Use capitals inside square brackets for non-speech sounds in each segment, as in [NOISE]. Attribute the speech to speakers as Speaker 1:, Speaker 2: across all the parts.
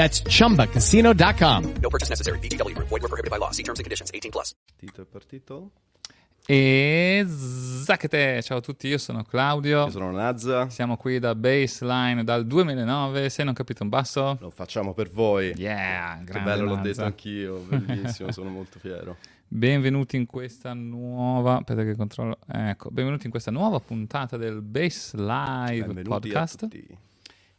Speaker 1: That's chumbacasino.com.
Speaker 2: No purchase necessary. BGW. Void were prohibited by law. See terms and conditions. 18 plus.
Speaker 3: Partito è partito.
Speaker 4: E zacchete, ciao a tutti, io sono Claudio.
Speaker 3: Io sono Nazza.
Speaker 4: Siamo qui da Baseline dal 2009. Se non capite un basso,
Speaker 3: Lo facciamo per voi.
Speaker 4: yeah,
Speaker 3: Che
Speaker 4: grande
Speaker 3: bello, l'ho
Speaker 4: Nazza.
Speaker 3: detto anch'io. Bellissimo, sono molto fiero. [LAUGHS]
Speaker 4: Benvenuti in questa nuova. Aspetta che controllo. Ecco, benvenuti in questa nuova puntata del Base Live
Speaker 3: Benvenuti
Speaker 4: podcast.
Speaker 3: a tutti.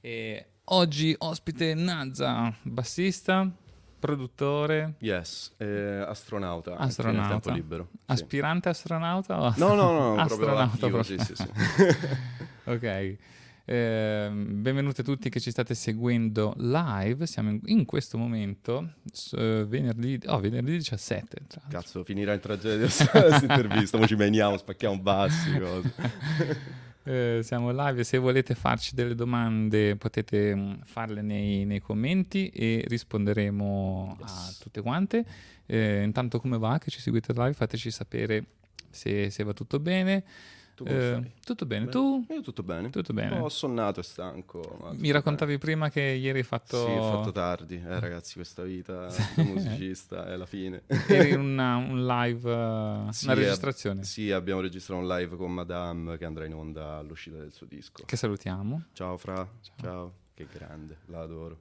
Speaker 4: E oggi ospite Nazza, bassista, produttore,
Speaker 3: Yes, eh, astronauta.
Speaker 4: astronauta.
Speaker 3: Nel tempo libero.
Speaker 4: Aspirante astronauta? O
Speaker 3: No, no, no, proprio
Speaker 4: astronauta
Speaker 3: attivo,
Speaker 4: proprio.
Speaker 3: sì, sì, sì. [LAUGHS]
Speaker 4: Ok. Ehm, benvenuti a tutti che ci state seguendo live. Siamo in, in questo momento, eh, venerdì, oh, venerdì 17. tra l'altro.
Speaker 3: Cazzo, finirà in tragedia questa [LAUGHS] intervista. Mo ci meniamo, spacchiamo bassi, cose.
Speaker 4: Eh, siamo live. Se volete farci delle domande, potete mh, farle nei, nei commenti e risponderemo a tutte quante. Eh, intanto, come va? Che ci seguite live? Fateci sapere se, se va tutto bene.
Speaker 3: Tu
Speaker 4: Eh, tutto bene. Tu?
Speaker 3: Io tutto bene.
Speaker 4: Tutto bene.
Speaker 3: Un po' sonnato e stanco.
Speaker 4: Mi raccontavi prima che ieri hai fatto.
Speaker 3: bene. Sì, ho fatto tardi. Eh, ragazzi, questa vita [LAUGHS] da musicista è la fine. [LAUGHS]
Speaker 4: Eri una- un live, uh,
Speaker 3: Sì,
Speaker 4: una
Speaker 3: ab-
Speaker 4: registrazione.
Speaker 3: Sì, abbiamo registrato un live con Madame che andrà in onda all'uscita del suo disco.
Speaker 4: Che salutiamo.
Speaker 3: Ciao Fra, ciao. Che grande, la adoro.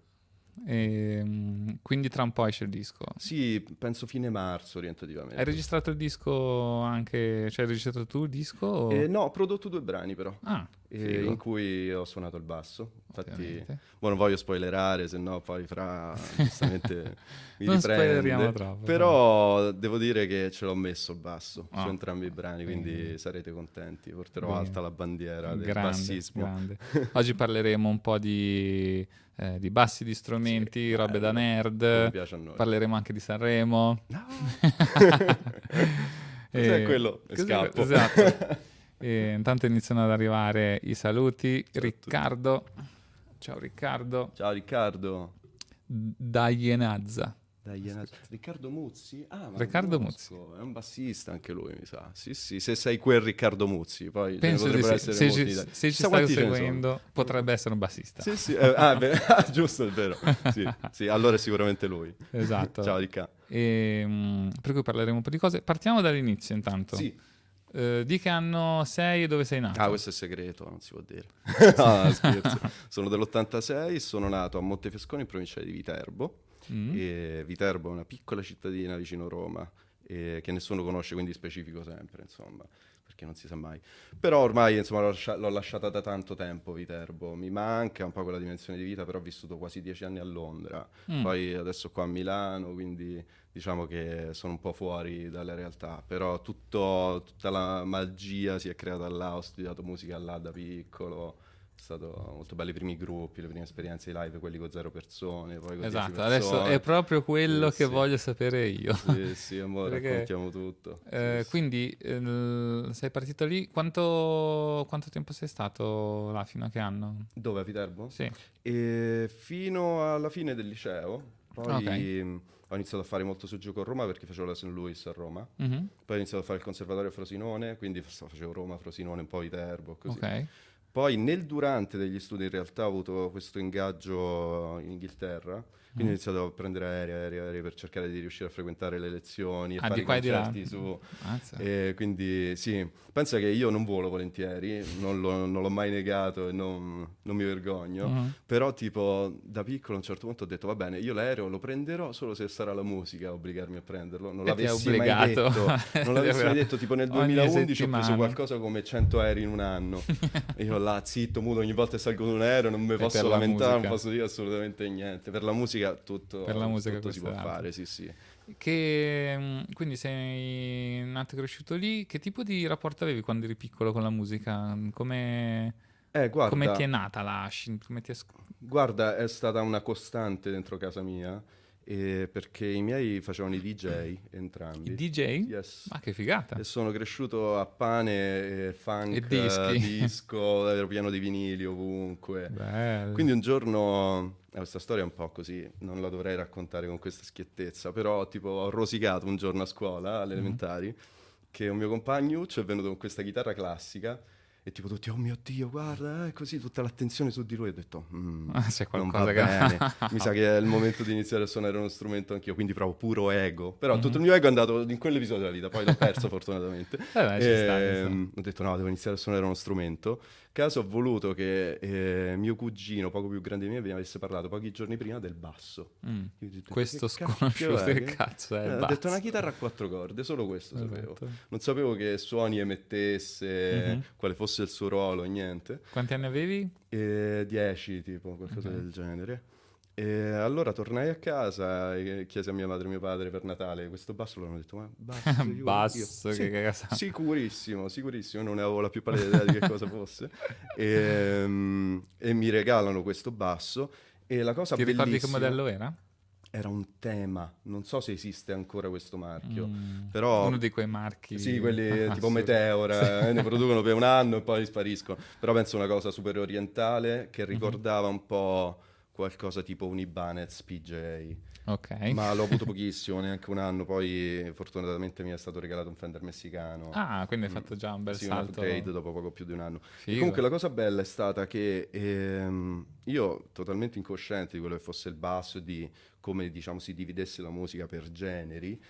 Speaker 4: E, mm, quindi tra un po' esce il disco.
Speaker 3: Sì, penso fine marzo orientativamente.
Speaker 4: Hai registrato il disco anche. Cioè, hai registrato tu il disco? o-
Speaker 3: Eh, no, ho prodotto due brani però,
Speaker 4: Ah,
Speaker 3: eh, in cui ho suonato il basso. Infatti, boh, non voglio spoilerare, se no poi Fra [LAUGHS] giustamente mi
Speaker 4: Non
Speaker 3: riprende.
Speaker 4: troppo,
Speaker 3: Però devo dire che ce l'ho messo basso
Speaker 4: Ah.
Speaker 3: su entrambi i brani, quindi
Speaker 4: Bene.
Speaker 3: sarete contenti. Porterò
Speaker 4: Bene.
Speaker 3: alta la bandiera del
Speaker 4: grande,
Speaker 3: bassismo.
Speaker 4: grande. [LAUGHS] Oggi parleremo un po' di, eh, di bassi, di strumenti,
Speaker 3: Sì,
Speaker 4: robe da
Speaker 3: bello.
Speaker 4: nerd.
Speaker 3: Come piace a noi.
Speaker 4: Parleremo anche di Sanremo.
Speaker 3: No.
Speaker 4: E- [LAUGHS]
Speaker 3: Cos'è quello? E
Speaker 4: cos'è Esatto. E intanto iniziano ad arrivare i saluti.
Speaker 3: Ciao
Speaker 4: Riccardo. Ciao Riccardo.
Speaker 3: Ciao Riccardo.
Speaker 4: Da Ienazza.
Speaker 3: Dai, Iena- Riccardo Muzzi? Ah, ma
Speaker 4: Riccardo
Speaker 3: conosco, È un bassista anche lui, mi sa. Sì, sì, se sei quel Riccardo Muzzi, poi
Speaker 4: Penso di sì.
Speaker 3: essere
Speaker 4: Se, ci-
Speaker 3: da-
Speaker 4: se ci stai seguendo, potrebbe essere un bassista.
Speaker 3: Sì, sì, eh, ah, beh, [LAUGHS] ah, giusto, è vero. Sì, [LAUGHS] sì, allora è sicuramente lui.
Speaker 4: Esatto.
Speaker 3: Ciao Ricca.
Speaker 4: E, mm, per cui parleremo un po' di cose. Partiamo dall'inizio intanto.
Speaker 3: Sì.
Speaker 4: Eh, di che anno sei e dove sei nato?
Speaker 3: Ah, questo è segreto, non si può dire. [LAUGHS] no. Sono dell'86, sono nato a Montefescone in provincia di Viterbo.
Speaker 4: Mm.
Speaker 3: Viterbo è una piccola cittadina vicino Roma e che nessuno conosce, quindi specifico sempre, insomma, perché non si sa mai. Però ormai, insomma, l'ho, lascia- l'ho lasciata da tanto tempo Viterbo. Mi manca un po' quella dimensione di vita, però ho vissuto quasi dieci anni a Londra.
Speaker 4: Mm.
Speaker 3: Poi adesso qua a Milano, quindi diciamo che sono un po' fuori dalle realtà. Però tutto- tutta la magia si è creata là, ho studiato musica là da piccolo. È stato molto belli i primi gruppi, le prime esperienze di live, quelli con zero persone, poi con
Speaker 4: Esatto,
Speaker 3: 10
Speaker 4: adesso è proprio quello
Speaker 3: Sì,
Speaker 4: che
Speaker 3: sì.
Speaker 4: voglio sapere io.
Speaker 3: Sì, sì, amore,
Speaker 4: Perché,
Speaker 3: raccontiamo tutto.
Speaker 4: eh,
Speaker 3: Sì, sì.
Speaker 4: Quindi eh, sei partito lì, quanto, quanto tempo sei stato là, fino a che anno?
Speaker 3: Dove a Viterbo?
Speaker 4: Sì.
Speaker 3: E fino alla fine del liceo, poi
Speaker 4: Ok.
Speaker 3: Ho iniziato a fare molto su gioco a Roma perché facevo la St. Louis a Roma.
Speaker 4: Mhm.
Speaker 3: Poi ho iniziato a fare il conservatorio a Frosinone, quindi fa- facevo Roma, Frosinone, un po' Viterbo, così.
Speaker 4: Ok.
Speaker 3: Poi nel durante degli studi in realtà ho avuto questo ingaggio in Inghilterra Quindi ho iniziato a prendere aerei, aerei, aerei per cercare di riuscire a frequentare le lezioni e
Speaker 4: Ah,
Speaker 3: fare i concerti su... E quindi sì, pensa che io non volo volentieri, non, l'ho- non l'ho mai negato e non, non mi vergogno,
Speaker 4: Mhm.
Speaker 3: però tipo da piccolo a un certo punto ho detto va bene, io l'aereo lo prenderò solo se sarà la musica a obbligarmi a prenderlo, non
Speaker 4: E
Speaker 3: l'avessi mai detto, [LAUGHS] non l'avessi mai detto, tipo nel
Speaker 4: Ogni
Speaker 3: 2011 ho preso qualcosa come 100 aerei in un anno, e [LAUGHS] io là zitto, muto, ogni volta che salgo su un aereo non mi posso
Speaker 4: la
Speaker 3: lamentare, non posso dire assolutamente niente, per la musica tutto,
Speaker 4: Per la musica
Speaker 3: tutto si può
Speaker 4: altro.
Speaker 3: fare, sì sì.
Speaker 4: Che, mm, quindi sei nato e cresciuto lì. Che tipo di rapporto avevi quando eri piccolo con la musica? Come,
Speaker 3: Eh, guarda,
Speaker 4: come ti è nata la come ti è
Speaker 3: Guarda, è stata una costante dentro casa mia, eh, perché i miei facevano i DJ entrambi.
Speaker 4: il DJ?
Speaker 3: Yes.
Speaker 4: Ma che figata!
Speaker 3: E sono cresciuto a pane, e funk,
Speaker 4: E dischi.
Speaker 3: eh, disco, ero pieno di vinili ovunque. [LAUGHS]
Speaker 4: Bello.
Speaker 3: Quindi un giorno, eh, questa storia è un po' così, non la dovrei raccontare con questa schiettezza, però tipo ho rosicato un giorno a scuola, alle elementari, che un mio compagno ci è venuto con questa chitarra classica e tipo tutti, oh mio Dio, guarda, è così, tutta l'attenzione su di lui. E ho detto, "Mm,
Speaker 4: Ah, c'è
Speaker 3: non
Speaker 4: qualcosa
Speaker 3: va
Speaker 4: che-
Speaker 3: bene, [LAUGHS] mi sa che è il momento di iniziare a suonare uno strumento anch'io, quindi proprio puro ego. Però
Speaker 4: Mhm.
Speaker 3: tutto il mio ego è andato in quell'episodio della vita, poi l'ho perso [LAUGHS] fortunatamente.
Speaker 4: Ci sta, ci sta.
Speaker 3: Ehm, ho detto no, devo iniziare a suonare uno strumento. Caso ho voluto che eh, mio cugino, poco più grande di me, mi avesse parlato pochi giorni prima del basso.
Speaker 4: Mm.
Speaker 3: Detto,
Speaker 4: Questo
Speaker 3: "Che cacchio
Speaker 4: sconosciuto, che cazzo è
Speaker 3: Eh, ho
Speaker 4: basso?"
Speaker 3: detto una chitarra a quattro corde, solo questo sapevo.
Speaker 4: Esatto.
Speaker 3: Non sapevo che suoni emettesse,
Speaker 4: Mhm.
Speaker 3: quale fosse il suo ruolo, niente.
Speaker 4: Quanti anni avevi?
Speaker 3: E 10 tipo, qualcosa
Speaker 4: Ok.
Speaker 3: del genere. E allora tornai a casa e chiesi a mia madre e mio padre per Natale questo basso, loro hanno detto ma basso, [LAUGHS] io-
Speaker 4: Basso,
Speaker 3: io-
Speaker 4: che
Speaker 3: Sì? Sicurissimo, sicurissimo, non ne avevo la più pallida idea di che cosa fosse. [LAUGHS] E, mm, e mi regalano questo basso e la cosa
Speaker 4: Ti ricordi che modello era?
Speaker 3: era un tema, non so se esiste ancora questo marchio,
Speaker 4: Mm.
Speaker 3: però...
Speaker 4: Uno di quei marchi.
Speaker 3: Sì, quelli [LAUGHS] tipo
Speaker 4: assurdi.
Speaker 3: Meteora, eh, ne producono per un anno e poi spariscono. Però penso una cosa super orientale
Speaker 4: Mhm.
Speaker 3: che ricordava un po' qualcosa tipo un Ibanez PJ.
Speaker 4: Ok.
Speaker 3: Ma l'ho avuto pochissimo, neanche un anno. Poi fortunatamente mi è stato regalato un Fender messicano.
Speaker 4: Ah, quindi hai fatto già un bel
Speaker 3: sì, un
Speaker 4: salto.
Speaker 3: upgrade dopo poco più di un anno. Comunque la cosa bella è stata che ehm, io, totalmente incosciente di quello che fosse il basso e di come diciamo si dividesse la musica per generi,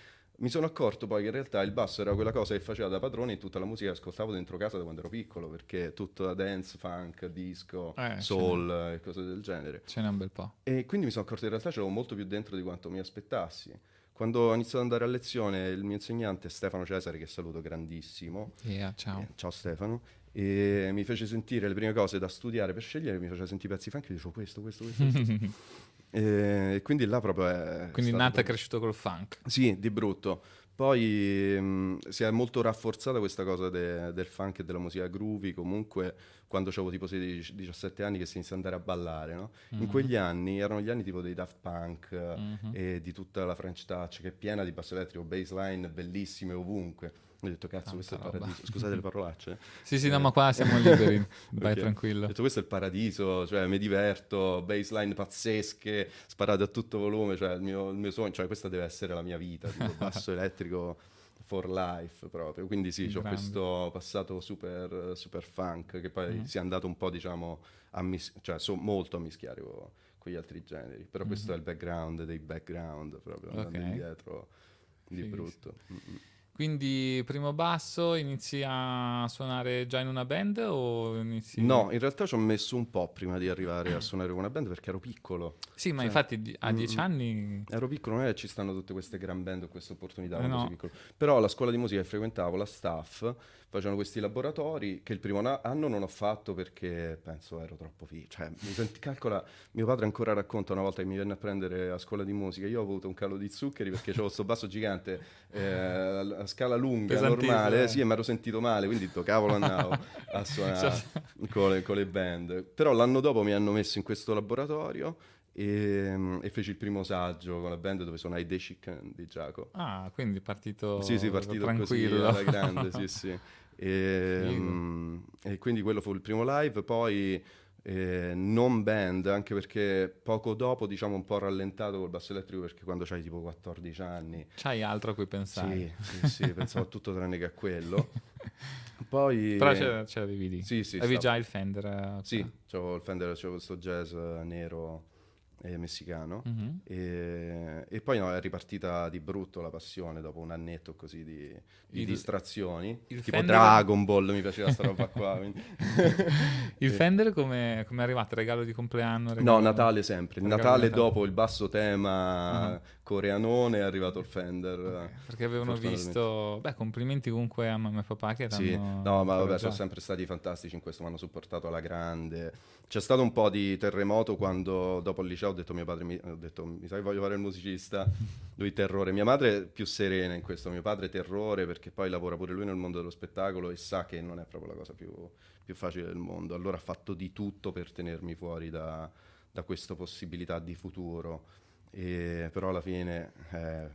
Speaker 3: mi sono accorto poi che in realtà il basso era quella cosa che faceva da padrone in tutta la musica che ascoltavo dentro casa da quando ero piccolo, perché tutta dance, funk, disco,
Speaker 4: Eh,
Speaker 3: soul e cose del genere.
Speaker 4: Ce n'è un bel po'.
Speaker 3: E quindi mi sono accorto che in realtà ce l'avevo molto più dentro di quanto mi aspettassi. Quando ho iniziato ad andare a lezione, il mio insegnante Stefano Cesare, che saluto grandissimo,
Speaker 4: Yeah, ciao.
Speaker 3: eh, ciao Stefano, e mi fece sentire le prime cose da studiare per scegliere, mi faceva sentire pezzi funk e dicevo questo, questo, questo. questo. [LAUGHS] e, e quindi là proprio è...
Speaker 4: Quindi nato e cresciuto col funk.
Speaker 3: Sì, di brutto. Poi mh, si è molto rafforzata questa cosa de- del funk e della musica groovy, comunque quando avevo tipo 16-17 anni che si inizia ad andare a ballare, no?
Speaker 4: Mhm.
Speaker 3: In quegli anni erano gli anni tipo dei Daft Punk eh, e di tutta la French Touch che è piena di basso elettrico, bassline bellissime ovunque. Ho detto cazzo, questo è il
Speaker 4: Tanta roba.
Speaker 3: paradiso. Scusate le parolacce. [LAUGHS]
Speaker 4: Sì, sì, no, ma qua siamo [LAUGHS] liberi. Vai
Speaker 3: Ok.
Speaker 4: tranquillo.
Speaker 3: Ho detto questo è il paradiso, cioè mi diverto, baseline pazzesche, sparate a tutto volume, cioè il mio, il mio sogno, cioè questa deve essere la mia vita, tipo [LAUGHS] basso elettrico for life proprio. Quindi sì, ho questo passato super, super funk che poi
Speaker 4: Mm-hmm.
Speaker 3: si è andato un po' diciamo a mis- cioè so- molto a mischiare co- con gli altri generi, però questo è il background dei background proprio, andando
Speaker 4: Mm-hmm. Ok.
Speaker 3: indietro di
Speaker 4: Fighissimo.
Speaker 3: brutto. Mm-mm.
Speaker 4: Quindi primo basso, inizi a suonare già in una band o inizi...
Speaker 3: No, in realtà ci ho messo un po' prima di arrivare a suonare con una band perché ero piccolo.
Speaker 4: Sì, ma
Speaker 3: Cioè,
Speaker 4: infatti a
Speaker 3: mm,
Speaker 4: dieci
Speaker 3: mm.
Speaker 4: anni...
Speaker 3: Ero piccolo, non è che ci stanno tutte queste gran band o queste opportunità
Speaker 4: Eh no.
Speaker 3: Però la scuola di musica che frequentavo, la staff, facevano questi laboratori che il primo na- anno non ho fatto perché penso ero troppo figo. Cioè, mi senti- calcola, mio padre ancora racconta una volta che mi venne a prendere a scuola di musica, io ho avuto un calo di zuccheri perché avevo questo basso gigante eh, a scala lunga, normale,
Speaker 4: eh.
Speaker 3: sì, e mi ero sentito male, quindi ho detto cavolo andavo a [LAUGHS] suonare
Speaker 4: Cioè-
Speaker 3: con le, con le band. Però l'anno dopo mi hanno messo in questo laboratorio e, e feci il primo saggio con la band dove suonai The Chicken di Giacomo.
Speaker 4: Ah, quindi partito
Speaker 3: Sì, sì, partito così
Speaker 4: tranquillo.
Speaker 3: alla grande, sì, sì. [LAUGHS] E, mm, e quindi quello fu il primo live, poi eh, non band, anche perché poco dopo, diciamo, un po' rallentato col basso elettrico, perché quando c'hai tipo 14 anni,
Speaker 4: C'hai altro a cui pensare.
Speaker 3: sì, sì, sì, pensavo a tutto tranne che a quello. [LAUGHS] Poi...
Speaker 4: Però ce, ce l'avevi lì.
Speaker 3: Sì, sì,
Speaker 4: Avevi
Speaker 3: stavo-
Speaker 4: già il Fender. eh,
Speaker 3: Sì, c'avevo il Fender, c'avevo questo jazz eh, nero eh, messicano.
Speaker 4: Mhm.
Speaker 3: E, e poi no, è ripartita di brutto la passione dopo un annetto così di, di
Speaker 4: Il-
Speaker 3: distrazioni.
Speaker 4: il
Speaker 3: tipo
Speaker 4: Fender-
Speaker 3: Dragon Ball, mi piaceva sta roba qua. [LAUGHS]
Speaker 4: Il Fender come è arrivato? Regalo di compleanno?
Speaker 3: No,
Speaker 4: regalo-
Speaker 3: Natale sempre.
Speaker 4: Regalo
Speaker 3: Natale
Speaker 4: Natale.
Speaker 3: dopo il basso tema
Speaker 4: Ah.
Speaker 3: Coreanone è arrivato il Fender.
Speaker 4: Ok, Perché avevano visto... Beh, complimenti comunque a mamma e papà che
Speaker 3: Sì,
Speaker 4: t'hanno
Speaker 3: no, ma vabbè, sono sempre stati fantastici in questo, mi hanno supportato alla grande. C'è stato un po' di terremoto quando dopo il liceo ho detto a mio padre, mi, ho detto, mi sa che voglio fare il musicista, [LAUGHS] lui terrore. Mia madre è più serena in questo, mio padre terrore perché poi lavora pure lui nel mondo dello spettacolo e sa che non è proprio la cosa più, più facile del mondo. Allora ha fatto di tutto per tenermi fuori da, da questa possibilità di futuro. E, però alla fine eh,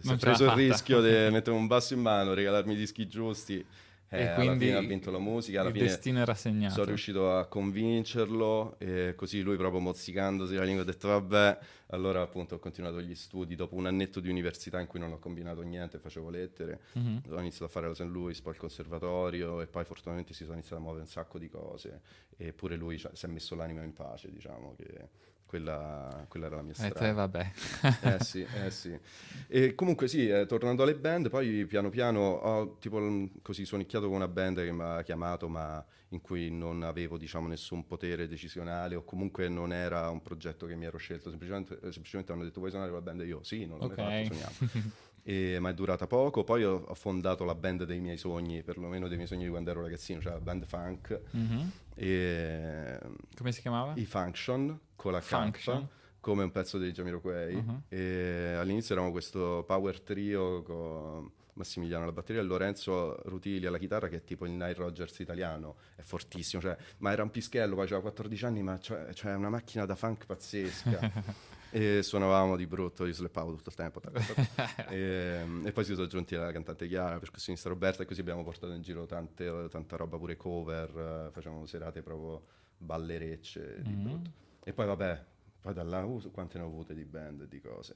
Speaker 3: si è preso il rischio di [LAUGHS] mettere un basso in mano, regalarmi i dischi giusti. Eh,
Speaker 4: E
Speaker 3: alla
Speaker 4: quindi
Speaker 3: fine ha vinto la musica, alla
Speaker 4: il
Speaker 3: fine
Speaker 4: destino era segnato.
Speaker 3: sono riuscito a convincerlo e così lui proprio mozzicandosi la lingua ha detto vabbè, allora appunto ho continuato gli studi dopo un annetto di università in cui non ho combinato niente, facevo lettere,
Speaker 4: Mhm.
Speaker 3: ho iniziato a fare la St. Louis, poi il conservatorio e poi fortunatamente si sono iniziate a muovere un sacco di cose e pure lui cioè, si è messo l'anima in pace, diciamo che quella, quella era la mia
Speaker 4: E
Speaker 3: strada.
Speaker 4: te vabbè. [LAUGHS]
Speaker 3: Eh sì, eh sì. E comunque sì, eh, tornando alle band, poi piano piano ho tipo l- così suonicchiato con una band che mi ha chiamato, ma in cui non avevo diciamo nessun potere decisionale o comunque non era un progetto che mi ero scelto, semplicemente, eh, semplicemente hanno detto vuoi suonare con la band? E io sì, non l'ho
Speaker 4: Ok.
Speaker 3: mai fatto, suoniamo. [LAUGHS] E- ma è durata poco, poi ho, ho fondato la band dei miei sogni, perlomeno dei miei sogni di quando ero ragazzino, cioè la band funk.
Speaker 4: Mhm.
Speaker 3: E,
Speaker 4: Come si chiamava?
Speaker 3: i Function con la K
Speaker 4: Function.
Speaker 3: come un pezzo dei Jamiroquai
Speaker 4: Mhm.
Speaker 3: e all'inizio eravamo questo power trio con Massimiliano alla batteria e Lorenzo Rutili alla chitarra che è tipo il Nile Rogers italiano è fortissimo cioè, ma era un pischello poi aveva 14 anni ma cioè, cioè è una macchina da funk pazzesca [LAUGHS] e suonavamo di brutto io sleppavo tutto il tempo tac, tac, tac. e, e poi si sono aggiunti la cantante Chiara percussionista Roberta e così abbiamo portato in giro tante, tanta roba pure cover facevamo serate proprio ballerecce di
Speaker 4: Mhm.
Speaker 3: brutto e poi vabbè poi da là uh, quante ne ho avute di band e di cose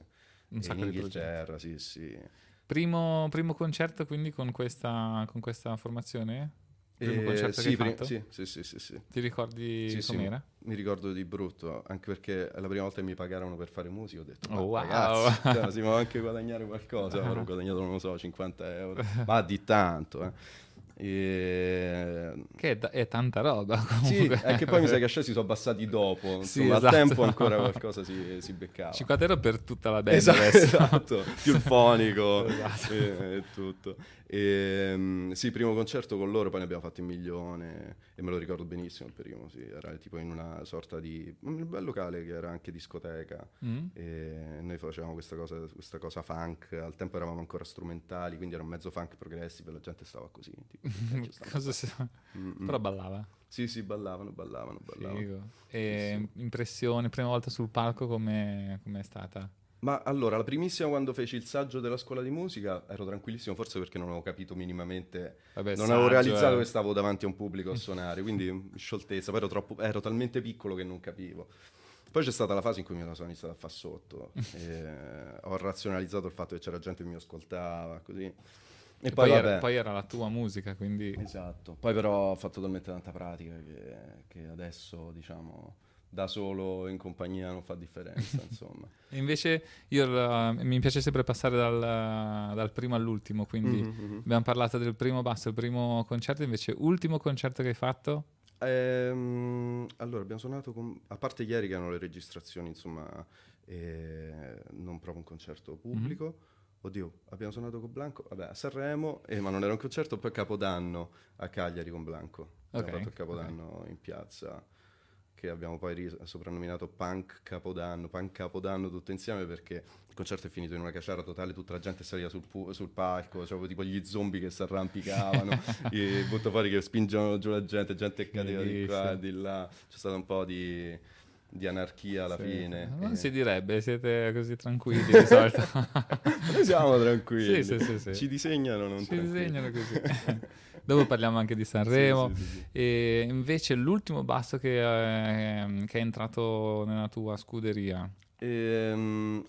Speaker 4: Un
Speaker 3: E
Speaker 4: sacco
Speaker 3: in
Speaker 4: di.
Speaker 3: Inghilterra sì sì
Speaker 4: Primo, primo concerto quindi con questa, con questa formazione? Primo
Speaker 3: E
Speaker 4: concerto
Speaker 3: sì,
Speaker 4: che hai
Speaker 3: pri-
Speaker 4: fatto?
Speaker 3: sì, sì, sì, sì, sì.
Speaker 4: Ti ricordi
Speaker 3: Sì, sì,
Speaker 4: com'era?
Speaker 3: mi ricordo di brutto, anche perché la prima volta che mi pagarono per fare musica, ho detto,
Speaker 4: Oh,
Speaker 3: "Ma
Speaker 4: wow."
Speaker 3: ragazzi, cioè, si può anche guadagnare qualcosa, [LAUGHS] avrò guadagnato, non lo so, 50 euro, ma di tanto, eh. E...
Speaker 4: Che è, da- è tanta roba
Speaker 3: Sì,
Speaker 4: comunque.
Speaker 3: è che poi mi sa che [LAUGHS] ascesi si sono abbassati dopo,
Speaker 4: Sì,
Speaker 3: insomma,
Speaker 4: esatto.
Speaker 3: al tempo ancora [LAUGHS] qualcosa si, si beccava.
Speaker 4: 50 euro per tutta la band
Speaker 3: Esatto, esatto, più il fonico
Speaker 4: Esatto.
Speaker 3: e, e tutto. E, mm, sì, primo concerto con loro, poi ne abbiamo fatti un milione e me lo ricordo benissimo il primo, sì, era tipo in una sorta di un bel locale che era anche discoteca
Speaker 4: Mm?
Speaker 3: e noi facevamo questa cosa, questa cosa funk, al tempo eravamo ancora strumentali, quindi era un mezzo funk progressive la gente stava così. Tipo, "Eh, ci stanno
Speaker 4: Cosa si-
Speaker 3: Mm, mm.
Speaker 4: Però ballava.
Speaker 3: Sì, sì, ballavano, ballavano, ballavano.
Speaker 4: Figo. E impressione, prima volta sul palco come è stata?
Speaker 3: Ma allora, la primissima quando feci il saggio della scuola di musica ero tranquillissimo, forse perché non avevo capito minimamente,
Speaker 4: Vabbè,
Speaker 3: non
Speaker 4: saggio,
Speaker 3: avevo realizzato
Speaker 4: eh.
Speaker 3: che stavo davanti a un pubblico a suonare, quindi scioltezza, poi ero, troppo- ero talmente piccolo che non capivo. Poi c'è stata la fase in cui la sono iniziato a fare sotto, [LAUGHS] ho razionalizzato il fatto che c'era gente che mi ascoltava, così. E,
Speaker 4: E
Speaker 3: poi,
Speaker 4: poi, era, poi era la tua musica, quindi...
Speaker 3: Esatto, poi però ho fatto talmente tanta pratica che, che adesso, diciamo, da solo in compagnia non fa differenza, [LAUGHS] insomma.
Speaker 4: E invece io la- mi piace sempre passare dal, dal primo all'ultimo, quindi
Speaker 3: Mhm, mhm.
Speaker 4: abbiamo parlato del primo basso, il primo concerto, invece ultimo concerto che hai fatto?
Speaker 3: Ehm, allora, abbiamo suonato con... A parte ieri che erano le registrazioni, insomma, eh, non proprio un concerto pubblico. Oddio, abbiamo suonato con Blanco, vabbè, a Sanremo, eh, ma non era un concerto, poi Capodanno a Cagliari con Blanco. Abbiamo
Speaker 4: Ok,
Speaker 3: fatto il Capodanno in piazza, che abbiamo poi ris- soprannominato Punk Capodanno, Punk Capodanno tutto insieme perché il concerto è finito in una caciara totale, tutta la gente saliva sul, pu- sul palco, c'avevo tipo gli zombie che si arrampicavano, i [LAUGHS] butto fuori che spingono giù la gente, gente che cadeva di qua e di là, c'è stato un po' di, di anarchia alla
Speaker 4: Sì.
Speaker 3: fine.
Speaker 4: Non
Speaker 3: Eh,
Speaker 4: si direbbe, siete così tranquilli di [LAUGHS] solito.
Speaker 3: Noi siamo tranquilli,
Speaker 4: Sì, sì, sì, sì.
Speaker 3: ci disegnano non
Speaker 4: Ci
Speaker 3: tranquilli.
Speaker 4: disegnano così. [LAUGHS] Dopo parliamo anche di Sanremo.
Speaker 3: Sì, sì, sì, sì.
Speaker 4: E invece l'ultimo basso che, eh, che è entrato nella tua scuderia.
Speaker 3: Ehm,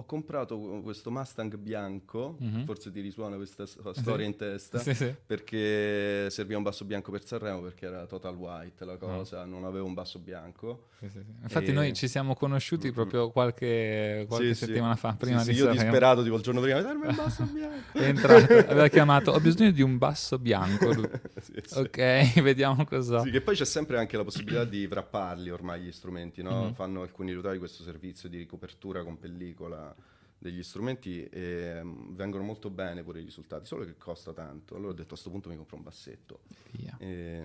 Speaker 3: ho comprato questo Mustang bianco,
Speaker 4: Mhm.
Speaker 3: forse ti risuona questa storia in testa,
Speaker 4: Sì, sì.
Speaker 3: perché serviva un basso bianco per Sanremo perché era total white
Speaker 4: Ah.
Speaker 3: la cosa, non avevo un basso bianco.
Speaker 4: Sì, sì, sì. Infatti
Speaker 3: E-
Speaker 4: noi ci siamo conosciuti
Speaker 3: Mm,
Speaker 4: proprio qualche, qualche
Speaker 3: Sì, sì.
Speaker 4: settimana fa, prima
Speaker 3: Sì,
Speaker 4: di
Speaker 3: sì, io
Speaker 4: Sanremo.
Speaker 3: disperato tipo il giorno prima, darmi un basso bianco.
Speaker 4: È entrato, aveva [LAUGHS] chiamato, ho bisogno di un basso bianco. [LAUGHS]
Speaker 3: Sì, sì.
Speaker 4: Ok, [LAUGHS] vediamo cosa.
Speaker 3: Sì, che poi c'è sempre anche la possibilità di wrapparli ormai gli strumenti, no?
Speaker 4: Mhm.
Speaker 3: Fanno alcuni rotai questo servizio di ricopertura con pellicola degli strumenti e mm, vengono molto bene pure i risultati, solo che costa tanto. Allora ho detto a questo punto mi compro un bassetto
Speaker 4: Via.
Speaker 3: e,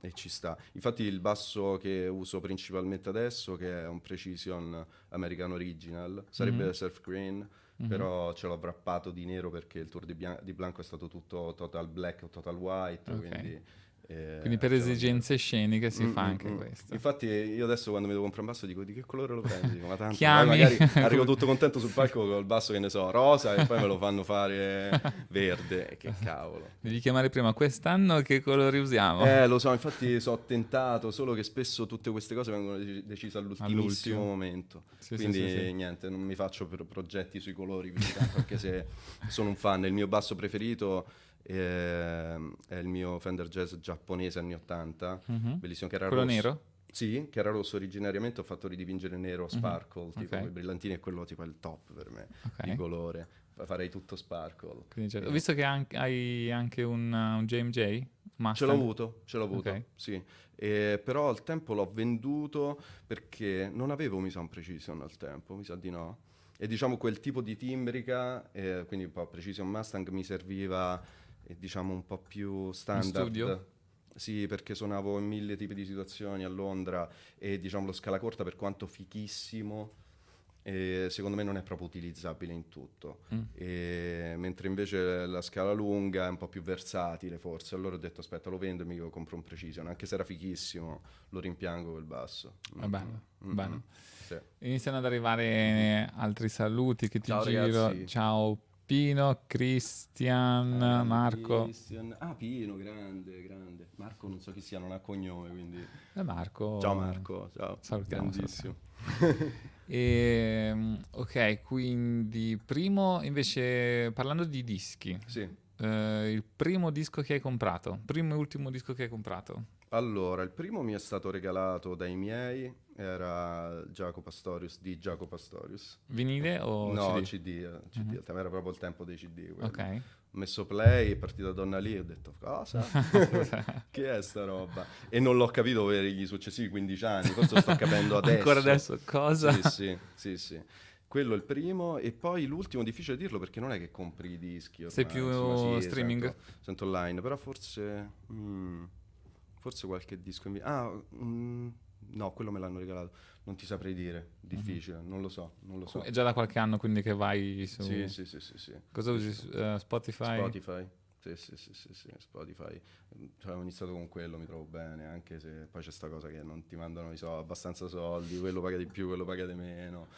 Speaker 3: e ci sta. Infatti il basso che uso principalmente adesso, che è un Precision American Original, sarebbe
Speaker 4: Mhm.
Speaker 3: Surf Green,
Speaker 4: Mhm.
Speaker 3: però ce l'ho wrappato di nero perché il tour di, Bia- di Blanco è stato tutto total black o total white,
Speaker 4: Ok.
Speaker 3: quindi... eh,
Speaker 4: Quindi per
Speaker 3: l'ho
Speaker 4: esigenze sceniche si
Speaker 3: Mm,
Speaker 4: fa
Speaker 3: mm,
Speaker 4: anche
Speaker 3: mm.
Speaker 4: questo.
Speaker 3: Infatti io adesso quando mi devo comprare un basso dico di che colore lo prendi? Dico, ma tanto
Speaker 4: Chiami.
Speaker 3: magari [LAUGHS] arrivo tutto contento sul palco con il basso che ne so, rosa e poi me lo fanno fare verde. Che cavolo.
Speaker 4: Devi chiamare prima quest'anno che colori usiamo.
Speaker 3: Eh, lo so, infatti sono tentato, solo che spesso tutte queste cose vengono dec- decise all'ultimissimo
Speaker 4: All'ultimo.
Speaker 3: momento.
Speaker 4: Sì,
Speaker 3: Quindi
Speaker 4: sì, sì.
Speaker 3: niente, non mi faccio progetti sui colori tanto, anche se sono un fan. Il mio basso preferito ehm, è il mio Fender Jazz giapponese anni 80,
Speaker 4: Mhm.
Speaker 3: bellissimo, che era
Speaker 4: Quello
Speaker 3: rosso.
Speaker 4: nero?
Speaker 3: Sì, che era rosso originariamente, ho fatto ridipingere nero sparkle, tipo
Speaker 4: Mhm. Ok.
Speaker 3: con i brillantini e quello tipo è il top per me,
Speaker 4: Ok.
Speaker 3: di colore. Fa- Farei tutto sparkle.
Speaker 4: Certo.
Speaker 3: Eh,
Speaker 4: Ho visto che anche- hai anche un, uh, un JMJ.
Speaker 3: Ce
Speaker 4: Mustang.
Speaker 3: l'ho avuto, ce l'ho avuto,
Speaker 4: Ok.
Speaker 3: sì. Eh, però al tempo l'ho venduto perché non avevo mi sa un Precision al tempo, mi sa di no. E diciamo quel tipo di timbrica, eh, quindi un po' Precision Mustang, mi serviva eh, diciamo un po' più standard.
Speaker 4: studio?
Speaker 3: Sì, perché suonavo in mille tipi di situazioni a Londra e diciamo lo scala corta per quanto fichissimo, eh, secondo me non è proprio utilizzabile in tutto.
Speaker 4: Mm.
Speaker 3: E- mentre invece la scala lunga è un po' più versatile forse. Allora ho detto aspetta lo vendo e mi compro un Precision, anche se era fighissimo, lo rimpiango quel basso.
Speaker 4: Va bene,
Speaker 3: Mm,
Speaker 4: bene.
Speaker 3: mm, sì.
Speaker 4: Iniziano ad arrivare altri saluti che ti
Speaker 3: Ciao,
Speaker 4: giro.
Speaker 3: ragazzi.
Speaker 4: Ciao Pino, Christian,
Speaker 3: Ah,
Speaker 4: Marco.
Speaker 3: Christian. Ah, Pino, grande, grande. Marco non so chi sia, non ha cognome, quindi...
Speaker 4: E Marco.
Speaker 3: Ciao Marco, ciao.
Speaker 4: Salutiamo,
Speaker 3: Grandissimo. [LAUGHS]
Speaker 4: E, mm, ok, quindi primo invece parlando di dischi,
Speaker 3: Sì.
Speaker 4: eh, il primo disco che hai comprato, primo e ultimo disco che hai comprato.
Speaker 3: Allora, il primo mi è stato regalato dai miei, era Giacomo Pastorius, di Giacomo Pastorius.
Speaker 4: Vinile o
Speaker 3: no,
Speaker 4: CD?
Speaker 3: CD, eh, CD, al tempo era proprio il tempo dei CD. quello.
Speaker 4: Ok.
Speaker 3: Ho messo play, è partita donna lì e ho detto cosa? [LAUGHS] che è sta roba? E non l'ho capito per gli successivi 15 anni, forse lo sto capendo [LAUGHS] adesso.
Speaker 4: Ancora adesso cosa?
Speaker 3: Sì, sì, sì, sì. Quello è il primo e poi l'ultimo difficile dirlo perché non è che compri i dischi ormai,
Speaker 4: Sei più
Speaker 3: insomma, sì,
Speaker 4: streaming?
Speaker 3: Sento, sento online, però forse mm, forse qualche disco in Ah, mm, no, quello me l'hanno regalato. Non ti saprei dire, difficile, non lo so, non lo so.
Speaker 4: È già da qualche anno quindi che vai su...
Speaker 3: Sì, sì, sì, sì, sì.
Speaker 4: Cosa usi? eh, Spotify?
Speaker 3: Spotify. Sì, sì, sì, sì, sì, Spotify. Cioè, ho iniziato con quello, mi trovo bene, anche se poi c'è sta cosa che non ti mandano soldi, abbastanza soldi, quello paga di più, quello paga di meno.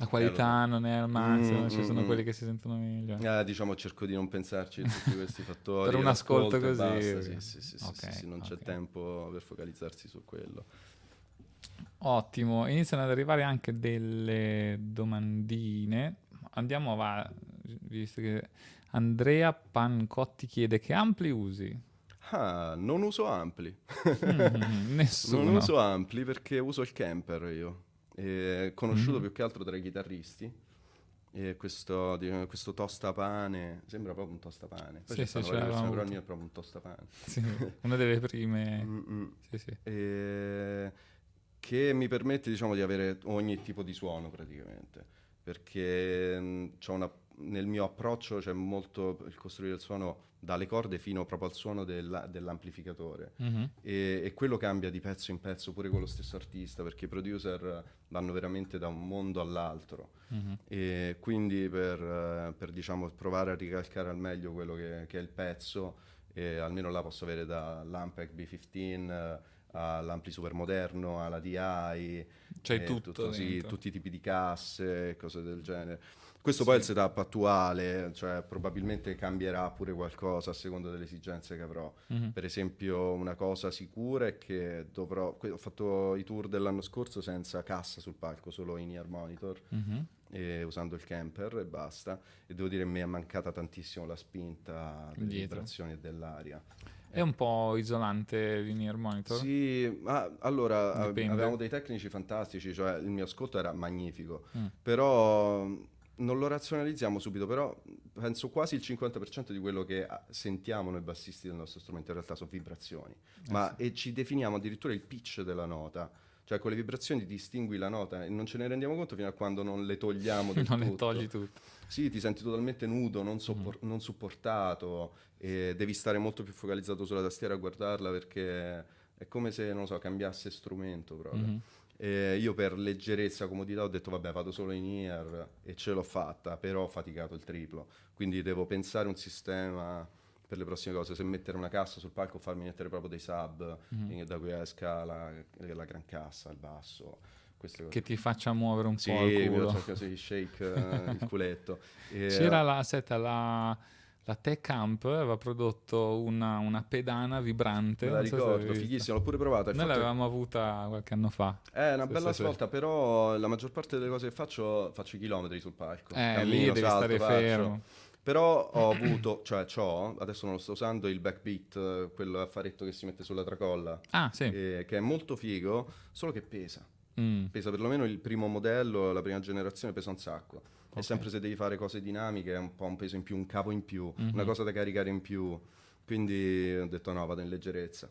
Speaker 4: La qualità non è al massimo,
Speaker 3: Mm,
Speaker 4: ci sono
Speaker 3: mm,
Speaker 4: quelli
Speaker 3: mm.
Speaker 4: che si sentono meglio.
Speaker 3: Eh, diciamo, cerco di non pensarci a tutti questi [LAUGHS] fattori.
Speaker 4: Per un ascolto così.
Speaker 3: basta, Sì, sì, sì, sì,
Speaker 4: Ok,
Speaker 3: sì, non c'è
Speaker 4: ok.
Speaker 3: tempo per focalizzarsi su quello.
Speaker 4: Ottimo, iniziano ad arrivare anche delle domandine. Andiamo avanti, visto che Andrea Pancotti chiede che ampli usi?
Speaker 3: Ah, non uso ampli.
Speaker 4: Mm, [LAUGHS] nessuno.
Speaker 3: Non uso ampli perché uso il camper io. E conosciuto
Speaker 4: Mhm.
Speaker 3: più che altro tra i chitarristi. E questo, di- questo tostapane sembra proprio un tostapane. Poi
Speaker 4: Sì, sì,
Speaker 3: versioni, però mio è proprio un tostapane.
Speaker 4: Sì, una delle prime. Sì, sì.
Speaker 3: E- che mi permette diciamo di avere ogni tipo di suono praticamente perché mh, c'ho una- nel mio approccio c'è molto il costruire il suono dalle corde fino proprio al suono della- dell'amplificatore
Speaker 4: Mhm.
Speaker 3: e, e quello cambia di pezzo in pezzo pure con lo stesso artista perché i producer vanno veramente da un mondo all'altro
Speaker 4: Mhm.
Speaker 3: e quindi per, per, diciamo, provare a ricalcare al meglio quello che, che è il pezzo almeno là posso avere dall'Ampeg B15 eh, all'ampli supermoderno alla DI
Speaker 4: C'hai
Speaker 3: e
Speaker 4: tutto
Speaker 3: sì, tutti i tipi di casse cose del genere questo poi è il setup attuale cioè probabilmente cambierà pure qualcosa a seconda delle esigenze che avrò
Speaker 4: Mhm.
Speaker 3: per esempio, una cosa sicura è che dovrò. Ho fatto i tour dell'anno scorso senza cassa sul palco, solo in ear monitor.
Speaker 4: Mhm.
Speaker 3: e usando il camper e basta. E devo dire mi è mancata tantissimo la spinta delle
Speaker 4: Dietro.
Speaker 3: vibrazioni e dell'aria.
Speaker 4: È un po' isolante l'in-ear monitor?
Speaker 3: Sì, ma allora
Speaker 4: Dipende.
Speaker 3: avevamo dei tecnici fantastici, cioè il mio ascolto era magnifico,
Speaker 4: Mm.
Speaker 3: però non lo razionalizziamo subito, però penso quasi il 50% di quello che ah, sentiamo noi bassisti del nostro strumento in realtà sono vibrazioni,
Speaker 4: Eh
Speaker 3: ma e ci definiamo addirittura il pitch della nota. Cioè con le vibrazioni distingui la nota e non ce ne rendiamo conto fino a quando non le togliamo [LAUGHS] del
Speaker 4: non
Speaker 3: tutto.
Speaker 4: togli tutto.
Speaker 3: Sì, ti senti totalmente nudo, non, soppor-
Speaker 4: Mm.
Speaker 3: non supportato e devi stare molto più focalizzato sulla tastiera a guardarla perché è come se, non so, cambiasse strumento proprio.
Speaker 4: Mhm.
Speaker 3: E io per leggerezza, comodità ho detto vabbè vado solo in ear e ce l'ho fatta, però ho faticato il triplo, quindi devo pensare un sistema per le prossime cose, se mettere una cassa sul palco farmi mettere proprio dei sub
Speaker 4: Mhm.
Speaker 3: in- da cui esca la, la gran cassa, il basso.
Speaker 4: Che ti faccia muovere un
Speaker 3: Sì,
Speaker 4: po' il culo.
Speaker 3: così, shake eh, il culetto. [LAUGHS] E-
Speaker 4: C'era la, aspetta, la, la Tech Amp aveva prodotto una, una pedana vibrante.
Speaker 3: Me la
Speaker 4: so se
Speaker 3: ricordo,
Speaker 4: vista.
Speaker 3: fighissima, l'ho pure provata.
Speaker 4: Noi l'avevamo avuta qualche anno fa.
Speaker 3: È una
Speaker 4: Sì,
Speaker 3: bella svolta, però la maggior parte delle cose che faccio faccio i chilometri sul palco.
Speaker 4: Eh, lì
Speaker 3: Cammino,
Speaker 4: devi
Speaker 3: salto,
Speaker 4: stare fermo.
Speaker 3: Però ho avuto, cioè c'ho, adesso non lo sto usando, il backbeat, eh, quell'affaretto che si mette sulla tracolla,
Speaker 4: Ah, sì.
Speaker 3: eh, che è molto figo, solo che pesa.
Speaker 4: Mm.
Speaker 3: Pesa perlomeno il primo modello, la prima generazione pesa un sacco. E
Speaker 4: Ok.
Speaker 3: sempre se devi fare cose dinamiche è un po' un peso in più, un cavo in più,
Speaker 4: Mhm.
Speaker 3: una cosa da caricare in più. Quindi ho detto no, vado in leggerezza.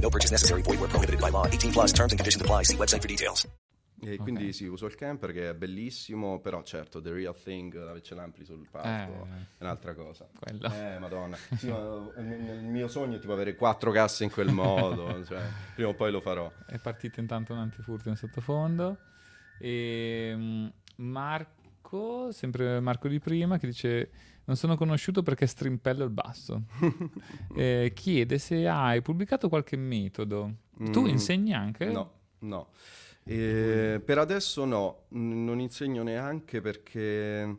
Speaker 2: No purchase necessary. Void were prohibited by law. 18 plus terms and conditions apply. See website for details.
Speaker 3: E quindi sì, uso il camper che è bellissimo, però certo, the real thing, averci l'ampli sul palco,
Speaker 4: Eh.
Speaker 3: è un'altra cosa.
Speaker 4: Quello.
Speaker 3: Eh, madonna. [LAUGHS] Sì, ma nel nel mio sogno è tipo avere quattro casse in quel modo, [LAUGHS] cioè, prima o poi lo farò.
Speaker 4: È partito intanto un antifurto in sottofondo. E mm, Marco, sempre Marco di prima, che dice: Non sono conosciuto perché strimpello il basso. [LAUGHS] Eh, chiede se hai pubblicato qualche metodo. Tu
Speaker 3: Mm,
Speaker 4: insegni anche?
Speaker 3: No, no. E per adesso no, n- non insegno neanche perché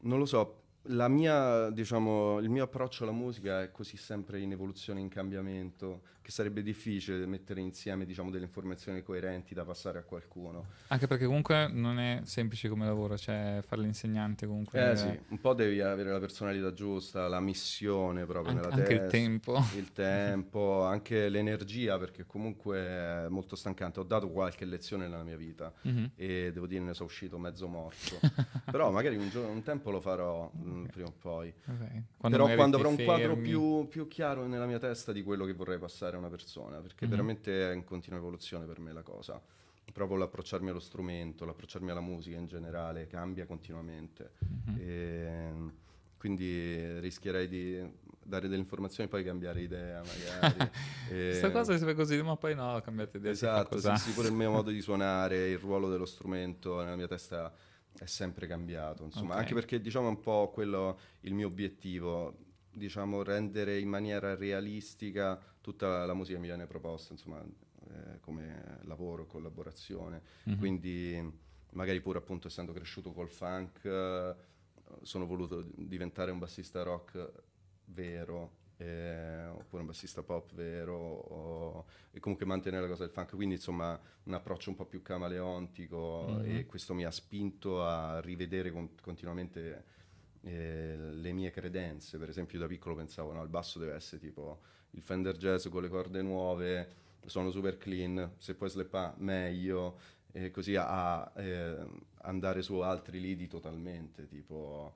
Speaker 3: non lo so. La mia, diciamo, il mio approccio alla musica è così sempre in evoluzione, in cambiamento, che sarebbe difficile mettere insieme, diciamo, delle informazioni coerenti da passare a qualcuno.
Speaker 4: Anche perché comunque non è semplice come lavoro, cioè fare l'insegnante comunque.
Speaker 3: Eh sì, un po' devi avere la personalità giusta, la missione proprio
Speaker 4: Anche-
Speaker 3: nella
Speaker 4: anche il
Speaker 3: testa.
Speaker 4: tempo.
Speaker 3: Il tempo, [LAUGHS] anche l'energia, perché comunque è molto stancante. Ho dato qualche lezione nella mia vita
Speaker 4: Mhm.
Speaker 3: e devo dire ne sono uscito mezzo morto. Però [LAUGHS] magari un, giorno, un tempo lo farò mh, prima o poi.
Speaker 4: Ok. Quando
Speaker 3: Però quando avrò un quadro
Speaker 4: fermi.
Speaker 3: più, più chiaro nella mia testa di quello che vorrei passare a una persona, perché
Speaker 4: Mhm.
Speaker 3: veramente è in continua evoluzione per me la cosa. Proprio l'approcciarmi allo strumento, l'approcciarmi alla musica in generale cambia continuamente.
Speaker 4: Mhm.
Speaker 3: E, quindi rischierei di dare delle informazioni e poi cambiare idea magari. [LAUGHS]
Speaker 4: Questa cosa si fa così, ma poi no, cambiate idea.
Speaker 3: Esatto, sì, pure il mio [LAUGHS] modo di suonare, il ruolo dello strumento nella mia testa è sempre cambiato, insomma,
Speaker 4: Ok.
Speaker 3: anche perché diciamo un po' quello il mio obiettivo, diciamo rendere in maniera realistica tutta la musica che mi viene proposta, insomma, eh, come lavoro, collaborazione.
Speaker 4: Mhm.
Speaker 3: Quindi magari pure appunto essendo cresciuto col funk eh, sono voluto diventare un bassista rock vero eh, oppure un bassista pop vero o- e comunque mantenere la cosa del funk quindi insomma un approccio un po' più camaleontico
Speaker 4: Mhm.
Speaker 3: e questo mi ha spinto a rivedere con- continuamente eh, le mie credenze per esempio io da piccolo pensavo no il basso deve essere tipo il Fender Jazz con le corde nuove sono super clean se puoi slappare meglio e così a eh, andare su altri lidi totalmente tipo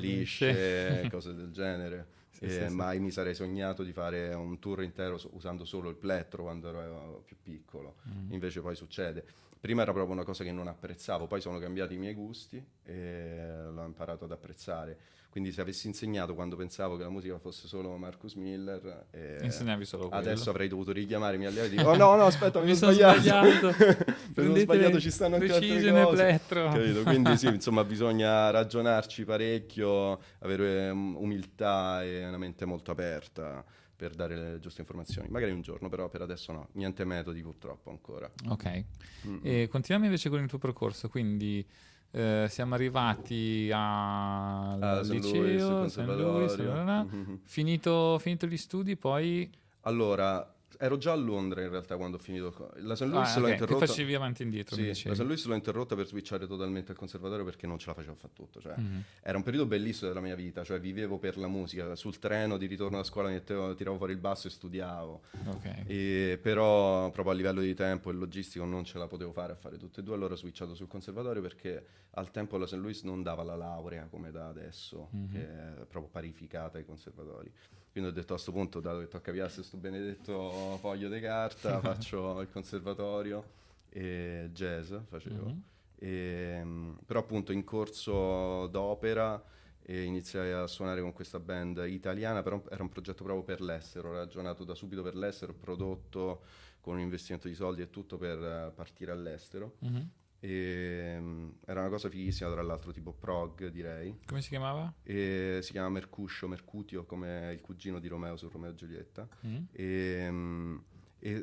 Speaker 3: Delisce,
Speaker 4: Delisce.
Speaker 3: cose del genere. [LAUGHS]
Speaker 4: Sì, sì, sì.
Speaker 3: mai mi sarei sognato di fare un tour intero usando solo il plettro quando ero più piccolo.
Speaker 4: Mm.
Speaker 3: Invece poi succede. Prima era proprio una cosa che non apprezzavo, poi sono cambiati i miei gusti e l'ho imparato ad apprezzare. Quindi se avessi insegnato quando pensavo che la musica fosse solo Marcus Miller, eh,
Speaker 4: Insegnavi solo quello.
Speaker 3: adesso avrei dovuto richiamare i miei allievi e dire, [LAUGHS] oh no, no, aspetta, mi,
Speaker 4: Mi
Speaker 3: sono sbagliato.
Speaker 4: sbagliato. [LAUGHS]
Speaker 3: mi sbagliato, ci stanno anche altre cose.
Speaker 4: plettro.
Speaker 3: Capito? Quindi sì, [LAUGHS] insomma, bisogna ragionarci parecchio, avere um, umiltà e una mente molto aperta per dare le giuste informazioni. Magari un giorno, però per adesso no, niente metodi purtroppo ancora.
Speaker 4: Ok.
Speaker 3: Mm.
Speaker 4: E continuiamo invece con il tuo percorso, quindi eh, siamo arrivati al
Speaker 3: Ah,
Speaker 4: liceo, bla bla.
Speaker 3: Mhm.
Speaker 4: finito, finito gli studi, poi...
Speaker 3: Allora, ero già a Londra in realtà quando ho finito. La St. Louis
Speaker 4: Ah,
Speaker 3: l'ho
Speaker 4: ok,
Speaker 3: interrotta.
Speaker 4: Che facevi avanti e indietro,
Speaker 3: Sì, la St. Louis l'ho interrotta per switchare totalmente al conservatorio perché non ce la facevo a fare tutto. Cioè,
Speaker 4: Mhm.
Speaker 3: Era un periodo bellissimo della mia vita, cioè vivevo per la musica. Sul treno di ritorno da scuola mettevo- tiravo fuori il basso e studiavo.
Speaker 4: Ok.
Speaker 3: E però proprio a livello di tempo e logistico non ce la potevo fare a fare tutte e due, allora ho switchato sul conservatorio perché al tempo la St. Louis non dava la laurea come da adesso,
Speaker 4: Mhm.
Speaker 3: che è proprio parificata ai conservatori. Quindi ho detto a questo punto, dato che tocca piasse questo benedetto foglio di carta, [LAUGHS] faccio il conservatorio e jazz facevo.
Speaker 4: Mhm.
Speaker 3: E, mm, però appunto in corso d'opera e iniziai a suonare con questa band italiana, però era un progetto proprio per l'estero, ragionato da subito per l'estero, prodotto con un investimento di soldi e tutto per eh, partire all'estero.
Speaker 4: Mhm.
Speaker 3: E, mm, era una cosa fighissima, tra l'altro tipo prog direi.
Speaker 4: Come si chiamava?
Speaker 3: E si chiama Mercuscio, Mercutio come il cugino di Romeo su Romeo e Giulietta.
Speaker 4: Mm.
Speaker 3: E, mm, e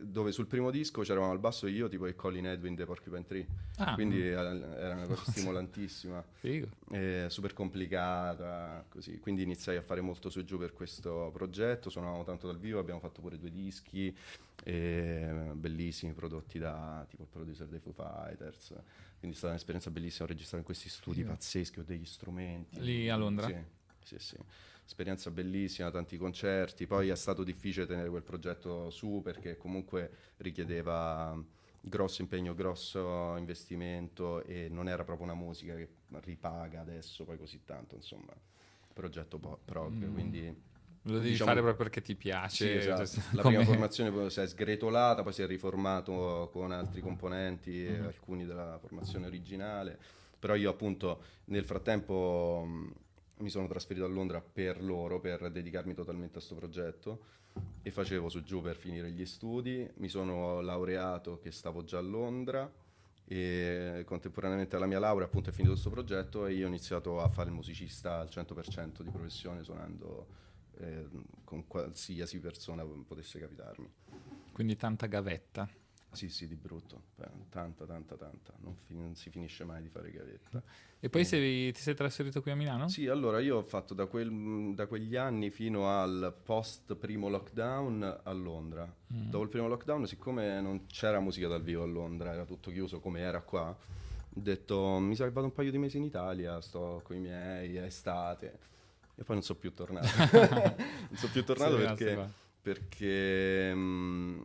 Speaker 3: dove sul primo disco c'eravamo al basso io tipo e Colin Edwin dei Porcupine Tree.
Speaker 4: Ah.
Speaker 3: Quindi eh, era una cosa [LAUGHS] stimolantissima. Eh, super complicata, così. Quindi iniziai a fare molto su e giù per questo progetto, suonavamo tanto dal vivo, abbiamo fatto pure due dischi, eh, bellissimi, prodotti da tipo il producer dei Foo Fighters. Quindi è stata un'esperienza bellissima registrare in questi studi
Speaker 4: Figo.
Speaker 3: pazzeschi, ho degli strumenti.
Speaker 4: Lì a Londra?
Speaker 3: Sì, sì, sì. Esperienza bellissima, tanti concerti. Poi è stato difficile tenere quel progetto su perché comunque richiedeva grosso impegno, grosso investimento e non era proprio una musica che ripaga adesso poi così tanto, insomma, progetto po- prog,
Speaker 4: Mm.
Speaker 3: quindi
Speaker 4: Lo devi
Speaker 3: diciamo-
Speaker 4: fare proprio perché ti piace.
Speaker 3: Sì, esatto.
Speaker 4: cioè,
Speaker 3: La
Speaker 4: come-
Speaker 3: prima formazione si è sgretolata, poi si è riformato con altri componenti,
Speaker 4: Mhm.
Speaker 3: alcuni della formazione originale. Però io appunto nel frattempo mi sono trasferito a Londra per loro, per dedicarmi totalmente a questo progetto e facevo su giù per finire gli studi. Mi sono laureato che stavo già a Londra e contemporaneamente alla mia laurea appunto è finito questo progetto e io ho iniziato a fare il musicista al 100% di professione suonando eh, con qualsiasi persona potesse capitarmi.
Speaker 4: Quindi tanta gavetta.
Speaker 3: Sì, sì, di brutto, tanta, tanta, tanta, non, fi- non si finisce mai di fare gavetta.
Speaker 4: E poi sei- ti sei trasferito qui a Milano?
Speaker 3: Sì, allora io ho fatto da, quel- da quegli anni fino al post primo lockdown a Londra.
Speaker 4: Mm.
Speaker 3: Dopo il primo lockdown, siccome non c'era musica dal vivo a Londra, era tutto chiuso come era qua, ho detto mi che vado un paio di mesi in Italia, sto con i miei, è estate. E poi non sono [LAUGHS] più tornato. non sono più tornato perché, perché mm,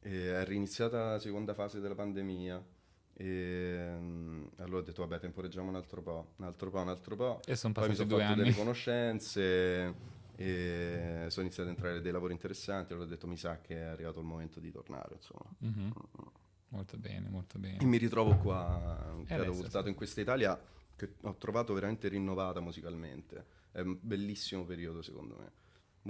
Speaker 3: è riniziata la seconda fase della pandemia. E mm, allora ho detto, vabbè, temporeggiamo un altro po', un altro po', un altro po'.
Speaker 4: E son
Speaker 3: Poi mi
Speaker 4: passati
Speaker 3: sono
Speaker 4: due
Speaker 3: fatto
Speaker 4: anni.
Speaker 3: delle conoscenze e sono iniziati ad entrare dei lavori interessanti. Allora ho detto, mi sa che è arrivato il momento di tornare, insomma.
Speaker 4: Mhm. Molto bene, molto bene.
Speaker 3: E mi ritrovo qua,
Speaker 4: Eh,
Speaker 3: catapultato
Speaker 4: adesso sì.
Speaker 3: in questa Italia che ho trovato veramente rinnovata musicalmente. È un bellissimo periodo secondo me,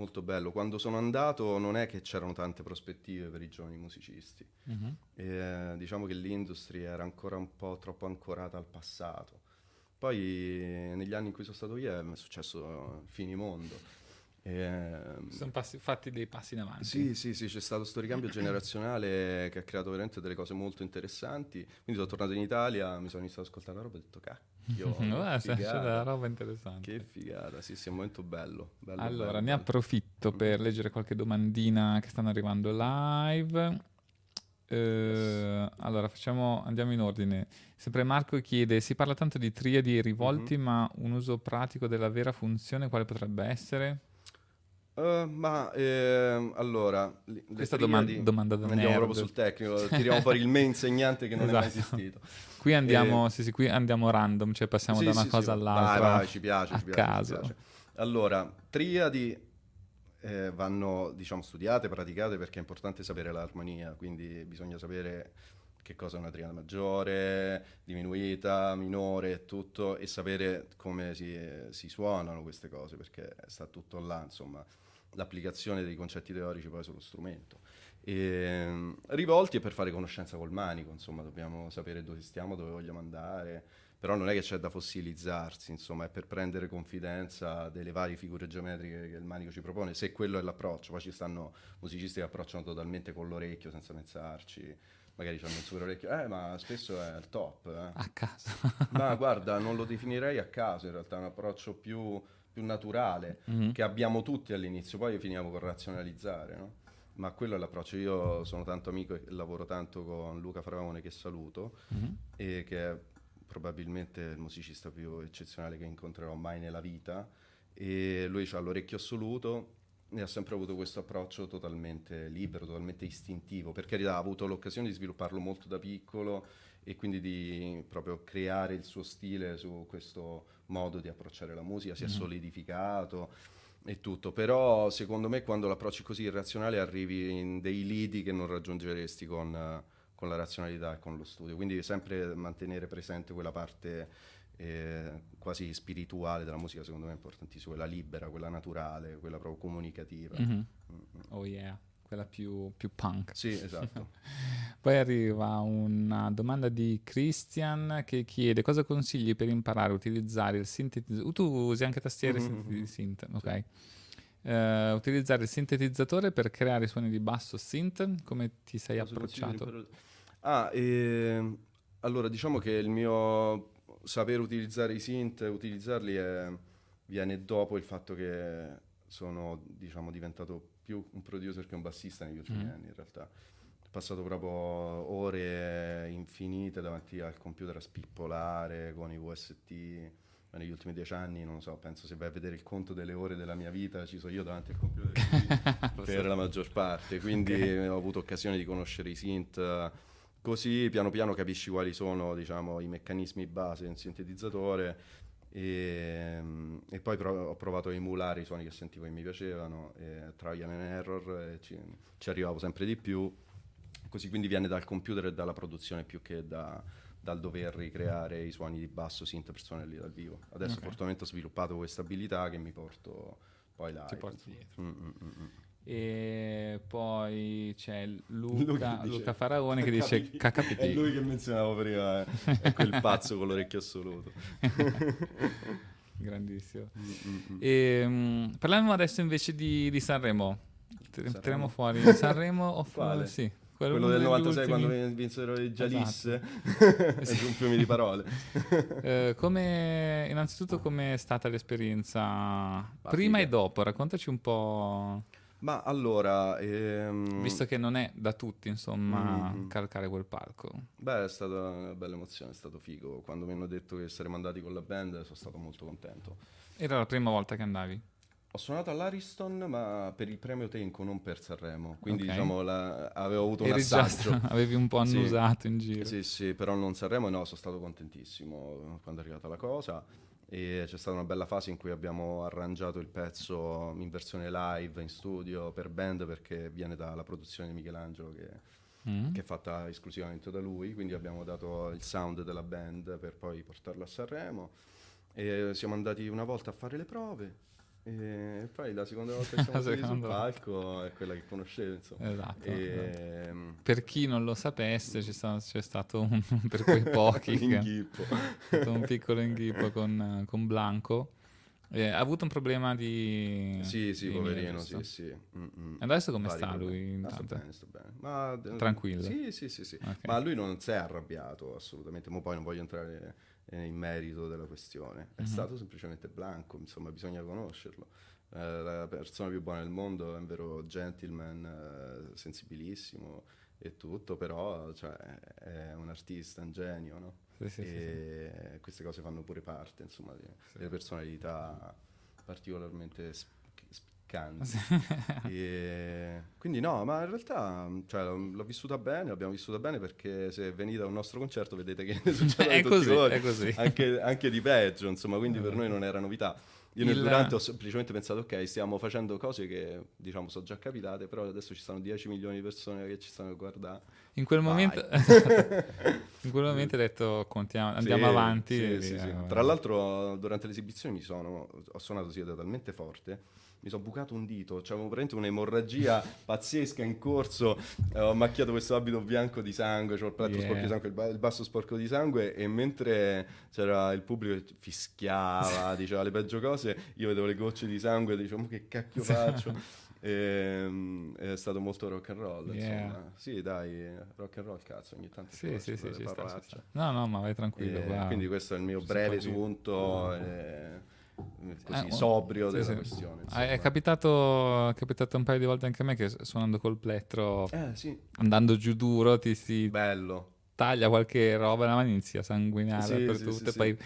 Speaker 3: molto bello. Quando sono andato non è che c'erano tante prospettive per i giovani musicisti.
Speaker 4: Mhm.
Speaker 3: E, diciamo che l'industria era ancora un po' troppo ancorata al passato. Poi negli anni in cui sono stato io è successo finimondo. E, ehm,
Speaker 4: Sono passi- fatti dei passi in avanti.
Speaker 3: sì, sì, sì, c'è stato questo ricambio generazionale che ha creato veramente delle cose molto interessanti. Quindi sono tornato in Italia, mi sono iniziato ad ascoltare la roba e ho detto, cacchio, [LAUGHS]
Speaker 4: C'è c'è
Speaker 3: figata."
Speaker 4: della roba interessante.
Speaker 3: Che figata, sì, sì, è un momento bello. bello
Speaker 4: Allora,
Speaker 3: bello,
Speaker 4: ne
Speaker 3: bello.
Speaker 4: approfitto per leggere qualche domandina che stanno arrivando live. Eh, allora, facciamo, andiamo in ordine. Sempre Marco chiede: si parla tanto di triadi e rivolti,
Speaker 3: Mhm.
Speaker 4: ma un uso pratico della vera funzione quale potrebbe essere?
Speaker 3: Uh, ma ehm, allora, le
Speaker 4: Questa
Speaker 3: triadi-
Speaker 4: doman- domanda da
Speaker 3: andiamo
Speaker 4: nerd.
Speaker 3: proprio sul tecnico, tiriamo fuori il me insegnante che non è mai
Speaker 4: Esatto.
Speaker 3: esistito.
Speaker 4: Qui andiamo,
Speaker 3: Eh,
Speaker 4: sì, sì, qui andiamo random, cioè passiamo
Speaker 3: sì,
Speaker 4: da una
Speaker 3: sì,
Speaker 4: cosa all'altra.
Speaker 3: Vai, vai, ci piace,
Speaker 4: a
Speaker 3: ci piace, ci
Speaker 4: caso.
Speaker 3: piace. Allora, triadi eh, vanno, diciamo, studiate, praticate perché è importante sapere l'armonia, quindi bisogna sapere che cosa è una triade maggiore, diminuita, minore tutto, e sapere come si, si suonano queste cose, perché sta tutto là, insomma, l'applicazione dei concetti teorici poi sullo strumento. E, mm, rivolti è per fare conoscenza col manico, insomma, dobbiamo sapere dove stiamo, dove vogliamo andare, però non è che c'è da fossilizzarsi, insomma, è per prendere confidenza delle varie figure geometriche che il manico ci propone, se quello è l'approccio, poi ci stanno musicisti che approcciano totalmente con l'orecchio senza pensarci, magari hanno il super orecchio, eh ma spesso è il top, eh.
Speaker 4: A caso.
Speaker 3: ma guarda, non lo definirei a caso, in realtà è un approccio più, più naturale,
Speaker 4: Mhm.
Speaker 3: che abbiamo tutti all'inizio, poi finiamo con razionalizzare, no? Ma quello è l'approccio. Io sono tanto amico e lavoro tanto con Luca Faraone, che saluto,
Speaker 4: Mhm.
Speaker 3: e che è probabilmente il musicista più eccezionale che incontrerò mai nella vita. E lui ha l'orecchio assoluto e ha sempre avuto questo approccio totalmente libero, totalmente istintivo. Per carità, ha avuto l'occasione di svilupparlo molto da piccolo e quindi di proprio creare il suo stile su questo modo di approcciare la musica, si è
Speaker 4: Mhm.
Speaker 3: solidificato e tutto, però secondo me quando l'approcci così irrazionale arrivi in dei lidi che non raggiungeresti con, con la razionalità e con lo studio, quindi sempre mantenere presente quella parte eh, quasi spirituale della musica secondo me è importantissimo, quella libera, quella naturale, quella proprio comunicativa.
Speaker 4: Mhm.
Speaker 3: Mm, mm.
Speaker 4: Oh yeah, quella più, più punk.
Speaker 3: Sì, esatto. [LAUGHS]
Speaker 4: Poi arriva una domanda di Christian che chiede cosa consigli per imparare a utilizzare il sintetizzatore. Tu usi anche tastiere e
Speaker 3: Mhm,
Speaker 4: sinteti-
Speaker 3: mhm.
Speaker 4: synth, ok. Eh, utilizzare il sintetizzatore per creare suoni di basso synth, come ti sei
Speaker 3: Cosa
Speaker 4: approcciato?
Speaker 3: Ah, ehm, allora diciamo che il mio saper utilizzare i synth, utilizzarli è- viene dopo il fatto che sono diciamo, diventato più un producer che un bassista negli ultimi
Speaker 4: Mm.
Speaker 3: anni in realtà. Ho passato proprio ore infinite davanti al computer a spippolare con i VST. Negli ultimi dieci anni, non lo so, penso se vai a vedere il conto delle ore della mia vita, ci sono io davanti al computer [LAUGHS] per la maggior parte, quindi
Speaker 4: Ok.
Speaker 3: ho avuto occasione di conoscere i synth, così piano piano capisci quali sono diciamo, i meccanismi base di un sintetizzatore e, e poi pro- ho provato a emulare i suoni che sentivo che mi piacevano, e trial and error, e ci, ci arrivavo sempre di più, così quindi viene dal computer e dalla produzione più che da- dal dover ricreare i suoni di basso synth per suonarli dal vivo. Adesso
Speaker 4: Ok.
Speaker 3: fortunatamente ho sviluppato questa abilità che mi porto poi là.
Speaker 4: Ti porti dietro.
Speaker 3: Mm, mm, mm, mm.
Speaker 4: E poi c'è
Speaker 3: Luca
Speaker 4: Luca, Faraone che dice KKT.
Speaker 3: È lui che menzionavo prima, eh. [LAUGHS] è quel pazzo con l'orecchio assoluto. [LAUGHS]
Speaker 4: Grandissimo.
Speaker 3: Mm, mm, mm.
Speaker 4: E, mm, parliamo adesso invece di, di Sanremo.
Speaker 3: Sanremo?
Speaker 4: Tiriamo fuori [LAUGHS] Sanremo o
Speaker 3: Quale?
Speaker 4: sì,
Speaker 3: Quello
Speaker 4: uno
Speaker 3: del
Speaker 4: degli
Speaker 3: 96
Speaker 4: ultimi.
Speaker 3: quando vinsero i Gialisse,
Speaker 4: Esatto.
Speaker 3: è un fiume di parole.
Speaker 4: Eh, come, innanzitutto com'è stata l'esperienza prima
Speaker 3: figa.
Speaker 4: e dopo? Raccontaci un po',
Speaker 3: Ma allora, ehm,
Speaker 4: visto che non è da tutti, insomma,
Speaker 3: Mm.
Speaker 4: calcare quel palco.
Speaker 3: beh, è stata una bella emozione, è stato figo. Quando mi hanno detto che saremmo andati con la band sono stato molto contento.
Speaker 4: Era la prima volta che andavi?
Speaker 3: Ho suonato all'Ariston, ma per il premio Tenco, non per Sanremo. Quindi,
Speaker 4: Ok.
Speaker 3: diciamo, la- avevo avuto un
Speaker 4: Eri già
Speaker 3: assaggio.
Speaker 4: sta- [LAUGHS] avevi un po'
Speaker 3: Sì.
Speaker 4: annusato in giro.
Speaker 3: Sì, sì, però non Sanremo, no, sono stato contentissimo quando è arrivata la cosa. E c'è stata una bella fase in cui abbiamo arrangiato il pezzo in versione live in studio per band perché viene dalla produzione di Michelangelo che,
Speaker 4: Mm.
Speaker 3: che è fatta esclusivamente da lui. Quindi abbiamo dato il sound della band per poi portarlo a Sanremo. E siamo andati una volta a fare le prove. E poi la seconda volta che [LAUGHS] siamo saliti sul palco è quella che conoscevo, insomma.
Speaker 4: Esatto,
Speaker 3: E,
Speaker 4: Per chi non lo sapesse, c'è stato, c'è stato un, [LAUGHS] per quei [LAUGHS] pochi
Speaker 3: Un
Speaker 4: un piccolo inghippo con, con Blanco. Eh, ha avuto un problema di
Speaker 3: Sì, sì,
Speaker 4: di
Speaker 3: poverino, sì, sì. Mm, mm.
Speaker 4: Adesso come
Speaker 3: Vari
Speaker 4: sta
Speaker 3: problemi.
Speaker 4: lui
Speaker 3: Ah,
Speaker 4: intanto?
Speaker 3: bene, sta bene. Ma,
Speaker 4: Tranquillo?
Speaker 3: Sì, sì, sì, sì.
Speaker 4: Ok.
Speaker 3: Ma lui non si è arrabbiato assolutamente, ma poi non voglio entrare eh, in merito della questione. È
Speaker 4: Mhm.
Speaker 3: stato semplicemente blanco, insomma, bisogna conoscerlo. Eh, la persona più buona del mondo, è un vero gentleman, eh, sensibilissimo e tutto, però cioè, è un artista, un genio, no?
Speaker 4: Sì, sì, sì,
Speaker 3: e queste cose fanno pure parte, insomma, di- delle personalità particolarmente s- piccanti. [LAUGHS] E quindi no, ma in realtà cioè, l'ho, vissuta bene, l'abbiamo vissuta bene perché se venite a un nostro concerto vedete che ne [LAUGHS] succede
Speaker 4: È così,
Speaker 3: colori,
Speaker 4: è così.
Speaker 3: Anche, anche di peggio, insomma, quindi per noi non era novità. Io nel
Speaker 4: Il-
Speaker 3: durante ho semplicemente pensato, ok, stiamo facendo cose che diciamo sono già capitate, però adesso ci stanno 10 milioni di persone che ci stanno a guardare.
Speaker 4: In quel
Speaker 3: Vai.
Speaker 4: momento, [LAUGHS] in quel momento hai detto contiamo- andiamo
Speaker 3: Sì,
Speaker 4: avanti.
Speaker 3: sì, sì,
Speaker 4: guarda.
Speaker 3: Tra l'altro, durante l'esibizione mi sono, ho suonato sia talmente forte. Mi sono bucato un dito, c'avevo veramente un'emorragia [LAUGHS] pazzesca in corso. eh, ho macchiato questo abito bianco di sangue, c'ho il petto
Speaker 4: Yeah.
Speaker 3: sporco di sangue, il, ba- il basso sporco di sangue. E mentre c'era il pubblico che fischiava, [LAUGHS] diceva le peggio cose, io vedevo le gocce di sangue e dicevo, "Ma che cacchio faccio? Ehm, è stato molto rock and roll,
Speaker 4: Yeah.
Speaker 3: insomma. Sì, dai, rock and roll, cazzo, ogni tanto ci
Speaker 4: Sì, sì,
Speaker 3: ci
Speaker 4: sì, ci sta, ci sta. No, no, ma vai tranquillo.
Speaker 3: E
Speaker 4: qua.
Speaker 3: quindi questo è il mio
Speaker 4: Si
Speaker 3: breve eh, così
Speaker 4: Eh,
Speaker 3: sobrio
Speaker 4: sì,
Speaker 3: della
Speaker 4: sì.
Speaker 3: questione.
Speaker 4: Ah, È
Speaker 3: insomma.
Speaker 4: capitato, è capitato un paio di volte anche a me che suonando col plettro,
Speaker 3: Eh sì,
Speaker 4: andando giù duro, ti si
Speaker 3: bello.
Speaker 4: taglia qualche roba la mano inizia a sanguinare
Speaker 3: Sì,
Speaker 4: dappertutto
Speaker 3: sì,
Speaker 4: e
Speaker 3: sì,
Speaker 4: poi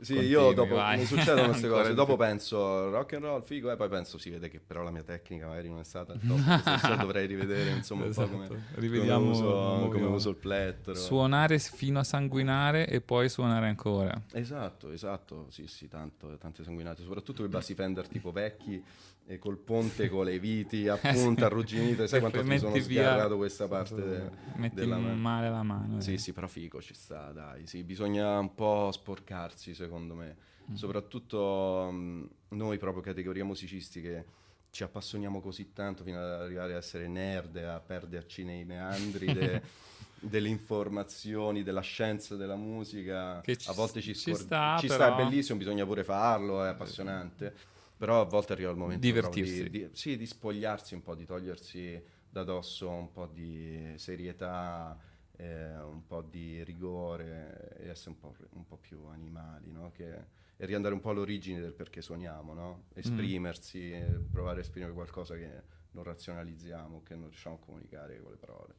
Speaker 3: Sì,
Speaker 4: continui,
Speaker 3: io dopo
Speaker 4: vai.
Speaker 3: mi succedono queste [LAUGHS] cose, dopo penso rock and roll figo e poi penso si vede che però la mia tecnica magari non è stata al [LAUGHS] top, dovrei rivedere insomma un po' come,
Speaker 4: Esatto.
Speaker 3: come
Speaker 4: Rivediamo
Speaker 3: uso,
Speaker 4: nuovi-
Speaker 3: come uso il plettro.
Speaker 4: suonare fino a sanguinare e poi suonare ancora.
Speaker 3: Esatto, esatto, sì, sì, tanto, tante sanguinate, soprattutto quei bassi Fender tipo vecchi e col ponte con le viti a [LAUGHS] punta, arrugginite, sai quanto mi sono sgarrato questa parte de-
Speaker 4: metti
Speaker 3: della mano.
Speaker 4: male la mano.
Speaker 3: Sì,
Speaker 4: eh.
Speaker 3: sì, però figo ci sta, dai, sì, bisogna un po' sporcarsi secondo me,
Speaker 4: Mm.
Speaker 3: soprattutto mh, noi proprio categoria musicisti che ci appassioniamo così tanto fino ad arrivare a essere nerd, a perderci nei meandri de- [LAUGHS] delle informazioni, della scienza della musica,
Speaker 4: Che ci-
Speaker 3: a volte ci,
Speaker 4: ci
Speaker 3: scor-
Speaker 4: sta,
Speaker 3: ci
Speaker 4: però-
Speaker 3: è bellissimo, bisogna pure farlo, è appassionante, però a volte arriva il momento
Speaker 4: Divertirsi.
Speaker 3: di, di- sì, di spogliarsi un po', di togliersi da dosso un po' di serietà, eh, un po' di rigore e essere un po', un po' più animali, no? Che- e riandare un po' all'origine del perché suoniamo, no? Esprimersi, e provare a esprimere qualcosa che non razionalizziamo, che non riusciamo a comunicare con le parole.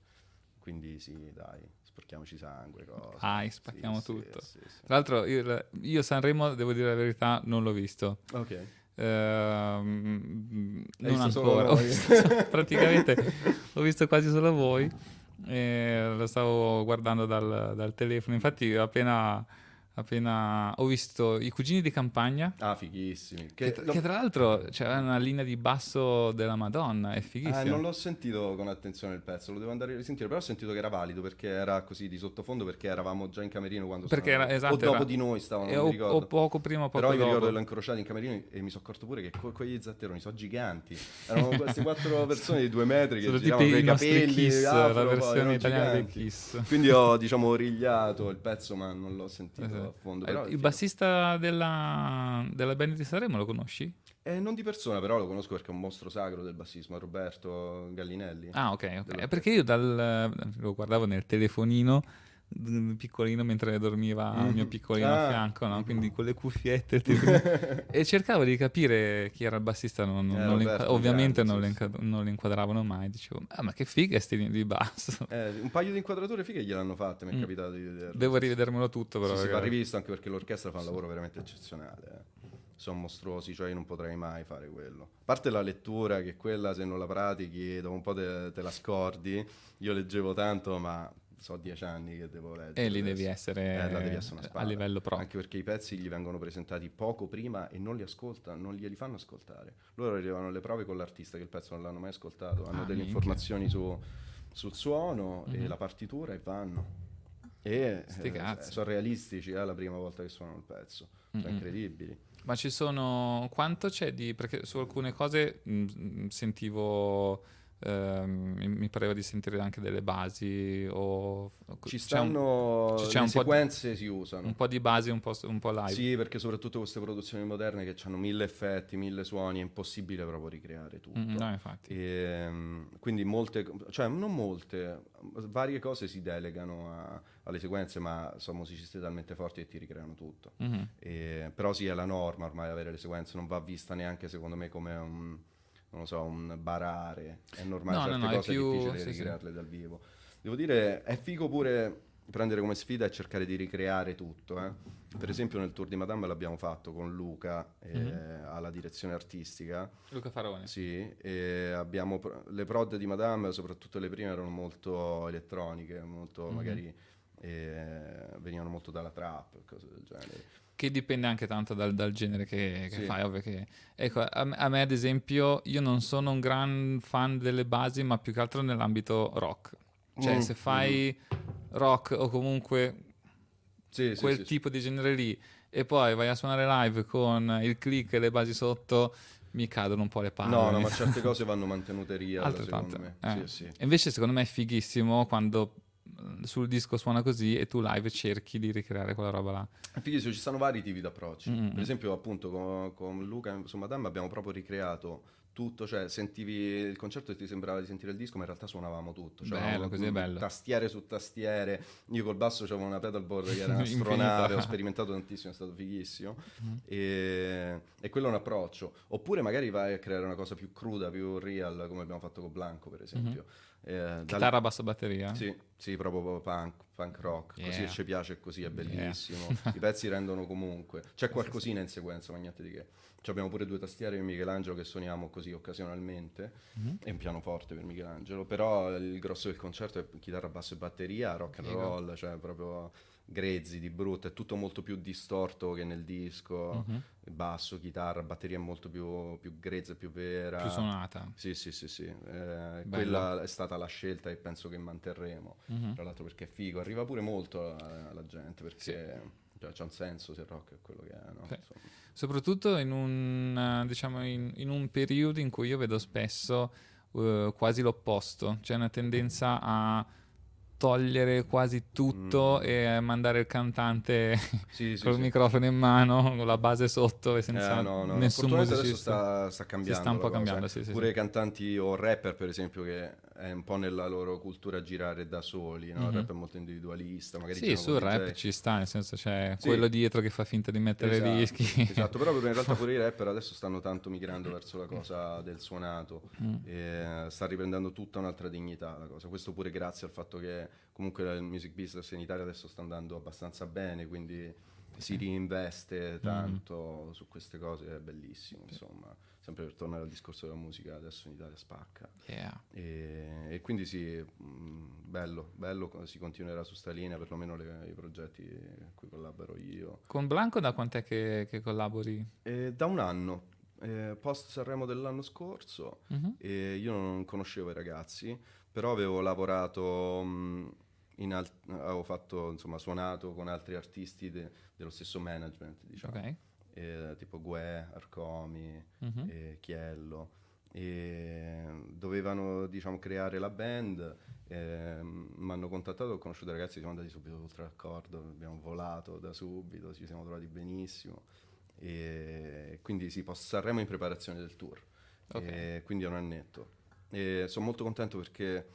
Speaker 3: Quindi sì, dai, sporchiamoci sangue, cose.
Speaker 4: Dai,
Speaker 3: Sì,
Speaker 4: spacchiamo
Speaker 3: sì,
Speaker 4: tutto.
Speaker 3: sì, sì.
Speaker 4: Tra l'altro io, io Sanremo, devo dire la verità, non l'ho visto.
Speaker 3: Ok. Hai
Speaker 4: non ancora, Ho visto- [LAUGHS] praticamente ho visto quasi solo voi. E lo stavo guardando dal, dal telefono. Infatti, appena, appena ho visto i cugini di campagna.
Speaker 3: Ah, fighissimi.
Speaker 4: Che, che tra l'altro c'era una linea di basso della Madonna, è fighissimo.
Speaker 3: Ah, non l'ho sentito con attenzione il pezzo, lo devo andare a risentire, però ho sentito che era valido perché era così di sottofondo perché eravamo già in camerino quando
Speaker 4: Perché era- esatto,
Speaker 3: o dopo
Speaker 4: era-
Speaker 3: di noi stavano,
Speaker 4: e
Speaker 3: non
Speaker 4: o- o poco prima o poco
Speaker 3: Però io mi ricordo
Speaker 4: dopo.
Speaker 3: che l'ho incrociato in camerino e mi sono accorto pure che co- quegli zatteroni sono giganti. Erano queste quattro [LAUGHS] persone di due metri che
Speaker 4: Sono
Speaker 3: giravano con
Speaker 4: i
Speaker 3: capelli
Speaker 4: Kiss,
Speaker 3: afro,
Speaker 4: la versione italiana dei
Speaker 3: giganti.
Speaker 4: Kiss.
Speaker 3: Quindi ho diciamo origliato il pezzo ma non l'ho sentito
Speaker 4: Esatto.
Speaker 3: A fondo.
Speaker 4: Eh,
Speaker 3: Però
Speaker 4: il bassista della, della band di Sanremo lo conosci?
Speaker 3: Eh, non di persona, però lo conosco perché è un mostro sacro del bassismo, Roberto Gallinelli.
Speaker 4: Ah, ok, ok. È perché io dal, lo guardavo nel telefonino piccolino mentre dormiva il mio piccolino
Speaker 3: Ah.
Speaker 4: a fianco, no? quindi con le cuffiette telefonino. [LAUGHS] e cercavo di capire chi era il bassista, non- non-
Speaker 3: Eh,
Speaker 4: non
Speaker 3: Roberto,
Speaker 4: inqua- ovviamente
Speaker 3: grande,
Speaker 4: non,
Speaker 3: sì,
Speaker 4: lo inca- non lo inquadravano mai, dicevo, ah ma che figa sti linee di basso.
Speaker 3: Eh, un paio di inquadrature fighe gliel'hanno fatte, mi è
Speaker 4: Mm.
Speaker 3: capitato di vederlo.
Speaker 4: Devo rivedermelo tutto però.
Speaker 3: Sì, sì, va rivisto anche perché l'orchestra fa un lavoro veramente eccezionale. eh. Sono mostruosi, cioè io non potrei mai fare quello. A parte la lettura, che quella se non la pratichi dopo un po' te, te la scordi. Io leggevo tanto, ma so dieci anni che devo leggere.
Speaker 4: E lì
Speaker 3: adesso.
Speaker 4: devi essere,
Speaker 3: Eh, devi essere
Speaker 4: a livello pro.
Speaker 3: Anche perché i pezzi gli vengono presentati poco prima e non li ascoltano, non glieli fanno ascoltare. Loro arrivano alle prove con l'artista che il pezzo non l'hanno mai ascoltato, hanno
Speaker 4: Ah,
Speaker 3: delle
Speaker 4: minchia.
Speaker 3: informazioni su- sul suono e
Speaker 4: Mhm.
Speaker 3: la partitura e vanno. E eh,
Speaker 4: cazzi.
Speaker 3: sono realistici, è la prima volta che suonano il pezzo. Sono
Speaker 4: Mm-mm.
Speaker 3: incredibili.
Speaker 4: Ma ci sono. Quanto c'è di. Perché su alcune cose mh, mh, sentivo. Ehm, mi- mi pareva di sentire anche delle basi o
Speaker 3: Ci
Speaker 4: c'è un-
Speaker 3: stanno
Speaker 4: c'è
Speaker 3: le
Speaker 4: po' di-
Speaker 3: sequenze si usano.
Speaker 4: un po' di basi un po', un po' live
Speaker 3: Sì, perché soprattutto queste produzioni moderne che hanno mille effetti, mille suoni, è impossibile proprio ricreare tutto.
Speaker 4: Mm, no infatti
Speaker 3: Ehm, quindi molte, cioè non molte, varie cose si delegano a- alle sequenze, ma sono musicisti talmente forti che ti ricreano tutto.
Speaker 4: Mhm.
Speaker 3: E- però sì, è la norma ormai avere le sequenze, non va vista neanche secondo me come un, non lo so, un barare. È normale,
Speaker 4: No, no,
Speaker 3: certe
Speaker 4: no, è
Speaker 3: cose
Speaker 4: più-
Speaker 3: è difficile
Speaker 4: sì, sì.
Speaker 3: ricrearle dal vivo. Devo dire, è figo pure prendere come sfida e cercare di ricreare tutto. eh. Per esempio nel Tour di Madame l'abbiamo fatto con Luca eh,
Speaker 4: Mhm.
Speaker 3: alla direzione artistica.
Speaker 4: Luca Faroni.
Speaker 3: Sì, abbiamo pro- le prod di Madame, soprattutto le prime, erano molto elettroniche, molto
Speaker 4: Mhm.
Speaker 3: magari eh, venivano molto dalla trap, cose del genere.
Speaker 4: Che dipende anche tanto dal, dal genere che, che
Speaker 3: Sì.
Speaker 4: fai, ovvio che... Ecco, a, me- a me ad esempio, io non sono un gran fan delle basi, ma più che altro nell'ambito rock. Cioè,
Speaker 3: Mm,
Speaker 4: se fai rock o comunque
Speaker 3: Sì,
Speaker 4: quel
Speaker 3: sì,
Speaker 4: tipo di genere lì e poi vai a suonare live con il click e le basi sotto, mi cadono un po' le palle.
Speaker 3: No, no, ma certe [LAUGHS] cose vanno mantenute real,
Speaker 4: Altrettante.
Speaker 3: secondo me.
Speaker 4: Eh.
Speaker 3: Sì, sì.
Speaker 4: Invece secondo me è fighissimo quando sul disco suona così e tu live cerchi di ricreare quella roba là.
Speaker 3: Fighissimo, ci stanno vari tipi di approcci.
Speaker 4: Mm.
Speaker 3: Per esempio, appunto, con, con Luca su Madame abbiamo proprio ricreato tutto, cioè sentivi il concerto e ti sembrava di sentire il disco, ma in realtà suonavamo tutto. Cioè,
Speaker 4: Bello, così è bello.
Speaker 3: Tastiere su tastiere. Io col basso avevo una pedalboard che era [LAUGHS]
Speaker 4: Infinita.
Speaker 3: un'astronave, ho sperimentato tantissimo, è stato fighissimo.
Speaker 4: Mm-hmm.
Speaker 3: E, e quello è un approccio. Oppure magari vai a creare una cosa più cruda, più real, come abbiamo fatto con Blanco, per esempio. Eh, dal-
Speaker 4: Mm-hmm. Chitarra, basso, batteria.
Speaker 3: sì, sì, proprio punk, punk rock. Così
Speaker 4: Yeah.
Speaker 3: ci piace, così è bellissimo. [LAUGHS] I pezzi rendono comunque. C'è qualcosina in sequenza, ma niente di che. Ci abbiamo pure due tastiere per Michelangelo che suoniamo così occasionalmente
Speaker 4: Mhm.
Speaker 3: e un pianoforte per Michelangelo. Però il grosso del concerto è chitarra, basso e batteria, rock and roll, cioè proprio grezzi di brutto. È tutto molto più distorto che nel disco.
Speaker 4: Mhm.
Speaker 3: Basso, chitarra, batteria molto più, più grezza e più vera.
Speaker 4: Più suonata.
Speaker 3: Sì, sì, sì, sì. Eh, quella è stata la scelta e penso che manterremo.
Speaker 4: Mhm.
Speaker 3: Tra l'altro perché è figo, arriva pure molto alla, gente perché cioè, c'ha un senso se il rock è quello che è, no?
Speaker 4: Sì. Soprattutto in un, eh, diciamo, in, in un periodo in cui io vedo spesso eh, quasi l'opposto, c'è una tendenza a togliere quasi tutto
Speaker 3: Mm.
Speaker 4: e mandare il cantante [LAUGHS]
Speaker 3: Sì, sì,
Speaker 4: col
Speaker 3: sì.
Speaker 4: microfono in mano, con la base sotto e senza
Speaker 3: Eh, no, no,
Speaker 4: nessun
Speaker 3: fortunatamente adesso
Speaker 4: musicista.
Speaker 3: sta, sta cambiando.
Speaker 4: Si sta un po' cambiando, sì,
Speaker 3: Pure cantanti o rapper, per esempio, che è un po' nella loro cultura girare da soli, no? Il
Speaker 4: Mhm.
Speaker 3: rap è molto individualista. Magari
Speaker 4: Sì,
Speaker 3: girano
Speaker 4: sul rap
Speaker 3: DJ.
Speaker 4: ci sta, nel senso c'è
Speaker 3: Sì.
Speaker 4: quello dietro che fa finta di mettere
Speaker 3: Esatto,
Speaker 4: rischi.
Speaker 3: esatto, però in realtà pure i [LAUGHS] rapper adesso stanno tanto migrando verso la cosa del suonato
Speaker 4: Mm.
Speaker 3: e sta riprendendo tutta un'altra dignità la cosa. Questo pure grazie al fatto che comunque il music business in Italia adesso sta andando abbastanza bene, quindi si reinveste tanto su queste cose, è bellissimo, insomma. Sempre per tornare al discorso della musica, adesso in Italia spacca.
Speaker 4: Yeah.
Speaker 3: E, e quindi sì, mh, bello, bello, si continuerà su sta linea, perlomeno le- i progetti a cui collaboro io.
Speaker 4: Con Blanco da quant'è che, che collabori?
Speaker 3: Eh, da un anno, eh, post Sanremo dell'anno scorso,
Speaker 4: Mhm.
Speaker 3: e io non conoscevo i ragazzi, però avevo lavorato, mh, in al- avevo fatto, insomma, suonato con altri artisti de- dello stesso management, diciamo,
Speaker 4: Ok.
Speaker 3: Eh, tipo Gue, Arcomi,
Speaker 4: Mhm.
Speaker 3: e Chiello, e dovevano, diciamo, creare la band, mi hanno contattato, ho conosciuto i ragazzi, siamo andati subito oltre l'accordo, abbiamo volato da subito, ci siamo trovati benissimo. E quindi sì, Sanremo in preparazione del tour.
Speaker 4: Ok.
Speaker 3: E quindi è un annetto. E sono molto contento perché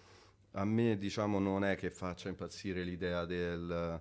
Speaker 3: a me, diciamo, non è che faccia impazzire l'idea del...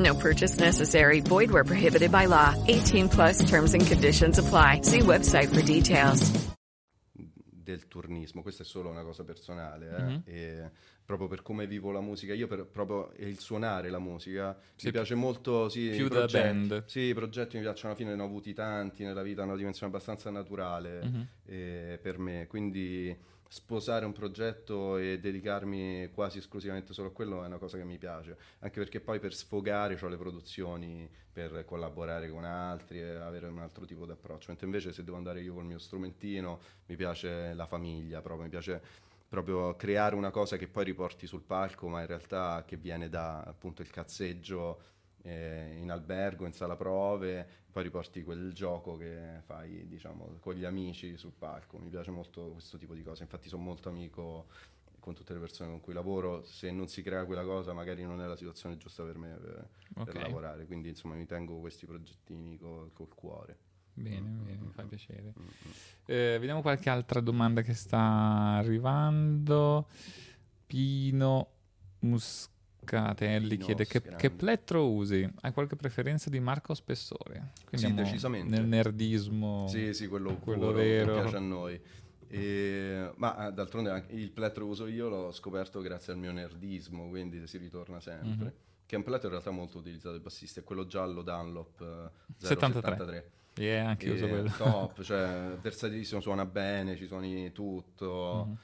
Speaker 5: No purchase necessary. Void where prohibited by law. 18 plus terms and conditions apply. See website for details.
Speaker 3: del turnismo, questa è solo una cosa personale, eh,
Speaker 4: Mhm.
Speaker 3: e proprio per come vivo la musica, io per, proprio il suonare la musica,
Speaker 4: Sì,
Speaker 3: mi piace molto, sì,
Speaker 4: più
Speaker 3: i
Speaker 4: da
Speaker 3: progetti,
Speaker 4: band.
Speaker 3: Sì, i progetti mi piacciono, alla fine ne ho avuti tanti nella vita, hanno una dimensione abbastanza naturale
Speaker 4: Mhm.
Speaker 3: eh, per me, quindi sposare un progetto e dedicarmi quasi esclusivamente solo a quello è una cosa che mi piace, anche perché poi per sfogare ho le produzioni, per collaborare con altri e avere un altro tipo di approccio, mentre invece se devo andare io col mio strumentino mi piace la famiglia proprio, mi piace proprio creare una cosa che poi riporti sul palco, ma in realtà che viene da appunto il cazzeggio eh, in albergo, in sala prove, poi riporti quel gioco che fai, diciamo, con gli amici sul palco. Mi piace molto questo tipo di cose, infatti sono molto amico con tutte le persone con cui lavoro, se non si crea quella cosa magari non è la situazione giusta per me per, per
Speaker 4: Ok.
Speaker 3: lavorare, quindi insomma mi tengo questi progettini co- col cuore.
Speaker 4: Bene, bene, mi fa piacere. Eh, vediamo qualche altra domanda che sta arrivando. Pino Muscatelli
Speaker 3: Pinos,
Speaker 4: chiede che, che plettro usi? Hai qualche preferenza di marca o spessore? Quindi
Speaker 3: Sì, decisamente.
Speaker 4: Nel nerdismo.
Speaker 3: Sì, sì, quello,
Speaker 4: quello vero.
Speaker 3: che piace a noi. E- ma eh, d'altronde anche il plettro uso io l'ho scoperto grazie al mio nerdismo, quindi si ritorna sempre.
Speaker 4: Mhm.
Speaker 3: Che è un plettro in realtà molto utilizzato dai bassisti, è quello giallo Dunlop eh,
Speaker 4: 73.
Speaker 3: 073.
Speaker 4: Yeah, anche io uso quello.
Speaker 3: Top, cioè versatilissimo, suona bene, ci suoni tutto.
Speaker 4: Mhm.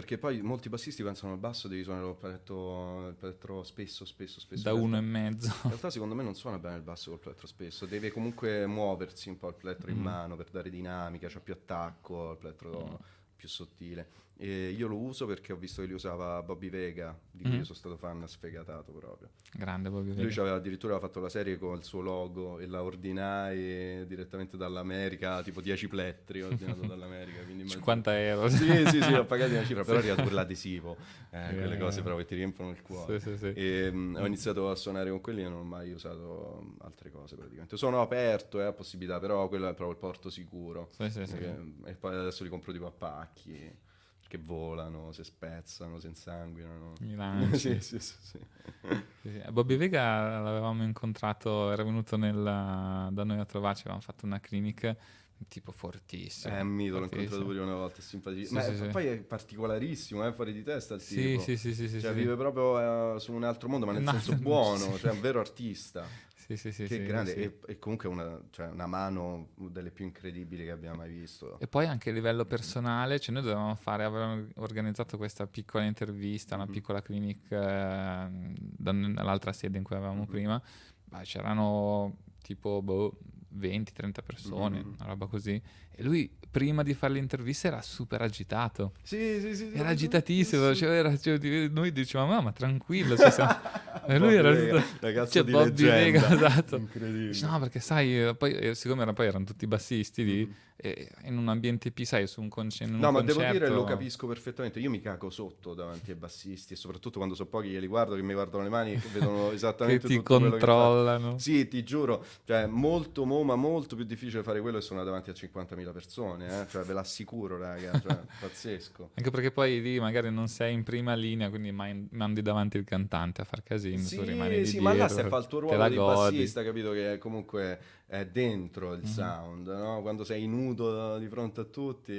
Speaker 3: Perché poi molti bassisti pensano al basso devi suonare il plettro, il plettro spesso, spesso, spesso.
Speaker 4: Da
Speaker 3: In
Speaker 4: uno e mezzo.
Speaker 3: In realtà secondo me non suona bene il basso col plettro spesso, deve comunque muoversi un po' il plettro in
Speaker 4: Mm.
Speaker 3: mano per dare dinamica, c'ha più attacco, il plettro
Speaker 4: Mm.
Speaker 3: più sottile. E io lo uso perché ho visto che li usava Bobby Vega, di cui
Speaker 4: Mm.
Speaker 3: io sono stato fan sfegatato proprio.
Speaker 4: Grande Bobby
Speaker 3: Lui
Speaker 4: Vega.
Speaker 3: addirittura aveva fatto la serie con il suo logo e la ordinai direttamente dall'America, tipo 10 plettri ordinato [LAUGHS] dall'America. Quindi immagino-
Speaker 4: 50 euro.
Speaker 3: Sì, sì, sì, ho pagato una cifra, però è arrivato l'adesivo, eh, quelle
Speaker 4: Eh.
Speaker 3: cose proprio che ti riempiono il cuore.
Speaker 4: Sì, sì, sì.
Speaker 3: E mm, ho iniziato a suonare con quelli e non ho mai usato mm, altre cose praticamente. Sono aperto eh, a possibilità, però quello è proprio il porto sicuro.
Speaker 4: Sì, sì, sì.
Speaker 3: Perché- E poi adesso li compro tipo a pacchi. Che volano, si spezzano, si insanguinano.
Speaker 4: Mi lanci. [LAUGHS]
Speaker 3: sì, sì, sì, sì.
Speaker 4: Sì, sì. Bobby Vega l'avevamo incontrato, era venuto nel- da noi a trovarci, avevamo fatto una clinic tipo fortissimo.
Speaker 3: È un mito, l'ho incontrato pure una volta, è simpaticissimo.
Speaker 4: Sì,
Speaker 3: Ma
Speaker 4: sì,
Speaker 3: è-
Speaker 4: sì.
Speaker 3: poi è particolarissimo, è fuori di testa il
Speaker 4: Sì,
Speaker 3: tipo.
Speaker 4: sì, sì, sì, sì,
Speaker 3: Cioè
Speaker 4: sì.
Speaker 3: vive proprio eh, su un altro mondo, ma nel
Speaker 4: No,
Speaker 3: senso
Speaker 4: sì.
Speaker 3: buono, cioè un vero artista.
Speaker 4: Sì, sì, sì,
Speaker 3: che
Speaker 4: sì,
Speaker 3: grande,
Speaker 4: sì.
Speaker 3: E, e comunque una, cioè, una mano delle più incredibili che abbiamo mai visto.
Speaker 4: E poi anche a livello personale, cioè noi dovevamo fare, avevamo organizzato questa piccola intervista, una
Speaker 3: Mhm.
Speaker 4: piccola clinic eh, da- nell'altra sede in cui avevamo
Speaker 3: Mhm.
Speaker 4: prima, ma c'erano tipo boh, 20-30 persone,
Speaker 3: Mhm.
Speaker 4: una roba così. E lui prima di fare l'intervista era super agitato.
Speaker 3: Sì, sì, sì.
Speaker 4: Era agitatissimo, cioè, era- cioè, noi dicevamo, ma, ma tranquillo. cioè, siamo-" [LAUGHS] e lui era tutto-
Speaker 3: ragazzo
Speaker 4: cioè,
Speaker 3: di
Speaker 4: Bobby
Speaker 3: leggenda.
Speaker 4: Vega, [LAUGHS] esatto.
Speaker 3: Incredibile.
Speaker 4: Dice, No, perché sai, eh, poi, eh, siccome era- poi erano tutti bassisti lì,
Speaker 3: Mhm.
Speaker 4: e in un ambiente P, sai, su un, conce- in un
Speaker 3: No, ma
Speaker 4: concerto...
Speaker 3: devo dire, lo capisco perfettamente. Io mi cago sotto davanti ai bassisti, e soprattutto quando so pochi che li guardo, che mi guardano le mani, che vedono [LAUGHS] esattamente
Speaker 4: Che ti
Speaker 3: tutto quello che
Speaker 4: controllano.
Speaker 3: Sì, ti giuro, cioè molto, mo, ma molto più difficile fare quello e sono davanti a 50.000 persone, eh? cioè ve l'assicuro, raga, cioè, [LAUGHS] pazzesco.
Speaker 4: Anche perché poi lì magari non sei in prima linea, quindi mandi davanti il cantante a far casino, tu rimani lì
Speaker 3: Sì, sì, ma là
Speaker 4: dietro,
Speaker 3: stai a fare il tuo ruolo di
Speaker 4: godi.
Speaker 3: bassista, capito? Che comunque è dentro il
Speaker 4: Mhm.
Speaker 3: sound, no? Quando sei nudo di fronte a tutti,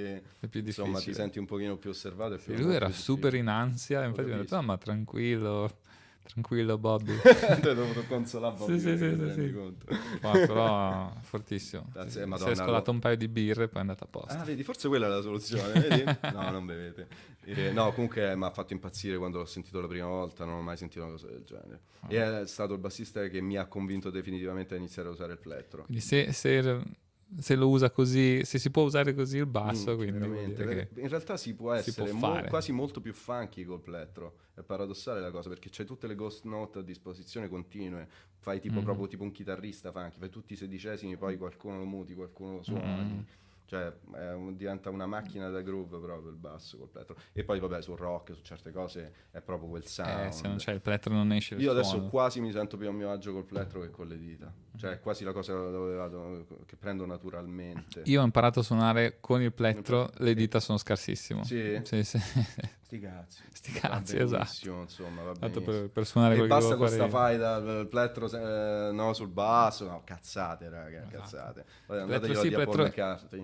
Speaker 4: più
Speaker 3: insomma, ti
Speaker 4: difficile.
Speaker 3: senti un pochino più osservato. E
Speaker 4: Sì,
Speaker 3: più
Speaker 4: lui era
Speaker 3: più
Speaker 4: super
Speaker 3: difficile.
Speaker 4: in ansia, infatti mi ha detto, "Ah, ma tranquillo, tranquillo Bobby.
Speaker 3: Ti ho dovuto consolare
Speaker 4: Sì,
Speaker 3: Bobby
Speaker 4: sì, sì, sì,
Speaker 3: rendi
Speaker 4: sì.
Speaker 3: conto?
Speaker 4: Ma però fortissimo.
Speaker 3: Grazie,
Speaker 4: si è scolato
Speaker 3: lo-
Speaker 4: un paio di birre e poi è andato a posto.
Speaker 3: Ah, vedi, forse quella è la soluzione, vedi? No, non bevete. No, comunque mi ha fatto impazzire quando l'ho sentito la prima volta, non ho mai sentito una cosa del genere. E è stato il bassista che mi ha convinto definitivamente a iniziare a usare il plettro.
Speaker 4: Quindi se, se- se lo usa così, se si può usare così il basso,
Speaker 3: Mm,
Speaker 4: dire che
Speaker 3: In realtà si può
Speaker 4: si
Speaker 3: essere
Speaker 4: può
Speaker 3: mo- quasi molto più funky col plettro. È paradossale la cosa perché c'hai tutte le ghost note a disposizione continue. Fai tipo
Speaker 4: Mhm.
Speaker 3: proprio tipo un chitarrista funky, fai tutti i sedicesimi, poi qualcuno lo muti, qualcuno lo suoni.
Speaker 4: Mhm.
Speaker 3: Cioè un- diventa una macchina da groove proprio il basso col plettro. E poi vabbè sul rock, su certe cose è proprio quel sound.
Speaker 4: eh, se non c'è il plettro non esce
Speaker 3: Io adesso
Speaker 4: suono.
Speaker 3: quasi mi sento più a mio agio col plettro che con le dita. Cioè è quasi la cosa dove vado, che prendo naturalmente.
Speaker 4: Io ho imparato a suonare con il plettro, le dita sono scarsissimo.
Speaker 3: Sì?
Speaker 4: Sì, sì. [LAUGHS]
Speaker 3: Sti cazzi.
Speaker 4: Sti cazzi, esatto.
Speaker 3: Insomma, va
Speaker 4: Tanto per, per suonare
Speaker 3: e basta con
Speaker 4: devo
Speaker 3: sta
Speaker 4: fare io.
Speaker 3: faida, plettro eh, no, sul basso, no, cazzate raga,
Speaker 4: Esatto.
Speaker 3: cazzate.
Speaker 4: Plettro sì, plettro,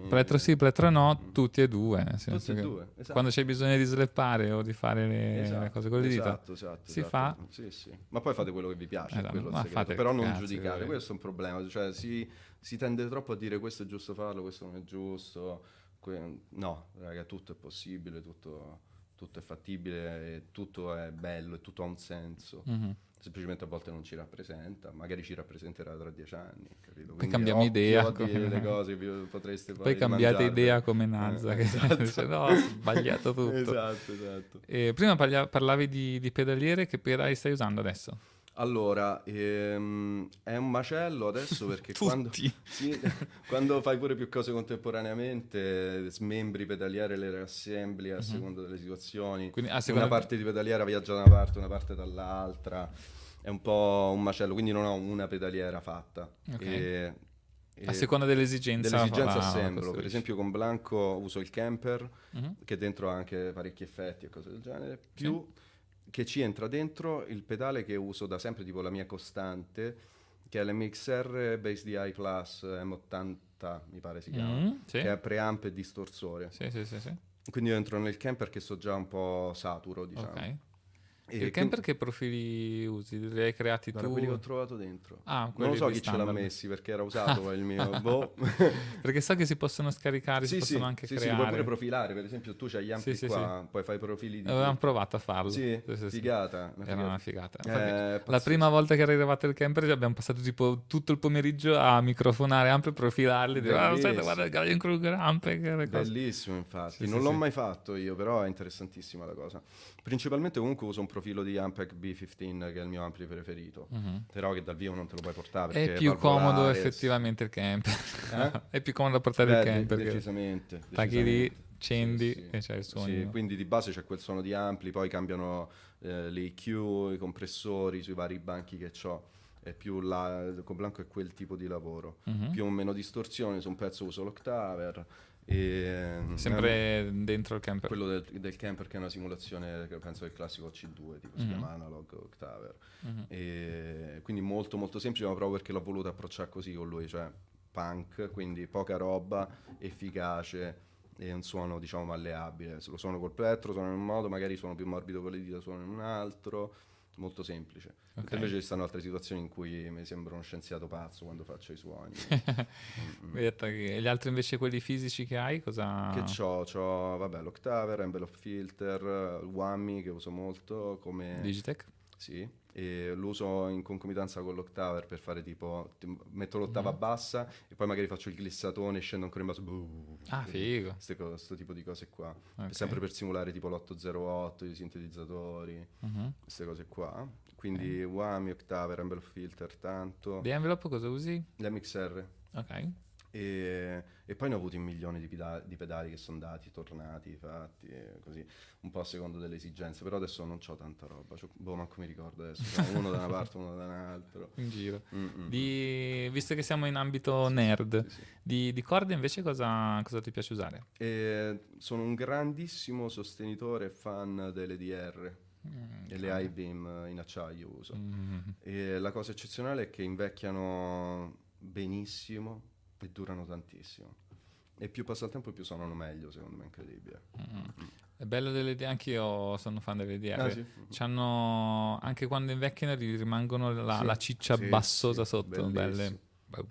Speaker 4: plettro sì, plettro no, tutti e due.
Speaker 3: Tutti e due, esatto.
Speaker 4: Quando c'è bisogno di sleppare o di fare le,
Speaker 3: Esatto,
Speaker 4: le cose con le dita,
Speaker 3: esatto, esatto,
Speaker 4: si
Speaker 3: esatto.
Speaker 4: fa.
Speaker 3: Sì, sì. Ma poi fate quello che vi piace,
Speaker 4: fate
Speaker 3: però non
Speaker 4: cazzi,
Speaker 3: giudicate, questo è un problema, cioè si, si tende troppo a dire questo è giusto farlo, questo non è giusto. Que- no, raga, tutto è possibile, tutto, tutto è fattibile, tutto è bello e tutto ha un senso.
Speaker 4: Mhm.
Speaker 3: Semplicemente a volte non ci rappresenta, magari ci rappresenterà tra dieci anni, capito?
Speaker 4: Poi
Speaker 3: Quindi
Speaker 4: cambiamo idea come-
Speaker 3: le [LAUGHS] cose che potreste poi
Speaker 4: cambiate
Speaker 3: mangiarvi.
Speaker 4: idea come Nazza, che
Speaker 3: esatto.
Speaker 4: dice, [LAUGHS] no, ho sbagliato [LAUGHS] tutto.
Speaker 3: Esatto, esatto.
Speaker 4: E prima parlia- parlavi di, di pedaliere, che pedali stai usando adesso?
Speaker 3: Allora, ehm, è un macello adesso perché [LAUGHS] quando, sì, [LAUGHS] quando fai pure più cose contemporaneamente, smembri pedaliere le reassembli a seconda delle situazioni.
Speaker 4: Mhm. Quindi, a
Speaker 3: Una parte di pedaliera viaggia da una parte, una parte dall'altra. È un po' un macello, quindi non ho una pedaliera fatta.
Speaker 4: Ok.
Speaker 3: E
Speaker 4: A seconda dell'esigenza
Speaker 3: Dell'esigenza assemblo. Per esempio con Blanco uso il camper,
Speaker 4: Mhm.
Speaker 3: che dentro ha anche parecchi effetti e cose del genere, più che ci entra dentro il pedale che uso da sempre, tipo la mia costante, che è l'MXR Bass DI Plus M80, mi pare si chiama,
Speaker 4: Mm, sì.
Speaker 3: che è preamp e distorsore.
Speaker 4: Sì, sì, sì, sì.
Speaker 3: Quindi io entro nel camper che so già un po' saturo, diciamo.
Speaker 4: Ok.
Speaker 3: E
Speaker 4: il camper che profili usi? Li hai creati tu?
Speaker 3: quelli che ho trovato dentro.
Speaker 4: Ah,
Speaker 3: non lo so chi ce l'ha
Speaker 4: standard.
Speaker 3: messi perché era [LAUGHS] usato il mio. [LAUGHS] boh.
Speaker 4: Perché so che si possono scaricare, si
Speaker 3: Sì,
Speaker 4: possono
Speaker 3: sì,
Speaker 4: anche
Speaker 3: sì, sì,
Speaker 4: creare.
Speaker 3: li puoi pure profilare, per esempio tu c'hai gli ampi
Speaker 4: Sì, sì,
Speaker 3: qua,
Speaker 4: sì.
Speaker 3: poi fai profili di...
Speaker 4: Avevamo provato a farlo.
Speaker 3: Sì,
Speaker 4: Sì, sì, sì.
Speaker 3: figata.
Speaker 4: Era una figata.
Speaker 3: Eh,
Speaker 4: la prima volta che era arrivato il camper abbiamo passato tipo tutto il pomeriggio a microfonare amp e profilarli. Dire, ah,
Speaker 3: Bellissimo.
Speaker 4: aspetta, guarda il Gallien Kruger amp. che le cose".
Speaker 3: Bellissimo infatti,
Speaker 4: Sì,
Speaker 3: non
Speaker 4: sì,
Speaker 3: l'ho
Speaker 4: sì.
Speaker 3: mai fatto io, però è interessantissima la cosa. Principalmente comunque uso un profilo di Ampeg B15 che è il mio ampli preferito,
Speaker 4: Mhm.
Speaker 3: però che dal vivo non te lo puoi portare
Speaker 4: È più comodo effettivamente il camper.
Speaker 3: Eh? [LAUGHS]
Speaker 4: è più comodo portare
Speaker 3: Beh,
Speaker 4: il
Speaker 3: de-
Speaker 4: camper. che-
Speaker 3: decisamente,
Speaker 4: Tagli lì, accendi
Speaker 3: Sì, sì.
Speaker 4: e c'è il suono.
Speaker 3: Sì, quindi di base c'è quel suono di ampli, poi cambiano eh, le EQ, i compressori sui vari banchi che ho. È più la, con Blanco è quel tipo di lavoro.
Speaker 4: Mhm.
Speaker 3: Più o meno distorsione, su un pezzo uso l'Octaver. E,
Speaker 4: Sempre dentro il camper.
Speaker 3: Quello del, del camper che è una simulazione, che penso che è il classico C2, tipo si
Speaker 4: Mhm.
Speaker 3: chiama Analog Octaver.
Speaker 4: Mhm.
Speaker 3: E quindi molto molto semplice, ma proprio perché l'ho voluto approcciare così con lui, cioè punk, quindi poca roba, efficace e un suono diciamo malleabile. Se lo suono col plettro, suono in un modo, magari suono più morbido con le dita, suono in un altro, molto semplice.
Speaker 4: Ok.
Speaker 3: Invece ci stanno altre situazioni in cui mi sembra uno scienziato pazzo quando faccio i suoni. [LAUGHS] Mm, mm.
Speaker 4: E gli altri invece quelli fisici che hai, cosa...
Speaker 3: Che c'ho? C'ho, vabbè, l'Octaver, Envelope Filter, il Whammy che uso molto come...
Speaker 4: Digitech?
Speaker 3: Sì, e lo uso in concomitanza con l'Octaver per fare tipo, ti- metto l'ottava
Speaker 4: Mhm.
Speaker 3: bassa e poi magari faccio il glissatone e scendo ancora in basso. buh,
Speaker 4: Ah, figo.
Speaker 3: Questo tipo di cose qua.
Speaker 4: Ok.
Speaker 3: Sempre per simulare tipo l'808, i sintetizzatori,
Speaker 4: Mhm.
Speaker 3: queste cose qua. Quindi Whammy, Octaver, Envelope Filter, tanto.
Speaker 4: Di envelope cosa usi?
Speaker 3: L'MXR.
Speaker 4: Ok.
Speaker 3: E, e poi ne ho avuti un milione di, peda- di pedali che sono andati, tornati, fatti, e così, un po' a secondo delle esigenze. Però adesso non ho tanta roba, c'ho- boh, manco mi ricordo adesso. [LAUGHS] uno da una parte, uno da un'altra.
Speaker 4: In giro.
Speaker 3: Mm-mm.
Speaker 4: Di- Visto che siamo in ambito nerd, Di, di corde invece cosa, cosa ti piace usare?
Speaker 3: E sono un grandissimo sostenitore e fan delle DR.
Speaker 4: Mm,
Speaker 3: e le. I-beam in acciaio uso.
Speaker 4: Mm.
Speaker 3: E la cosa eccezionale è che invecchiano benissimo e durano tantissimo. E più passa il tempo più suonano meglio, secondo me incredibile.
Speaker 4: Mm. È bello delle DR, anche io sono fan delle DR.
Speaker 3: Ah, sì?
Speaker 4: C'hanno, anche quando invecchiano rimangono la,
Speaker 3: Sì,
Speaker 4: la ciccia
Speaker 3: sì,
Speaker 4: bassosa sotto, belle.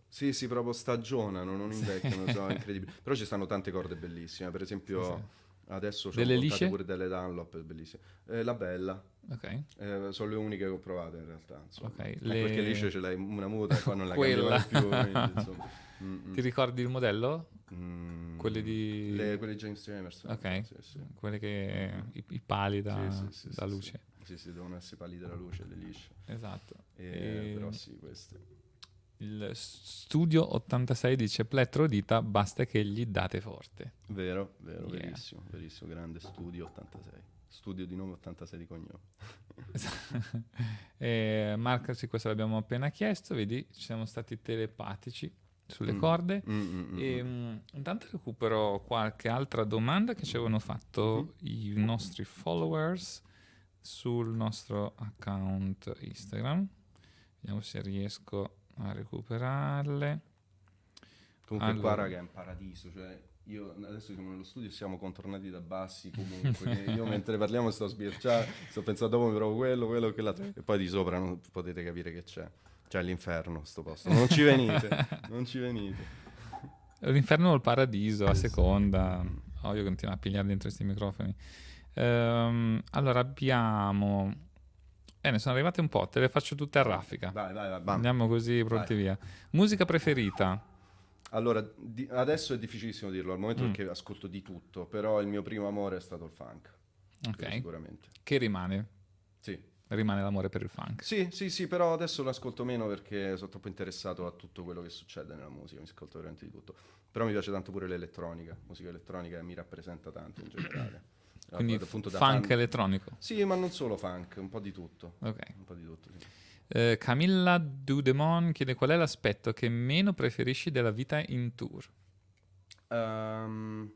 Speaker 3: Sì, sì, proprio stagionano, non invecchiano, sono [LAUGHS] incredibili. Però ci stanno tante corde bellissime, per esempio. Adesso c'ho
Speaker 4: Delle lisce?
Speaker 3: pure delle Dunlop bellissime. Eh, la Bella,
Speaker 4: Ok.
Speaker 3: eh, sono le uniche che ho provato in realtà. Insomma.
Speaker 4: Ok,
Speaker 3: Anche
Speaker 4: le-
Speaker 3: perché lisce ce l'hai una muta e poi non la
Speaker 4: Quella.
Speaker 3: più. quindi. [LAUGHS] Mm, mm.
Speaker 4: Ti ricordi il modello?
Speaker 3: Mm,
Speaker 4: Quelle di...
Speaker 3: le- quelle di James Jamerson.
Speaker 4: Ok.
Speaker 3: Sì, sì.
Speaker 4: Quelle che... I, i pali da,
Speaker 3: Sì,
Speaker 4: da luce.
Speaker 3: Sì, sì, devono essere pali della luce, le lisce.
Speaker 4: Esatto.
Speaker 3: E-
Speaker 4: E-
Speaker 3: Però sì, queste.
Speaker 4: Il studio 86 dice plettro dita, basta che gli date forte.
Speaker 3: Vero, vero,
Speaker 4: Yeah.
Speaker 3: verissimo, verissimo, grande studio 86. Studio di nome 86 di cognome. [LAUGHS]
Speaker 4: e Marco, sì, questo l'abbiamo appena chiesto, vedi, ci siamo stati telepatici sulle
Speaker 3: Mm.
Speaker 4: corde.
Speaker 3: Mm, mm,
Speaker 4: E,
Speaker 3: mm.
Speaker 4: mm, intanto recupero qualche altra domanda che ci avevano fatto
Speaker 3: Mm-hmm.
Speaker 4: i nostri followers sul nostro account Instagram. Vediamo se riesco a recuperarle.
Speaker 3: Comunque
Speaker 4: Allora.
Speaker 3: qua raga è un paradiso, cioè io adesso siamo nello studio e siamo contornati da bassi comunque, [LAUGHS] io mentre parliamo sto a sbirciare, sto pensando dopo mi provo quello, quello, quell'altro e poi di sopra non potete capire che c'è. C'è l'inferno sto posto, non ci venite, [LAUGHS] non ci venite.
Speaker 4: L'inferno o il paradiso a seconda. Oh, io continuo a pigliare dentro questi microfoni. Ehm, allora abbiamo. Bene, sono arrivate un po', te le faccio tutte a raffica.
Speaker 3: Vai, vai, vai, bam.
Speaker 4: Andiamo così pronti via. Musica preferita?
Speaker 3: Allora, di- adesso è difficilissimo dirlo al momento
Speaker 4: Mm.
Speaker 3: perché ascolto di tutto, però il mio primo amore è stato il funk.
Speaker 4: Ok.
Speaker 3: Sicuramente.
Speaker 4: Che rimane?
Speaker 3: Sì.
Speaker 4: Rimane l'amore per il funk.
Speaker 3: Sì, sì, sì, però adesso lo ascolto meno perché sono troppo interessato a tutto quello che succede nella musica, mi ascolto veramente di tutto. Però mi piace tanto pure l'elettronica, musica elettronica mi rappresenta tanto in generale.
Speaker 4: Quindi
Speaker 3: Appunto da
Speaker 4: funk
Speaker 3: fan-
Speaker 4: elettronico.
Speaker 3: Sì, ma non solo funk, un po' di tutto.
Speaker 4: Ok.
Speaker 3: Un po' di tutto, sì.
Speaker 4: Eh, Camilla Dudemon chiede qual è l'aspetto che meno preferisci della vita in tour.
Speaker 3: Ehm,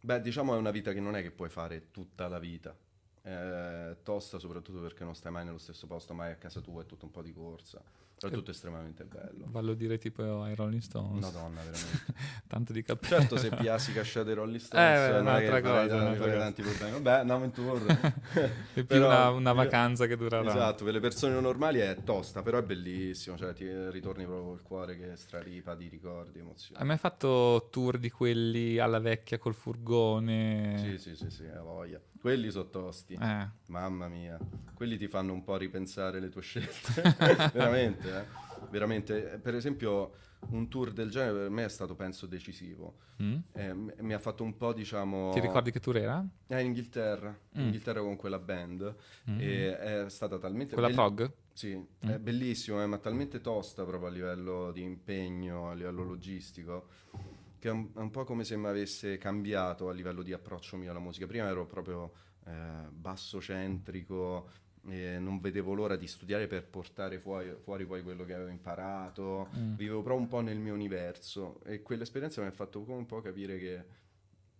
Speaker 3: beh, diciamo è una vita che non è che puoi fare tutta la vita. È tosta soprattutto perché non stai mai nello stesso posto, mai a casa tua, è tutto un po' di corsa. Però è tutto estremamente bello.
Speaker 4: Vallo dire tipo ai Rolling Stones.
Speaker 3: Madonna, [LAUGHS] veramente.
Speaker 4: Tanto di cappello.
Speaker 3: Certo, se piassi cascia dei Rolling Stones,
Speaker 4: Eh, beh,
Speaker 3: non è
Speaker 4: un'altra cosa,
Speaker 3: non
Speaker 4: un'altra
Speaker 3: farai
Speaker 4: cosa.
Speaker 3: tanti problemi. Vabbè, andiamo in tour. [LAUGHS]
Speaker 4: È più una, una vacanza che durerà.
Speaker 3: Esatto, per le persone normali è tosta, però è bellissimo, cioè ti ritorni proprio col cuore che straripa di ricordi, emozioni.
Speaker 4: Hai mai fatto tour di quelli alla vecchia col furgone?
Speaker 3: Sì, sì, sì, sì, ha voglia. Quelli sono tosti.
Speaker 4: Eh.
Speaker 3: Mamma mia. Quelli ti fanno un po' ripensare le tue scelte. [LAUGHS] Veramente, eh. Veramente. Eh, Per esempio, un tour del genere per me è stato, penso, decisivo.
Speaker 4: Mm?
Speaker 3: Eh, m- mi ha fatto un po', diciamo...
Speaker 4: Ti ricordi che tour era?
Speaker 3: Eh, in Inghilterra. In
Speaker 4: Mm.
Speaker 3: Inghilterra con quella band.
Speaker 4: Mm.
Speaker 3: È stata talmente...
Speaker 4: Quella
Speaker 3: belli-
Speaker 4: prog?
Speaker 3: Sì,
Speaker 4: Mm.
Speaker 3: è bellissimo, eh, ma talmente tosta proprio a livello di impegno, a livello logistico, che è un, è un po' come se mi avesse cambiato a livello di approccio mio alla musica. Prima ero proprio eh, bassocentrico, e non vedevo l'ora di studiare per portare fuori, fuori poi quello che avevo imparato,
Speaker 4: Mm.
Speaker 3: vivevo proprio un po' nel mio universo e quell'esperienza mi ha fatto un po' capire che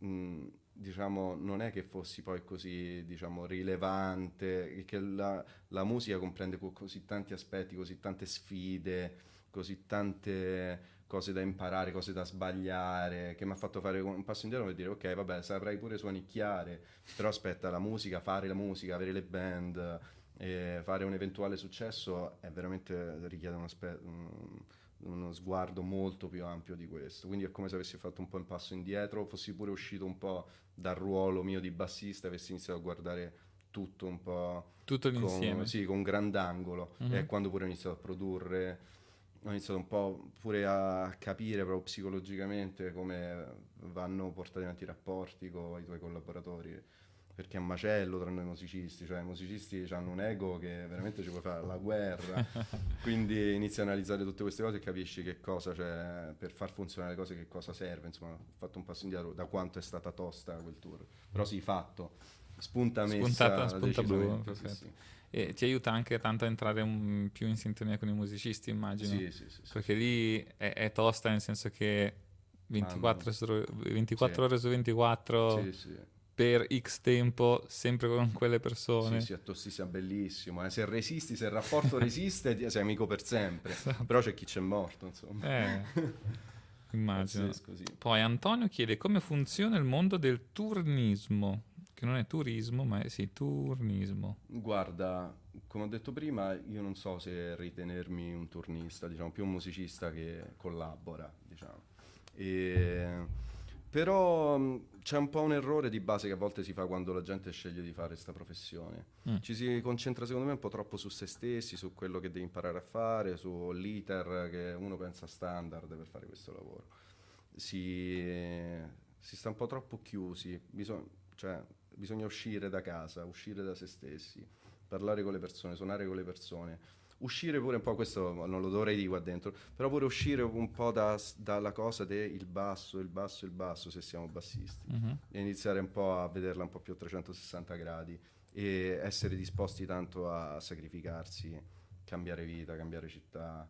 Speaker 3: mh, diciamo non è che fossi poi così diciamo rilevante che la, la musica comprende co- così tanti aspetti così tante sfide così tante cose da imparare cose da sbagliare che mi ha fatto fare un passo indietro per dire ok vabbè saprai pure suonicchiare però aspetta la musica fare la musica avere le band e fare un eventuale successo è veramente richiede un aspe- un- uno sguardo molto più ampio di questo. Quindi è come se avessi fatto un po' un passo indietro, fossi pure uscito un po' dal ruolo mio di bassista e avessi iniziato a guardare tutto un po'
Speaker 4: Tutto
Speaker 3: con, sì, con grandangolo.
Speaker 4: Mhm.
Speaker 3: E quando pure ho iniziato a produrre, ho iniziato un po' pure a capire proprio psicologicamente come vanno portati avanti i rapporti con i tuoi collaboratori. Perché è un macello tra noi musicisti, cioè i musicisti hanno un ego che veramente ci può fare la guerra. [LAUGHS] Quindi inizi a analizzare tutte queste cose e capisci che cosa c'è per far funzionare le cose, che cosa serve. Insomma, ho fatto un passo indietro da quanto è stata tosta quel tour. Però sì, fatto. Spunta messa
Speaker 4: Spuntata, spunta blu,
Speaker 3: sì, sì.
Speaker 4: E ti aiuta anche tanto a entrare un- più in sintonia con i musicisti, immagino.
Speaker 3: Sì, sì, sì, sì.
Speaker 4: Perché lì è, è tosta nel senso che 24, su- 24
Speaker 3: Sì.
Speaker 4: ore su 24
Speaker 3: Sì, sì.
Speaker 4: Per X tempo, sempre con quelle persone.
Speaker 3: Sì, sì, è tostissimo, è bellissimo. eh. Se resisti, se il rapporto [LAUGHS] resiste, sei amico per sempre.
Speaker 4: Esatto.
Speaker 3: Però c'è chi c'è morto, insomma.
Speaker 4: Eh, [LAUGHS] immagino. Poi Antonio chiede come funziona il mondo del turnismo, che non è turismo, ma è sì, turnismo.
Speaker 3: Guarda, come ho detto prima, io non so se ritenermi un turnista, diciamo, più un musicista che collabora, diciamo. E- Però mh, c'è un po' un errore di base che a volte si fa quando la gente sceglie di fare questa professione.
Speaker 4: Mm.
Speaker 3: Ci si concentra secondo me un po' troppo su se stessi, su quello che devi imparare a fare, sull'iter che uno pensa standard per fare questo lavoro. Si, si sta un po' troppo chiusi, bisog- cioè, bisogna uscire da casa, uscire da se stessi, parlare con le persone, suonare con le persone. Uscire pure un po', questo non lo dovrei dire qua dentro, però pure uscire un po' da- dalla cosa del basso, il basso, il basso, se siamo bassisti
Speaker 4: Mhm.
Speaker 3: e iniziare un po' a vederla un po' più a 360 gradi e essere disposti tanto a sacrificarsi, cambiare vita, cambiare città.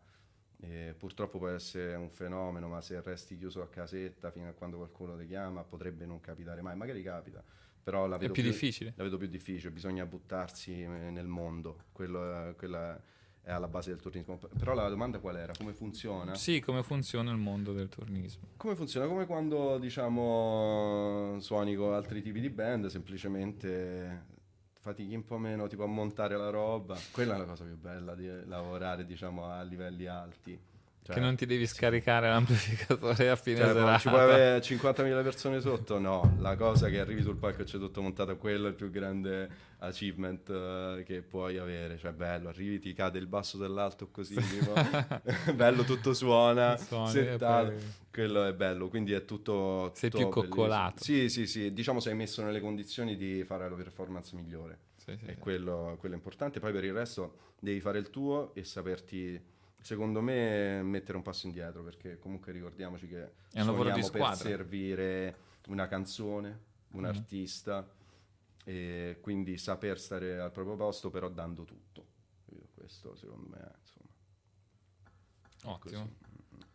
Speaker 3: E purtroppo può essere un fenomeno, ma se resti chiuso a casetta fino a quando qualcuno ti chiama, potrebbe non capitare mai. Magari capita, però la
Speaker 4: È
Speaker 3: vedo
Speaker 4: più difficile.
Speaker 3: La vedo più difficile, bisogna buttarsi eh, nel mondo. Quello, è- quella è alla base del turismo. Però la domanda qual era? Come funziona?
Speaker 4: Sì, come funziona il mondo del turnismo.
Speaker 3: Come funziona? Come quando diciamo suoni con altri tipi di band, semplicemente fatichi un po' meno tipo a montare la roba. Quella è la cosa più bella di lavorare diciamo a livelli alti. Cioè,
Speaker 4: che non ti devi scaricare l'amplificatore a fine
Speaker 3: cioè,
Speaker 4: serata.
Speaker 3: ci puoi avere 50.000 persone sotto? No, la cosa che arrivi sul palco e c'è tutto montato, quello è il più grande achievement eh, che puoi avere. Cioè, bello, arrivi, ti cade il basso dell'alto così, tipo, [LAUGHS] bello, tutto suona,
Speaker 4: Suoni
Speaker 3: settato.
Speaker 4: poi-
Speaker 3: Quello è bello, quindi è tutto...
Speaker 4: Sei
Speaker 3: tutto
Speaker 4: più coccolato.
Speaker 3: Sì, sì, sì, diciamo sei messo nelle condizioni di fare la performance migliore.
Speaker 4: Sì, sì,
Speaker 3: e
Speaker 4: sì.
Speaker 3: quello, quello è importante. Poi per il resto devi fare il tuo e saperti, secondo me, mettere un passo indietro, perché comunque ricordiamoci che
Speaker 4: È un lavoro di
Speaker 3: suoniamo per
Speaker 4: squadra.
Speaker 3: servire una canzone, un
Speaker 4: Mhm.
Speaker 3: artista, e quindi saper stare al proprio posto, però dando tutto. Questo. secondo me, insomma.
Speaker 4: Ottimo.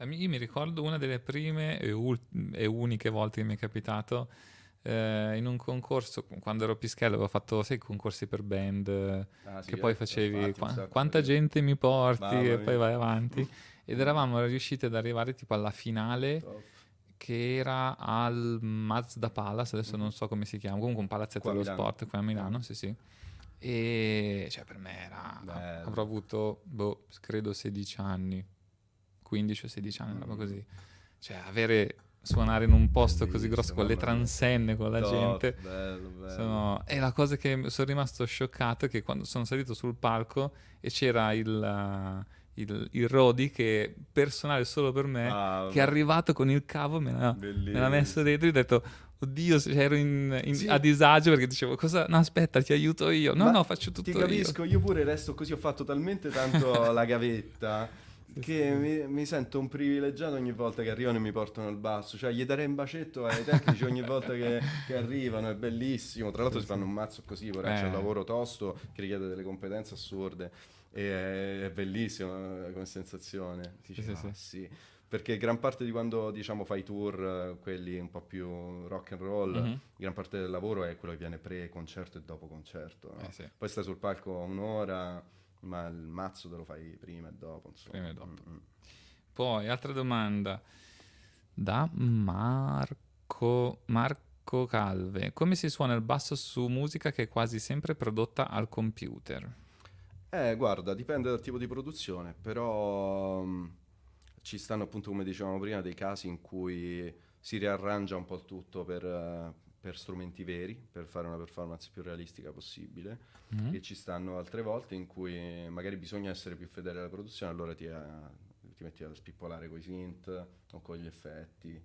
Speaker 4: Mi- Io mi ricordo una delle prime e, ul- e uniche volte che mi è capitato eh, in un concorso, quando ero pischello avevo fatto sai, concorsi per band, eh,
Speaker 3: Ah, sì,
Speaker 4: che poi
Speaker 3: eh,
Speaker 4: facevi qua- quanta gente mi porti e poi vai avanti. [LAUGHS] Ed eravamo riusciti ad arrivare tipo alla finale
Speaker 3: Top.
Speaker 4: che era al Mazda Palace, adesso non so come si chiama, comunque un palazzetto dello
Speaker 3: Milano.
Speaker 4: sport qua a Milano, sì sì. E cioè per me era
Speaker 3: Bello.
Speaker 4: avrò avuto boh, credo 16 anni, 15 o 16 anni, una roba
Speaker 3: Mm.
Speaker 4: così. Cioè avere suonare in un posto così grosso con le transenne con la
Speaker 3: Top,
Speaker 4: gente.
Speaker 3: bello, bello.
Speaker 4: Sono... E la cosa che sono rimasto scioccato è che quando sono salito sul palco e c'era il, uh, il, il Rodi che personale solo per me,
Speaker 3: Ah,
Speaker 4: che è arrivato con il cavo, me l'ha, me l'ha messo dentro e ho detto, oddio, se ero in- in-
Speaker 3: Sì.
Speaker 4: a disagio perché dicevo, cosa? No, aspetta, ti aiuto io. No,
Speaker 3: Ma
Speaker 4: no, faccio tutto
Speaker 3: Ti
Speaker 4: io.
Speaker 3: capisco, io. pure resto così, ho fatto talmente tanto [LAUGHS] la gavetta che mi, mi sento un privilegiato ogni volta che arrivano e mi portano il basso, cioè gli darei un bacetto ai tecnici ogni volta che, che arrivano, è bellissimo, tra l'altro si fanno un mazzo così, ora c'è
Speaker 4: Eh.
Speaker 3: un lavoro tosto che richiede delle competenze assurde e è, bellissimo eh, come sensazione, Dici,
Speaker 4: Sì, sì,
Speaker 3: "Ah,
Speaker 4: sì.
Speaker 3: sì." Perché gran parte di quando diciamo fai tour, eh, quelli un po' più rock and roll,
Speaker 4: Mhm.
Speaker 3: gran parte del lavoro è quello che viene pre-concerto e dopo concerto. no?
Speaker 4: Eh, sì.
Speaker 3: Poi stai sul palco un'ora, ma il mazzo te lo fai prima e dopo. Insomma.
Speaker 4: Prima e dopo.
Speaker 3: Mm-mm.
Speaker 4: Poi, altra domanda da Marco, Marco Calve. Come si suona il basso su musica che è quasi sempre prodotta al computer?
Speaker 3: Eh, guarda, dipende dal tipo di produzione, però mm, ci stanno appunto, come dicevamo prima, dei casi in cui si riarrangia un po' il tutto per, eh, per strumenti veri, per fare una performance più realistica possibile.
Speaker 4: Mhm.
Speaker 3: E ci stanno altre volte in cui magari bisogna essere più fedeli alla produzione, allora ti, eh, ti metti a spippolare con i synth o con gli effetti.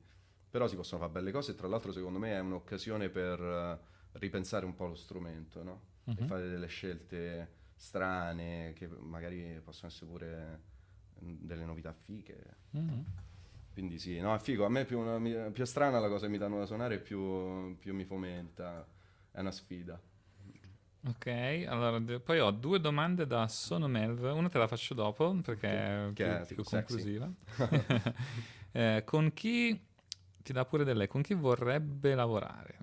Speaker 3: Però si possono fare belle cose e tra l'altro secondo me è un'occasione per eh, ripensare un po' lo strumento, no? E
Speaker 4: Mhm.
Speaker 3: fare delle scelte strane che magari possono essere pure mm, delle novità fighe.
Speaker 4: Mhm.
Speaker 3: Quindi sì, no, è figo. A me più, una- più strana la cosa che mi danno da suonare, più, più mi fomenta. È una sfida.
Speaker 4: Ok, allora poi ho due domande da Sono Melv. Una te la faccio dopo perché è
Speaker 3: Che
Speaker 4: più,
Speaker 3: è
Speaker 4: più
Speaker 3: sexy.
Speaker 4: conclusiva. [LAUGHS] [LAUGHS] Eh, con chi ti dà pure del lei? Con chi vorrebbe lavorare?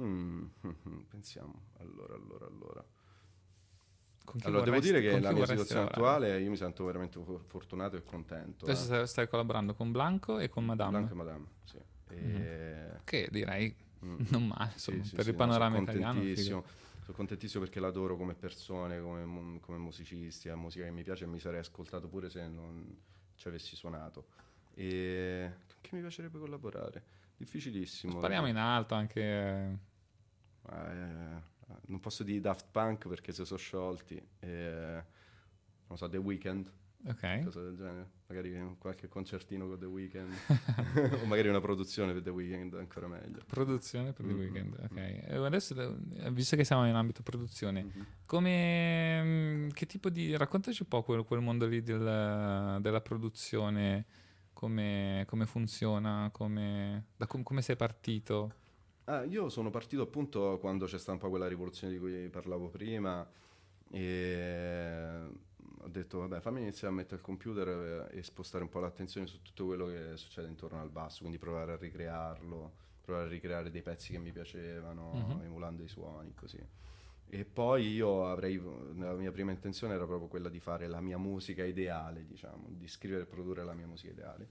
Speaker 3: Mm, [LAUGHS] pensiamo. Allora, allora, allora. Allora, devo dire che la mia situazione
Speaker 4: lavorare?
Speaker 3: attuale io mi sento veramente for- fortunato e contento.
Speaker 4: Adesso
Speaker 3: eh.
Speaker 4: stai, stai collaborando con Blanco e con Madame.
Speaker 3: Blanco e Madame, sì. E-
Speaker 4: Che direi
Speaker 3: Mm.
Speaker 4: non male, insomma,
Speaker 3: sì,
Speaker 4: per
Speaker 3: sì,
Speaker 4: il
Speaker 3: no,
Speaker 4: panorama
Speaker 3: sono
Speaker 4: italiano.
Speaker 3: contentissimo.
Speaker 4: figo.
Speaker 3: Sono contentissimo perché l'adoro come persone, come, come musicisti, è musica che mi piace e mi sarei ascoltato pure se non ci avessi suonato. E con chi mi piacerebbe collaborare? Difficilissimo.
Speaker 4: Spariamo in alto anche... eh,
Speaker 3: Eh, non posso dire Daft Punk perché si sono sciolti. E, non so, The Weeknd,
Speaker 4: Ok.
Speaker 3: cosa del genere. Magari qualche concertino con The Weeknd. [LAUGHS] o magari una produzione per The Weeknd, ancora meglio.
Speaker 4: Produzione per il
Speaker 3: Mm,
Speaker 4: weekend,
Speaker 3: mm,
Speaker 4: ok. E adesso, eh, visto che siamo in ambito produzione,
Speaker 3: Mhm.
Speaker 4: come, mm, che tipo di, raccontaci un po' quel, quel mondo lì del- della produzione, come, come funziona, come, da com- come sei partito?
Speaker 3: Ah, io sono partito appunto quando c'è stata un po' quella rivoluzione di cui parlavo prima e ho detto vabbè fammi iniziare a mettere il computer e, spostare un po' l'attenzione su tutto quello che succede intorno al basso, quindi provare a ricrearlo, provare a ricreare dei pezzi che mi piacevano,
Speaker 4: Mhm.
Speaker 3: emulando i suoni, così. E poi io avrei, la mia prima intenzione era proprio quella di fare la mia musica ideale, diciamo, di scrivere e produrre la mia musica ideale.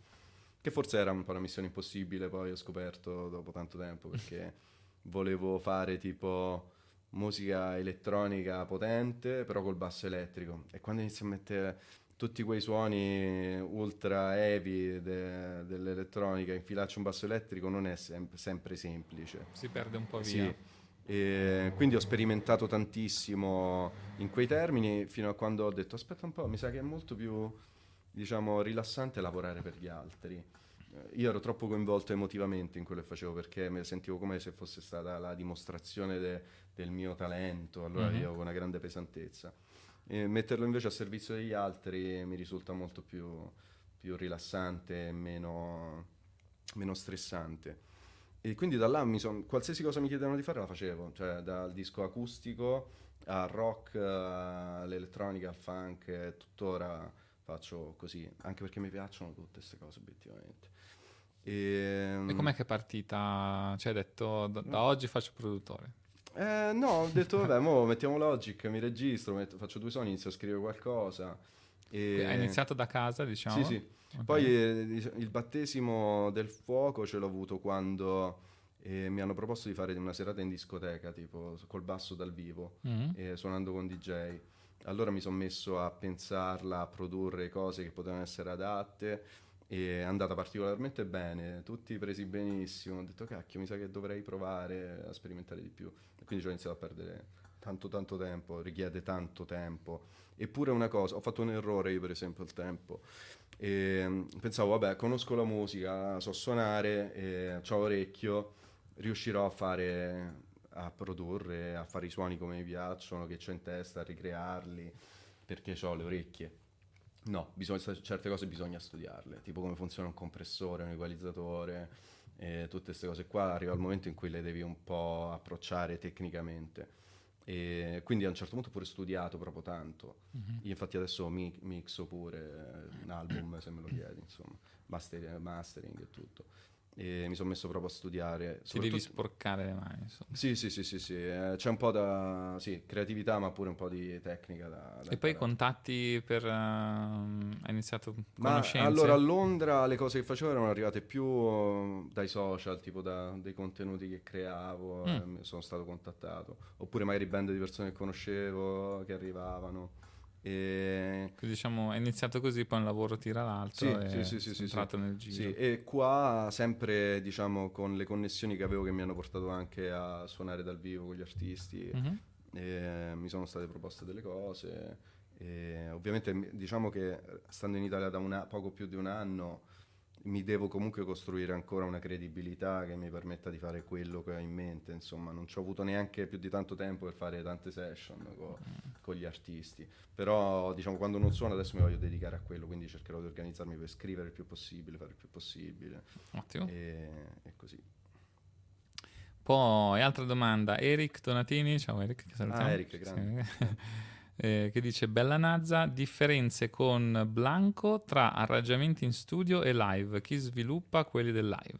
Speaker 3: Che forse era un po' una missione impossibile, poi ho scoperto dopo tanto tempo, perché [LAUGHS] volevo fare tipo musica elettronica potente, però col basso elettrico. E quando inizi a mettere tutti quei suoni ultra heavy de- dell'elettronica, infilarci un basso elettrico non è sem- sempre semplice.
Speaker 4: Si perde un po'
Speaker 3: Sì.
Speaker 4: via.
Speaker 3: E quindi ho sperimentato tantissimo in quei termini fino a quando ho detto aspetta un po', mi sa che è molto più diciamo rilassante lavorare per gli altri. Eh, Io ero troppo coinvolto emotivamente in quello che facevo perché mi sentivo come se fosse stata la dimostrazione de- del mio talento, allora
Speaker 4: Mhm.
Speaker 3: io con una grande pesantezza. E metterlo invece a servizio degli altri mi risulta molto più, più rilassante e meno, meno stressante. E quindi da là mi son, qualsiasi cosa mi chiedevano di fare la facevo, cioè dal disco acustico al rock, all'elettronica, al funk, e tuttora faccio così, anche perché mi piacciono tutte queste cose obiettivamente. E,
Speaker 4: E com'è che è partita? Cioè, hai detto da, da oggi faccio produttore.
Speaker 3: eh, no, ho detto vabbè, [LAUGHS] mo mettiamo Logic, mi registro, metto- faccio due suoni, inizio a scrivere qualcosa. E...
Speaker 4: Hai iniziato da casa, diciamo?
Speaker 3: Sì, sì.
Speaker 4: Ok.
Speaker 3: Poi eh, il battesimo del fuoco ce l'ho avuto quando eh, mi hanno proposto di fare una serata in discoteca, tipo col basso dal vivo,
Speaker 4: Mhm.
Speaker 3: eh, suonando con DJ. Allora mi sono messo a pensarla, a produrre cose che potevano essere adatte e è andata particolarmente bene, tutti presi benissimo. Ho detto cacchio, mi sa che dovrei provare a sperimentare di più. E quindi ho iniziato a perdere tanto tanto tempo, richiede tanto tempo. Eppure una cosa, ho fatto un errore io per esempio al tempo. E mm, pensavo, vabbè, conosco la musica, so suonare, e ho orecchio, riuscirò a fare, a produrre, a fare i suoni come mi piacciono, che ho in testa, a ricrearli, perché ho le orecchie. No, bisogna- certe cose bisogna studiarle, tipo come funziona un compressore, un equalizzatore, e tutte queste cose qua, arriva il momento in cui le devi un po' approcciare tecnicamente. E quindi a un certo punto ho pure studiato proprio tanto.
Speaker 4: Mhm.
Speaker 3: Io infatti adesso mi- mixo pure eh, un album se me lo chiedi, insomma, master- mastering e tutto. E mi sono messo proprio a studiare.
Speaker 4: Ti devi sporcare le mani, insomma.
Speaker 3: Sì, sì, sì, sì, sì, eh, c'è un po' da sì, creatività, ma pure un po' di tecnica da, da
Speaker 4: E poi i contatti per... ehm, hai iniziato
Speaker 3: Ma
Speaker 4: conoscenze?
Speaker 3: allora a Londra le cose che facevo erano arrivate più eh, dai social, tipo da, dei contenuti che creavo,
Speaker 4: Mm.
Speaker 3: eh, sono stato contattato. Oppure magari band di persone che conoscevo che arrivavano. E...
Speaker 4: Quindi diciamo è iniziato così, poi un lavoro tira l'altro
Speaker 3: Sì,
Speaker 4: e
Speaker 3: sì, sì, sì,
Speaker 4: entrato
Speaker 3: sì.
Speaker 4: nel giro.
Speaker 3: Sì, e qua sempre diciamo con le connessioni che avevo che mi hanno portato anche a suonare dal vivo con gli artisti,
Speaker 4: Mhm.
Speaker 3: e mi sono state proposte delle cose. E ovviamente diciamo che stando in Italia da una- poco più di un anno mi devo comunque costruire ancora una credibilità che mi permetta di fare quello che ho in mente, insomma non ci ho avuto neanche più di tanto tempo per fare tante session co- con gli artisti, però diciamo quando non suono adesso mi voglio dedicare a quello, quindi cercherò di organizzarmi per scrivere il più possibile, fare il più possibile
Speaker 4: Ottimo.
Speaker 3: e, e così.
Speaker 4: Poi altra domanda, Eric Donatini, ciao Eric, che salutiamo.
Speaker 3: Ah, Eric, grande.
Speaker 4: Sì. Eh, che dice Bella Nazza, differenze con Blanco tra arrangiamenti in studio e live, chi sviluppa quelli del live?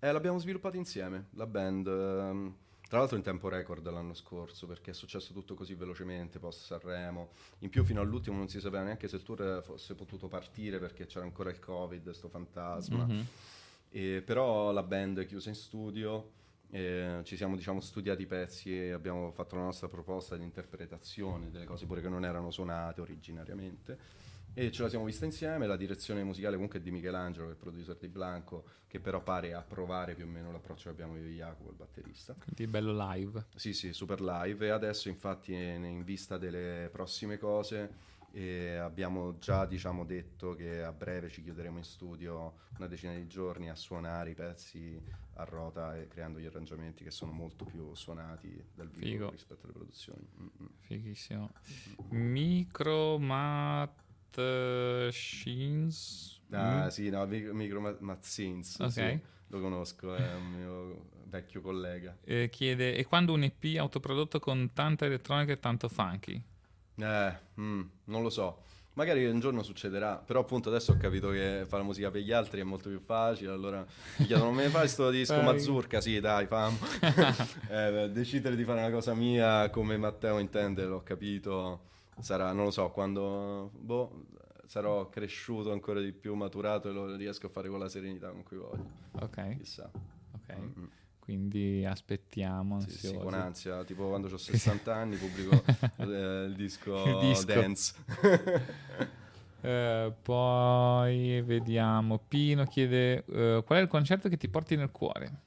Speaker 3: Eh, l'abbiamo sviluppato insieme, la band. ehm, Tra l'altro in tempo record l'anno scorso, perché è successo tutto così velocemente, post Sanremo. In più fino all'ultimo non si sapeva neanche se il tour fosse potuto partire perché c'era ancora il Covid, sto fantasma.
Speaker 4: Mhm.
Speaker 3: E però la band è chiusa in studio, eh, ci siamo diciamo studiati i pezzi e abbiamo fatto la nostra proposta di interpretazione delle cose pure che non erano suonate originariamente e ce la siamo vista insieme, la direzione musicale comunque è di Michelangelo che è il producer di Blanco che però pare approvare più o meno l'approccio che abbiamo io e Jacopo, il batterista.
Speaker 4: Quindi bello live.
Speaker 3: Sì, sì, super live e adesso infatti in, in vista delle prossime cose eh, abbiamo già diciamo detto che a breve ci chiuderemo in studio una decina di giorni a suonare i pezzi a rota e creando gli arrangiamenti che sono molto più suonati dal vivo
Speaker 4: Figo.
Speaker 3: rispetto alle produzioni. Mm-mm.
Speaker 4: Fighissimo. Micro Machines.
Speaker 3: Ah sì, no, Mic- Micro Ma- Mazzins,
Speaker 4: Ok.
Speaker 3: sì, lo conosco, è un mio vecchio collega.
Speaker 4: Eh, chiede, e quando un EP autoprodotto con tanta elettronica e tanto funky?
Speaker 3: Eh, mm, non lo so. Magari un giorno succederà, però appunto adesso ho capito che fare musica per gli altri è molto più facile, allora mi chiedono, me ne fai sto disco [LAUGHS] Mazurka? Sì, dai, fam. [LAUGHS] eh, decidere di fare una cosa mia come Matteo intende, l'ho capito, sarà, non lo so, quando boh, sarò cresciuto ancora di più, maturato e lo riesco a fare con la serenità con cui voglio.
Speaker 4: Ok.
Speaker 3: Chissà.
Speaker 4: Ok.
Speaker 3: Mm-mm.
Speaker 4: Quindi aspettiamo
Speaker 3: Sì, sì, con ansia, tipo quando ho 60 [LAUGHS] anni pubblico eh, il disco, [LAUGHS]
Speaker 4: Il disco.
Speaker 3: Dance. [LAUGHS]
Speaker 4: Eh, poi vediamo. Pino chiede eh, qual è il concerto che ti porti nel cuore?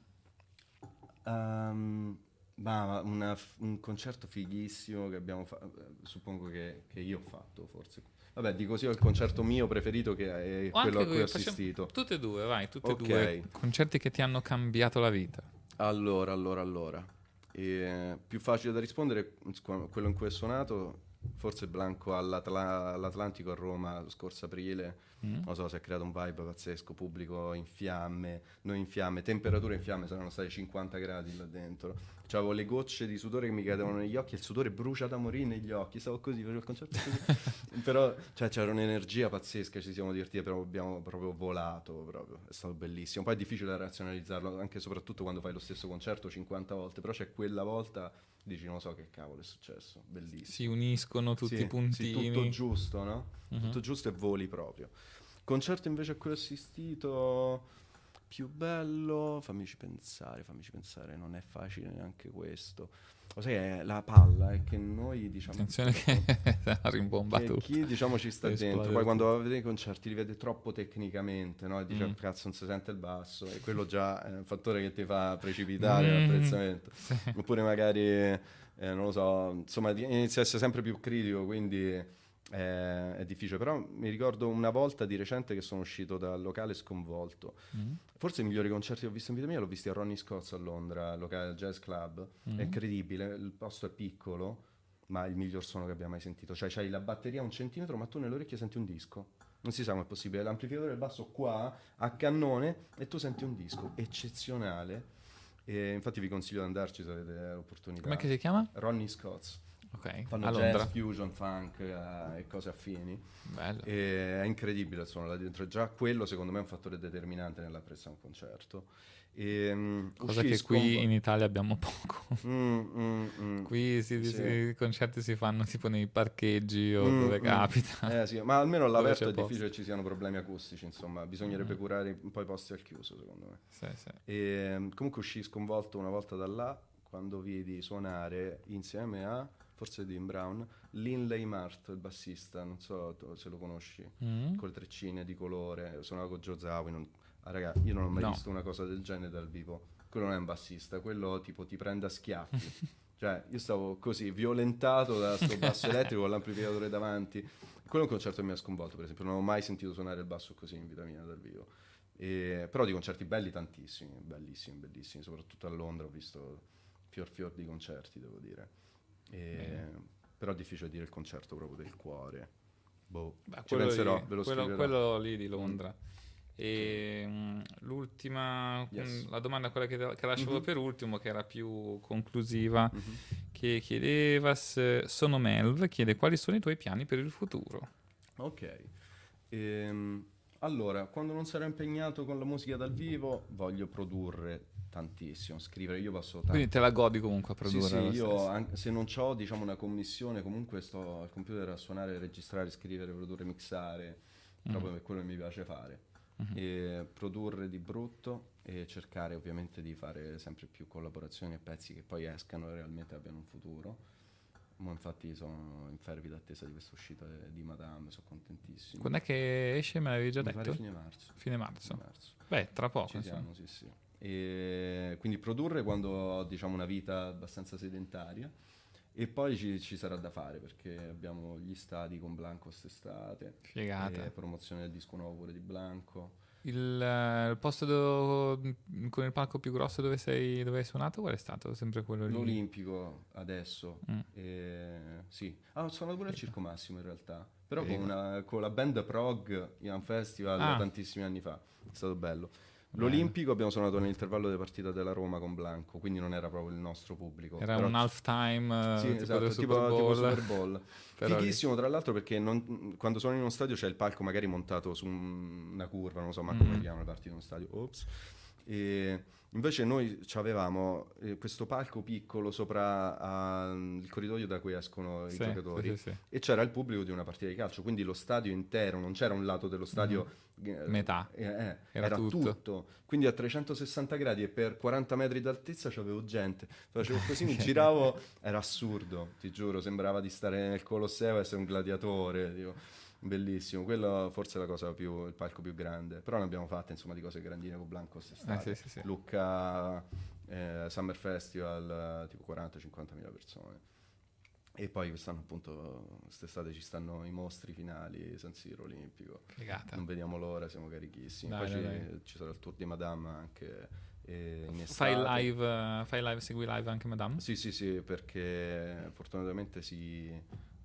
Speaker 3: Ehm, ma ma una un concerto fighissimo che abbiamo fatto, suppongo che, che io ho fatto forse. Vabbè, dico sì, ho il concerto mio preferito che è
Speaker 4: O
Speaker 3: quello a cui ho assistito.
Speaker 4: Tutte e due, vai, tutte e
Speaker 3: Ok.
Speaker 4: due. Concerti che ti hanno cambiato la vita.
Speaker 3: Allora, allora, allora. E, più facile da rispondere, quello in cui ho suonato forse Blanco all'Atla- all'Atlantico a Roma lo scorso aprile,
Speaker 4: Mm.
Speaker 3: non so, si è creato un vibe pazzesco, pubblico in fiamme, noi in fiamme, temperature in fiamme, saranno stati 50 gradi là dentro. C'avevo le gocce di sudore che mi cadevano negli occhi, il sudore brucia da morire negli occhi, stavo così, facevo il concerto così. [LAUGHS] però cioè, c'era un'energia pazzesca, ci siamo divertiti, però abbiamo proprio volato, proprio. è stato bellissimo. Poi è difficile razionalizzarlo, anche e soprattutto quando fai lo stesso concerto 50 volte, però c'è quella volta, dici non so che cavolo è successo, bellissimo.
Speaker 4: Si uniscono tutti
Speaker 3: Sì,
Speaker 4: i puntini.
Speaker 3: sì, tutto giusto, no?
Speaker 4: Mhm.
Speaker 3: Tutto giusto e voli proprio. Concerto invece a cui ho assistito più bello, fammici pensare, fammici pensare, non è facile neanche questo. Lo sai, è la palla è che noi diciamo...
Speaker 4: Attenzione che ha rimbombato
Speaker 3: che [LAUGHS] chi diciamo ci sta dentro, poi
Speaker 4: tutto.
Speaker 3: quando va a vedere i concerti li vede troppo tecnicamente, no? E dice
Speaker 4: Mm.
Speaker 3: cazzo non si sente il basso e quello già è un fattore che ti fa precipitare
Speaker 4: Mm.
Speaker 3: l'apprezzamento.
Speaker 4: Sì.
Speaker 3: Oppure magari, eh, non lo so, insomma inizia a essere sempre più critico, quindi eh, è difficile. Però mi ricordo una volta di recente che sono uscito dal locale sconvolto.
Speaker 4: Mm.
Speaker 3: Forse i migliori concerti che ho visto in vita mia l'ho visti a Ronnie Scott's a Londra, al locale Jazz Club.
Speaker 4: Mm.
Speaker 3: È incredibile, il posto è piccolo, ma è il miglior suono che abbia mai sentito. Cioè, c'hai la batteria a un centimetro, ma tu nell'orecchio senti un disco. Non si sa come è possibile. L'amplificatore del basso qua, a cannone, e tu senti un disco eccezionale. E infatti vi consiglio di andarci se avete l'opportunità.
Speaker 4: Com'è che si chiama?
Speaker 3: Ronnie Scott's.
Speaker 4: Ok,
Speaker 3: Fanno jazz, fusion, funk eh, e cose affini.
Speaker 4: Bello.
Speaker 3: E è incredibile il suono là dentro. Già quello secondo me è un fattore determinante nell'apprezzare un concerto. E, mm,
Speaker 4: Cosa che qui
Speaker 3: sconvo-
Speaker 4: in Italia abbiamo poco.
Speaker 3: Mm, mm, mm.
Speaker 4: Qui si-
Speaker 3: Sì.
Speaker 4: si- i concerti si fanno tipo nei parcheggi o
Speaker 3: Mm,
Speaker 4: dove
Speaker 3: mm.
Speaker 4: capita.
Speaker 3: Eh, sì, ma almeno all'aperto è
Speaker 4: posto.
Speaker 3: difficile che ci siano problemi acustici, insomma, bisognerebbe
Speaker 4: Mm.
Speaker 3: curare un po' i posti al chiuso, secondo me.
Speaker 4: Sì.
Speaker 3: E, mm, comunque uscì sconvolto una volta da là quando vidi suonare insieme a, forse Dean Brown, Linley Mart, il bassista, non so se lo conosci,
Speaker 4: Mm.
Speaker 3: con le treccine di colore, suonava con Joe Zawin. non- Ah, raga, io non ho mai
Speaker 4: No.
Speaker 3: visto una cosa del genere dal vivo. Quello non è un bassista, quello tipo ti prende a schiaffi. [LAUGHS] cioè, io stavo così, violentato da sto basso [LAUGHS] elettrico con l'amplificatore davanti. Quello è un concerto che mi ha sconvolto, per esempio. Non ho mai sentito suonare il basso così in vita mia dal vivo. E- però di concerti belli tantissimi, bellissimi, bellissimi. Soprattutto a Londra ho visto fior fior di concerti, devo dire. E- però è difficile dire il concerto proprio del cuore. Boh,
Speaker 4: Beh,
Speaker 3: ci
Speaker 4: quello
Speaker 3: penserò,
Speaker 4: lì-
Speaker 3: ve lo
Speaker 4: quello, quello lì di Londra. E mm, l'ultima,
Speaker 3: Yes.
Speaker 4: mm, la domanda quella che, che lasciavo
Speaker 3: Mhm.
Speaker 4: per ultimo, che era più conclusiva,
Speaker 3: Mhm.
Speaker 4: che chiedeva se sono Melv, chiede quali sono i tuoi piani per il futuro.
Speaker 3: Ok. Ehm, allora, quando non sarò impegnato con la musica dal vivo, voglio produrre tantissimo, scrivere. Io passo tanto.
Speaker 4: Quindi te la godi comunque a
Speaker 3: Sì,
Speaker 4: produrre.
Speaker 3: sì,
Speaker 4: lo
Speaker 3: io anche se non ho diciamo, una commissione, comunque sto al computer a suonare, registrare, scrivere, produrre, mixare,
Speaker 4: Mm.
Speaker 3: proprio per quello che mi piace fare.
Speaker 4: Mhm.
Speaker 3: E produrre di brutto e cercare ovviamente di fare sempre più collaborazioni e pezzi che poi escano e realmente abbiano un futuro. Mo infatti sono in fervida attesa di questa uscita di Madame, sono contentissimo.
Speaker 4: Quando è che esce? Me l'avevi già
Speaker 3: Mi
Speaker 4: detto?
Speaker 3: fine marzo.
Speaker 4: Fine marzo.
Speaker 3: Fine marzo.
Speaker 4: Beh, tra poco.
Speaker 3: Ci siamo, sì, sì. E quindi produrre quando ho diciamo, una vita abbastanza sedentaria e poi ci, ci sarà da fare perché abbiamo gli stadi con Blanco quest'estate,
Speaker 4: Figata.
Speaker 3: promozione del disco nuovo pure di Blanco.
Speaker 4: Il, eh, il posto do- con il palco più grosso dove, sei, dove hai suonato qual è stato? Sempre quello lì?
Speaker 3: L'Olimpico adesso,
Speaker 4: Mm.
Speaker 3: e- sì. Ah, ho suonato pure al Circo Massimo in realtà, però con, una- con la band Prog in un festival
Speaker 4: Ah.
Speaker 3: tantissimi anni fa, è stato bello. L'Olimpico abbiamo suonato nell'intervallo di partita della Roma con Blanco, quindi non era proprio il nostro pubblico.
Speaker 4: Era
Speaker 3: però
Speaker 4: un half time
Speaker 3: Sì,
Speaker 4: tipo
Speaker 3: esatto, tipo,
Speaker 4: Super
Speaker 3: tipo
Speaker 4: Bowl.
Speaker 3: Super Bowl. [LAUGHS] Fighissimo, tra l'altro, perché non- quando sono in uno stadio c'è il palco magari montato su un- una curva, non so ma come
Speaker 4: Mm.
Speaker 3: si chiama le parti di uno stadio. Ops. E invece noi avevamo questo palco piccolo sopra il corridoio da cui escono i
Speaker 4: Sì,
Speaker 3: giocatori
Speaker 4: sì, sì,
Speaker 3: e c'era il pubblico di una partita di calcio, quindi lo stadio intero, non c'era un lato dello stadio eh,
Speaker 4: Mhm. Metà.
Speaker 3: eh, eh,
Speaker 4: Era
Speaker 3: era,
Speaker 4: tutto.
Speaker 3: tutto. Quindi a 360 gradi e per 40 metri d'altezza c'avevo gente. Facevo così, mi [LAUGHS] giravo, era assurdo, ti giuro, sembrava di stare nel Colosseo e essere un gladiatore. tipo, Bellissimo, quello forse è la cosa più, il palco più grande. Però ne abbiamo fatte insomma di cose grandine con Blanco quest'estate.
Speaker 4: Eh, sì, sì, sì.
Speaker 3: Lucca eh, Summer Festival, tipo 40-50 mila persone. E poi quest'anno appunto, quest'estate ci stanno i mostri finali, San Siro Olimpico.
Speaker 4: Figata.
Speaker 3: Non vediamo l'ora, siamo carichissimi.
Speaker 4: Dai,
Speaker 3: poi
Speaker 4: dai,
Speaker 3: ci,
Speaker 4: dai.
Speaker 3: ci sarà il tour di Madame anche eh, in
Speaker 4: Fai
Speaker 3: estate.
Speaker 4: live, eh, fai live, segui live anche Madame?
Speaker 3: Sì, sì, sì, perché fortunatamente si,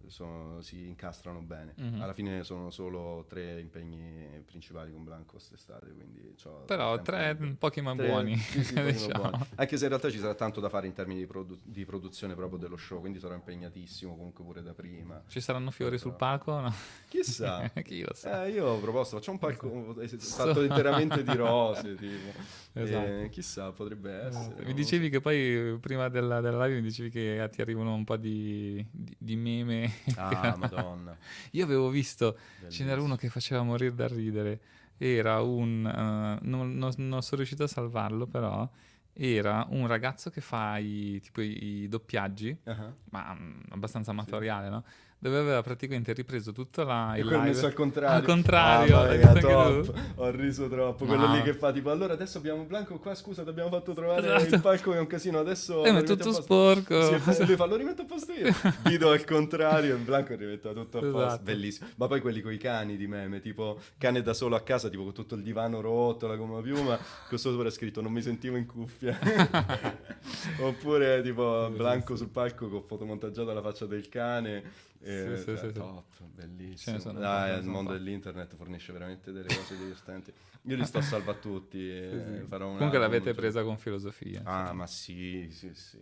Speaker 3: sono- si incastrano bene.
Speaker 4: Mhm.
Speaker 3: Alla fine sono solo tre impegni principali con Blanco quest'estate, quindi
Speaker 4: Però tre pochi ma
Speaker 3: Tre-
Speaker 4: buoni, [LAUGHS]
Speaker 3: sì, sì, [LAUGHS]
Speaker 4: diciamo.
Speaker 3: buoni. Anche se in realtà ci sarà tanto da fare in termini di, produ- di produzione proprio dello show, quindi sarò impegnatissimo comunque pure da prima.
Speaker 4: Ci saranno fiori sul palco? No?
Speaker 3: Chissà. [LAUGHS]
Speaker 4: Chi lo sa.
Speaker 3: Eh, io ho proposto, facciamo un palco fatto interamente di rose, tipo.
Speaker 4: Esatto.
Speaker 3: Eh, chissà, potrebbe essere.
Speaker 4: Mi dicevi che poi prima della, della live mi dicevi che ti arrivano un po' di, di, di meme.
Speaker 3: Ah, [LAUGHS] madonna.
Speaker 4: Io avevo visto, ce
Speaker 3: Bellissimo.
Speaker 4: n'era uno che faceva morire da ridere. Era un... eh, non, non- non sono riuscito a salvarlo però. Era un ragazso che fa i, tipo i, doppiaggi,
Speaker 3: Ah.
Speaker 4: ma mm, abbastanza amatoriale, no? Dove aveva praticamente ripreso tutto la,
Speaker 3: E
Speaker 4: il live.
Speaker 3: messo al contrario.
Speaker 4: Al contrario,
Speaker 3: Ah, top.
Speaker 4: tu?
Speaker 3: Ho riso troppo. Quello lì che fa tipo, allora adesso abbiamo Blanco qua, scusa, ti abbiamo fatto trovare
Speaker 4: Esatto.
Speaker 3: il palco che è un casino, adesso...
Speaker 4: Eh, ma è tutto
Speaker 3: a posto."
Speaker 4: sporco.
Speaker 3: Sì, [LAUGHS] lui fa, lo rimetto a posto io. [LAUGHS] Guido al contrario, e Blanco rimette tutto a posto.
Speaker 4: Esatto.
Speaker 3: Bellissimo. Ma poi quelli con i cani di meme, tipo cane da solo a casa, tipo con tutto il divano rotto, la gomma piuma, [LAUGHS] con sopra è scritto non mi sentivo in cuffia. Oppure tipo Blanco sul palco con fotomonteggiata la faccia del cane. E,
Speaker 4: Sì, sì,
Speaker 3: cioè,
Speaker 4: sì,
Speaker 3: top, bellissimo.
Speaker 4: ne
Speaker 3: il mondo dell'internet fornisce veramente delle cose divertenti. Io li sto salva a tutti. [LAUGHS] e un
Speaker 4: Comunque l'avete
Speaker 3: cioè-
Speaker 4: presa con filosofia.
Speaker 3: Ah, ma sì, sì, sì.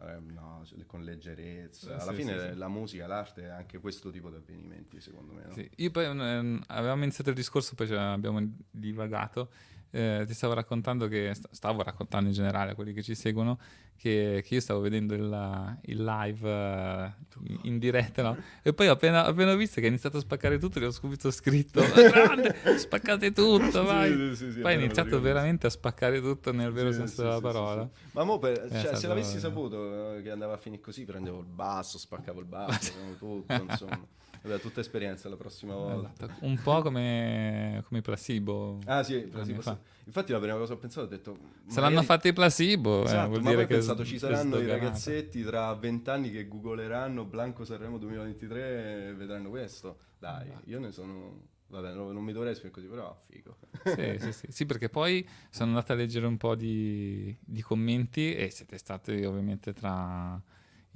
Speaker 3: Eh, no, con leggerezza. Alla fine la musica, l'arte è anche questo tipo di avvenimenti, secondo me. no?
Speaker 4: Sì, Io poi ehm, avevamo iniziato il discorso, poi abbiamo divagato. Eh, ti stavo raccontando che st- stavo raccontando in generale a quelli che ci seguono che, che io stavo vedendo il, il live eh, in, in diretta no? e poi appena, appena ho visto che ha iniziato a spaccare tutto, gli ho subito scritto grande, spaccate tutto, [LAUGHS] vai.
Speaker 3: Sì, sì, sì,
Speaker 4: poi ha iniziato veramente a spaccare tutto nel vero senso della parola.
Speaker 3: Ma mo per- cioè, se l'avessi saputo eh, che andava a finire così, prendevo il basso, spaccavo il basso, [LAUGHS] tutto, insomma. Vabbè, tutta esperienza la prossima volta.
Speaker 4: Esatto. Un po' come, come i placebo.
Speaker 3: Ah sì, placebo, sì. infatti la prima cosa che ho pensato ho detto...
Speaker 4: Se
Speaker 3: magari-
Speaker 4: l'hanno fatti i placebo, eh,
Speaker 3: Esatto,
Speaker 4: vuol
Speaker 3: ma
Speaker 4: dire che
Speaker 3: pensato ci saranno i ragazzetti tra vent'anni che googleranno Blanco Sanremo 2023 e vedranno questo. Dai, io ne sono... Vabbè, no- non mi dovrei esprimere così, però figo.
Speaker 4: Sì, [LAUGHS] sì, sì. Sì, perché poi sono andato a leggere un po' di, di commenti e siete stati ovviamente tra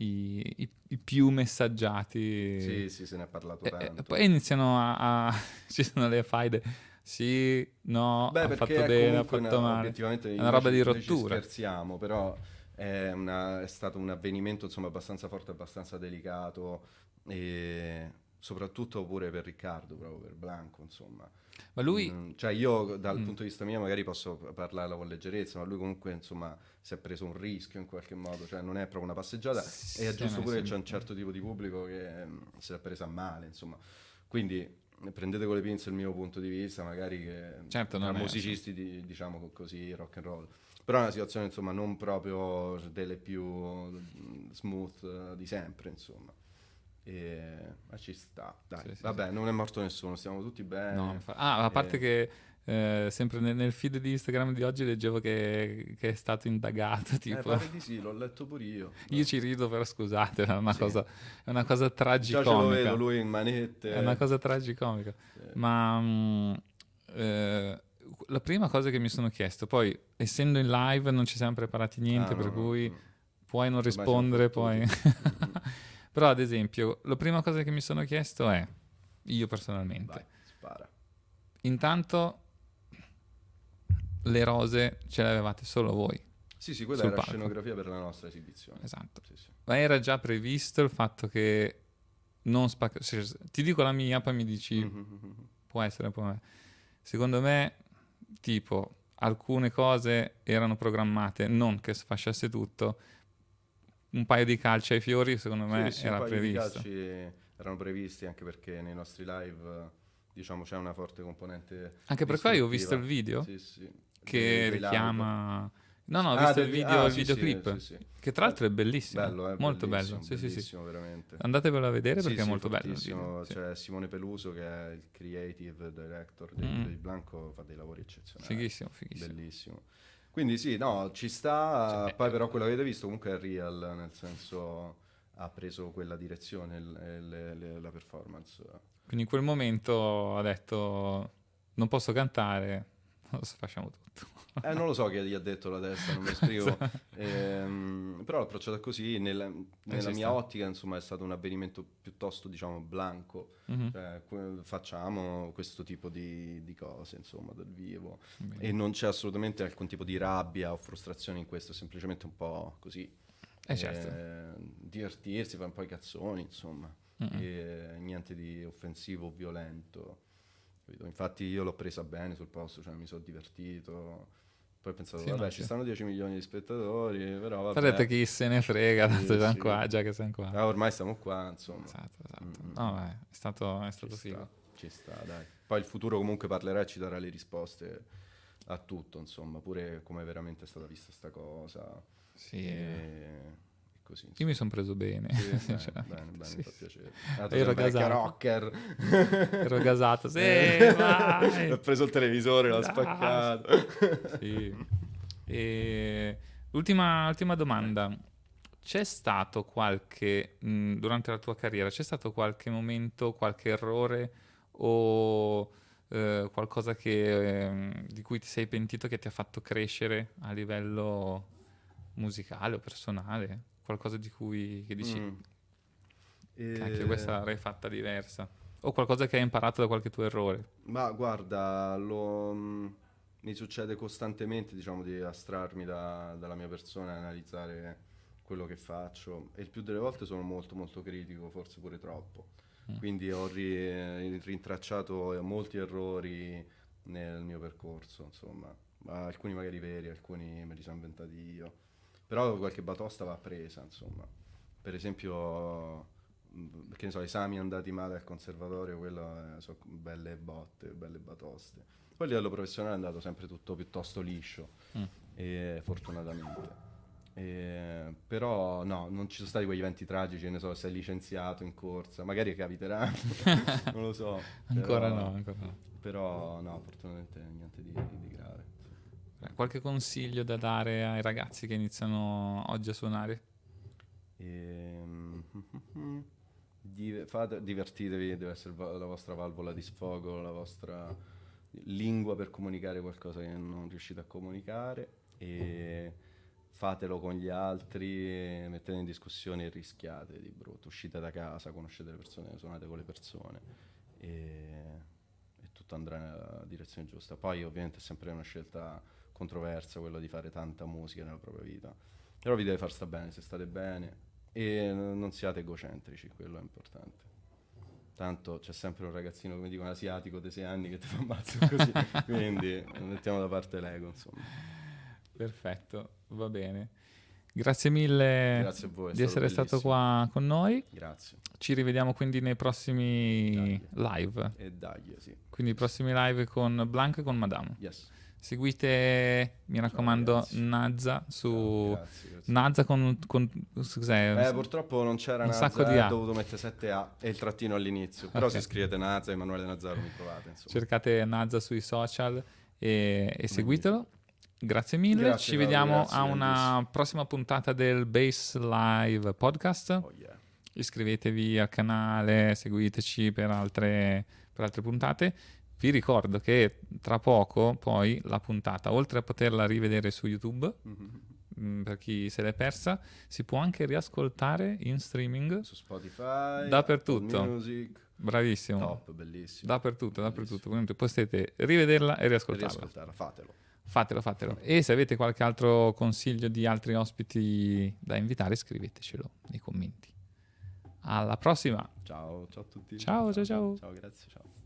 Speaker 4: i, i- i più messaggiati.
Speaker 3: Sì, sì, se ne è parlato
Speaker 4: E-
Speaker 3: tanto.
Speaker 4: E, poi iniziano a, a- [LAUGHS] ci sono le faide. Sì, no,
Speaker 3: Beh,
Speaker 4: ha fatto bene, ha fatto
Speaker 3: una-
Speaker 4: male. È una roba
Speaker 3: ci-
Speaker 4: di
Speaker 3: noi ci
Speaker 4: rottura.
Speaker 3: scherziamo, però è, una- è stato un avvenimento insomma abbastanza forte, abbastanza delicato e soprattutto pure per Riccardo, proprio per Blanco, insomma.
Speaker 4: Ma lui-
Speaker 3: Mm, cioè io dal
Speaker 4: Mm.
Speaker 3: punto di vista mio magari posso parlarla con leggerezza, ma lui comunque insomma si è preso un rischio in qualche modo, cioè non è proprio una passeggiata
Speaker 4: Sì,
Speaker 3: e è giusto pure che c'è un certo tipo di pubblico che mm, si è presa male, insomma. Quindi prendete con le pinze il mio punto di vista, magari che
Speaker 4: Certo,
Speaker 3: tra musicisti di- diciamo co- così rock and roll. Però è una situazione insomma non proprio delle più mm, smooth eh, di sempre, insomma. E... Ma ci sta, dai.
Speaker 4: Sì, sì,
Speaker 3: Vabbè, non è morto nessuno, stiamo tutti bene.
Speaker 4: No, infa- ah, a parte
Speaker 3: E-
Speaker 4: che eh, sempre nel, nel feed di Instagram di oggi leggevo che, che è stato indagato. [LAUGHS]
Speaker 3: Eh,
Speaker 4: Tipo,
Speaker 3: pare di sì, l'ho letto pure io.
Speaker 4: io ci rido, però scusate, è una
Speaker 3: Sì.
Speaker 4: cosa, è una cosa
Speaker 3: Già ce lo
Speaker 4: tragicomica.
Speaker 3: vedo lui in manette.
Speaker 4: È una cosa tragicomica.
Speaker 3: Sì.
Speaker 4: Ma mm, eh, la prima cosa che mi sono chiesto, poi essendo in live non ci siamo preparati niente,
Speaker 3: Ah,
Speaker 4: per
Speaker 3: no,
Speaker 4: cui
Speaker 3: no.
Speaker 4: puoi non rispondere, poi... [LAUGHS] Però ad esempio, la prima cosa che mi sono chiesto è, io personalmente,
Speaker 3: Vai,
Speaker 4: intanto le rose ce le avevate solo voi.
Speaker 3: Sì, sì, quella era
Speaker 4: palco.
Speaker 3: scenografia per la nostra esibizione.
Speaker 4: Esatto.
Speaker 3: Sì, sì.
Speaker 4: Ma era già previsto il fatto che non spacca... Ti dico la mia, poi mi dici...
Speaker 3: Mhm.
Speaker 4: Può essere, può essere. Secondo me, tipo, alcune cose erano programmate, non che sfasciasse tutto. Un paio di calci ai fiori, secondo me,
Speaker 3: Sì, sì,
Speaker 4: era
Speaker 3: un paio di
Speaker 4: previsto.
Speaker 3: calci erano previsti anche perché nei nostri live diciamo c'è una forte componente
Speaker 4: Anche per qua io ho visto il video
Speaker 3: Sì, sì.
Speaker 4: che richiama... No, no, ho
Speaker 3: Ah,
Speaker 4: visto il
Speaker 3: del-
Speaker 4: video,
Speaker 3: ah,
Speaker 4: il videoclip,
Speaker 3: sì,
Speaker 4: che tra l'altro è bellissimo,
Speaker 3: Bello, eh,
Speaker 4: molto
Speaker 3: bellissimo,
Speaker 4: bello. Sì, sì, sì.
Speaker 3: bellissimo, veramente.
Speaker 4: Andatevelo a vedere perché è molto bello. il.
Speaker 3: C'è Simone Peluso che è il creative director del,
Speaker 4: Mm.
Speaker 3: del Blanco, fa dei lavori eccezionali.
Speaker 4: Fighissimo, fighissimo.
Speaker 3: Bellissimo. Quindi sì, no, ci sta, poi però quello che avete visto comunque è real, nel senso ha preso quella direzione il- e le- le- la performance.
Speaker 4: Quindi in quel momento ha detto non posso cantare, lo [LAUGHS] facciamo tutto.
Speaker 3: Eh, non lo so che gli ha detto la testa, non mi [LAUGHS] spiego. Ehm, però l'ho approcciata così, nella, nella
Speaker 4: ci
Speaker 3: mia ottica insomma è stato un avvenimento piuttosto diciamo blanco,
Speaker 4: Mhm.
Speaker 3: Cioè, que- facciamo questo tipo di, di cose insomma dal vivo
Speaker 4: Bene.
Speaker 3: e non c'è assolutamente alcun tipo di rabbia o frustrazione in questo, è semplicemente un po' così.
Speaker 4: Eh, certo.
Speaker 3: Eh, divertirsi, fare un po' i cazzoni insomma, e niente di offensivo o violento. Infatti io l'ho presa bene sul posto, cioè mi sono divertito. Poi ho pensato,
Speaker 4: Sì,
Speaker 3: vabbè,
Speaker 4: no,
Speaker 3: ci
Speaker 4: sì.
Speaker 3: stanno 10 milioni di spettatori, però vabbè.
Speaker 4: Detto chi se ne frega,
Speaker 3: Sì,
Speaker 4: tanto siamo
Speaker 3: sì.
Speaker 4: qua, già che siamo qua.
Speaker 3: Ah, ormai stiamo qua, insomma.
Speaker 4: Esatto, esatto.
Speaker 3: Mm,
Speaker 4: No, beh, è stato, è stato
Speaker 3: ci
Speaker 4: figo.
Speaker 3: sta, ci sta, dai. Poi il futuro comunque parlerà e ci darà le risposte a tutto, insomma, pure come veramente è stata vista sta cosa.
Speaker 4: Sì,
Speaker 3: e,
Speaker 4: eh.
Speaker 3: così.
Speaker 4: Io mi sono preso bene.
Speaker 3: Sì, [LAUGHS] bene,
Speaker 4: sinceramente.
Speaker 3: bene, bene,
Speaker 4: Sì,
Speaker 3: mi fa piacere. Ah,
Speaker 4: Ero gasato.
Speaker 3: rocker.
Speaker 4: Ero gasato, sì,
Speaker 3: Eh,
Speaker 4: vai.
Speaker 3: Ha preso il televisore,
Speaker 4: Dai.
Speaker 3: spaccato.
Speaker 4: Sì. E l'ultima, ultima domanda. C'è stato qualche, mh, durante la tua carriera, c'è stato qualche momento, qualche errore o eh, qualcosa che, ehm, di cui ti sei pentito che ti ha fatto crescere a livello musicale o personale? Qualcosa di cui che dici,
Speaker 3: Mm.
Speaker 4: anche
Speaker 3: Eh,
Speaker 4: questa l'avrei fatta diversa? O qualcosa che hai imparato da qualche tuo errore?
Speaker 3: Ma guarda, lo- mh, mi succede costantemente, diciamo, di astrarmi da- dalla mia persona e analizzare quello che faccio e il più delle volte sono molto molto critico, forse pure troppo.
Speaker 4: Mm.
Speaker 3: Quindi ho ri- rintracciato molti errori nel mio percorso, insomma, Ma alcuni magari veri, alcuni me li sono inventati io. Però qualche batosta va presa, insomma. Per esempio, che ne so, esami andati male al conservatorio, quello eh, sono belle botte, belle batoste. Poi a livello professionale è andato sempre tutto piuttosto liscio,
Speaker 4: Mm.
Speaker 3: e, fortunatamente. E, però no, non ci sono stati quegli eventi tragici, ne so, sei licenziato in corsa, magari capiteranno, [LAUGHS] non lo so.
Speaker 4: Ancora
Speaker 3: però-
Speaker 4: no, ancora no.
Speaker 3: Però no, fortunatamente niente di, di grave.
Speaker 4: Qualche consiglio da dare ai ragazzi che iniziano oggi a suonare?
Speaker 3: Ehm, [LAUGHS] fate- divertitevi, deve essere la vostra valvola di sfogo, la vostra lingua per comunicare qualcosa che non riuscite a comunicare e fatelo con gli altri, mettete in discussione e rischiate di brutto, uscite da casa, conoscete le persone, suonate con le persone e, e tutto andrà nella direzione giusta. Poi ovviamente è sempre una scelta controversa quello di fare tanta musica nella propria vita, però vi deve far sta bene, se state bene e non siate egocentrici, quello è importante. Tanto c'è sempre un ragazzino, come dicono, asiatico di 6 anni che ti fa ammazzo così, [LAUGHS] quindi mettiamo da parte l'ego, insomma.
Speaker 4: Perfetto, va bene. Grazie mille
Speaker 3: Grazie voi,
Speaker 4: di
Speaker 3: stato
Speaker 4: essere stato
Speaker 3: bellissimo.
Speaker 4: qua con noi.
Speaker 3: Grazie.
Speaker 4: Ci rivediamo quindi nei prossimi live.
Speaker 3: E dai, sì.
Speaker 4: Quindi i prossimi live con Blanc e con Madame.
Speaker 3: Yes.
Speaker 4: Seguite, mi raccomando, Nazza su
Speaker 3: grazie, grazie.
Speaker 4: Nazza con, con cos'è?
Speaker 3: Eh, purtroppo non c'era
Speaker 4: un
Speaker 3: Nazza,
Speaker 4: sacco di
Speaker 3: eh,
Speaker 4: A.
Speaker 3: ho dovuto mettere 7A e il trattino all'inizio. Però
Speaker 4: Ok.
Speaker 3: se scrivete Nazza, Emanuele Nazzaro mi trovate, insomma.
Speaker 4: Cercate Nazza sui social e, e seguitelo. Grazie mille.
Speaker 3: Grazie,
Speaker 4: Ci vediamo
Speaker 3: grazie,
Speaker 4: a una prossima puntata del Bass Live Podcast.
Speaker 3: Oh,
Speaker 4: Iscrivetevi al canale, seguiteci per altre, per altre puntate. Vi ricordo che tra poco poi la puntata, oltre a poterla rivedere su YouTube, mm, per chi se l'è persa, si può anche riascoltare in streaming
Speaker 3: Su Spotify,
Speaker 4: dappertutto.
Speaker 3: Music.
Speaker 4: Bravissimo.
Speaker 3: Top, bellissimo.
Speaker 4: Dappertutto, dappertutto. Quindi potete rivederla e
Speaker 3: E
Speaker 4: riascoltarla.
Speaker 3: riascoltarla, fatelo.
Speaker 4: Fatelo, fatelo. E se avete qualche altro consiglio di altri ospiti da invitare, scrivetecelo nei commenti. Alla prossima.
Speaker 3: Ciao, ciao a tutti.
Speaker 4: Ciao, ciao, ciao.
Speaker 3: Ciao, grazie, ciao.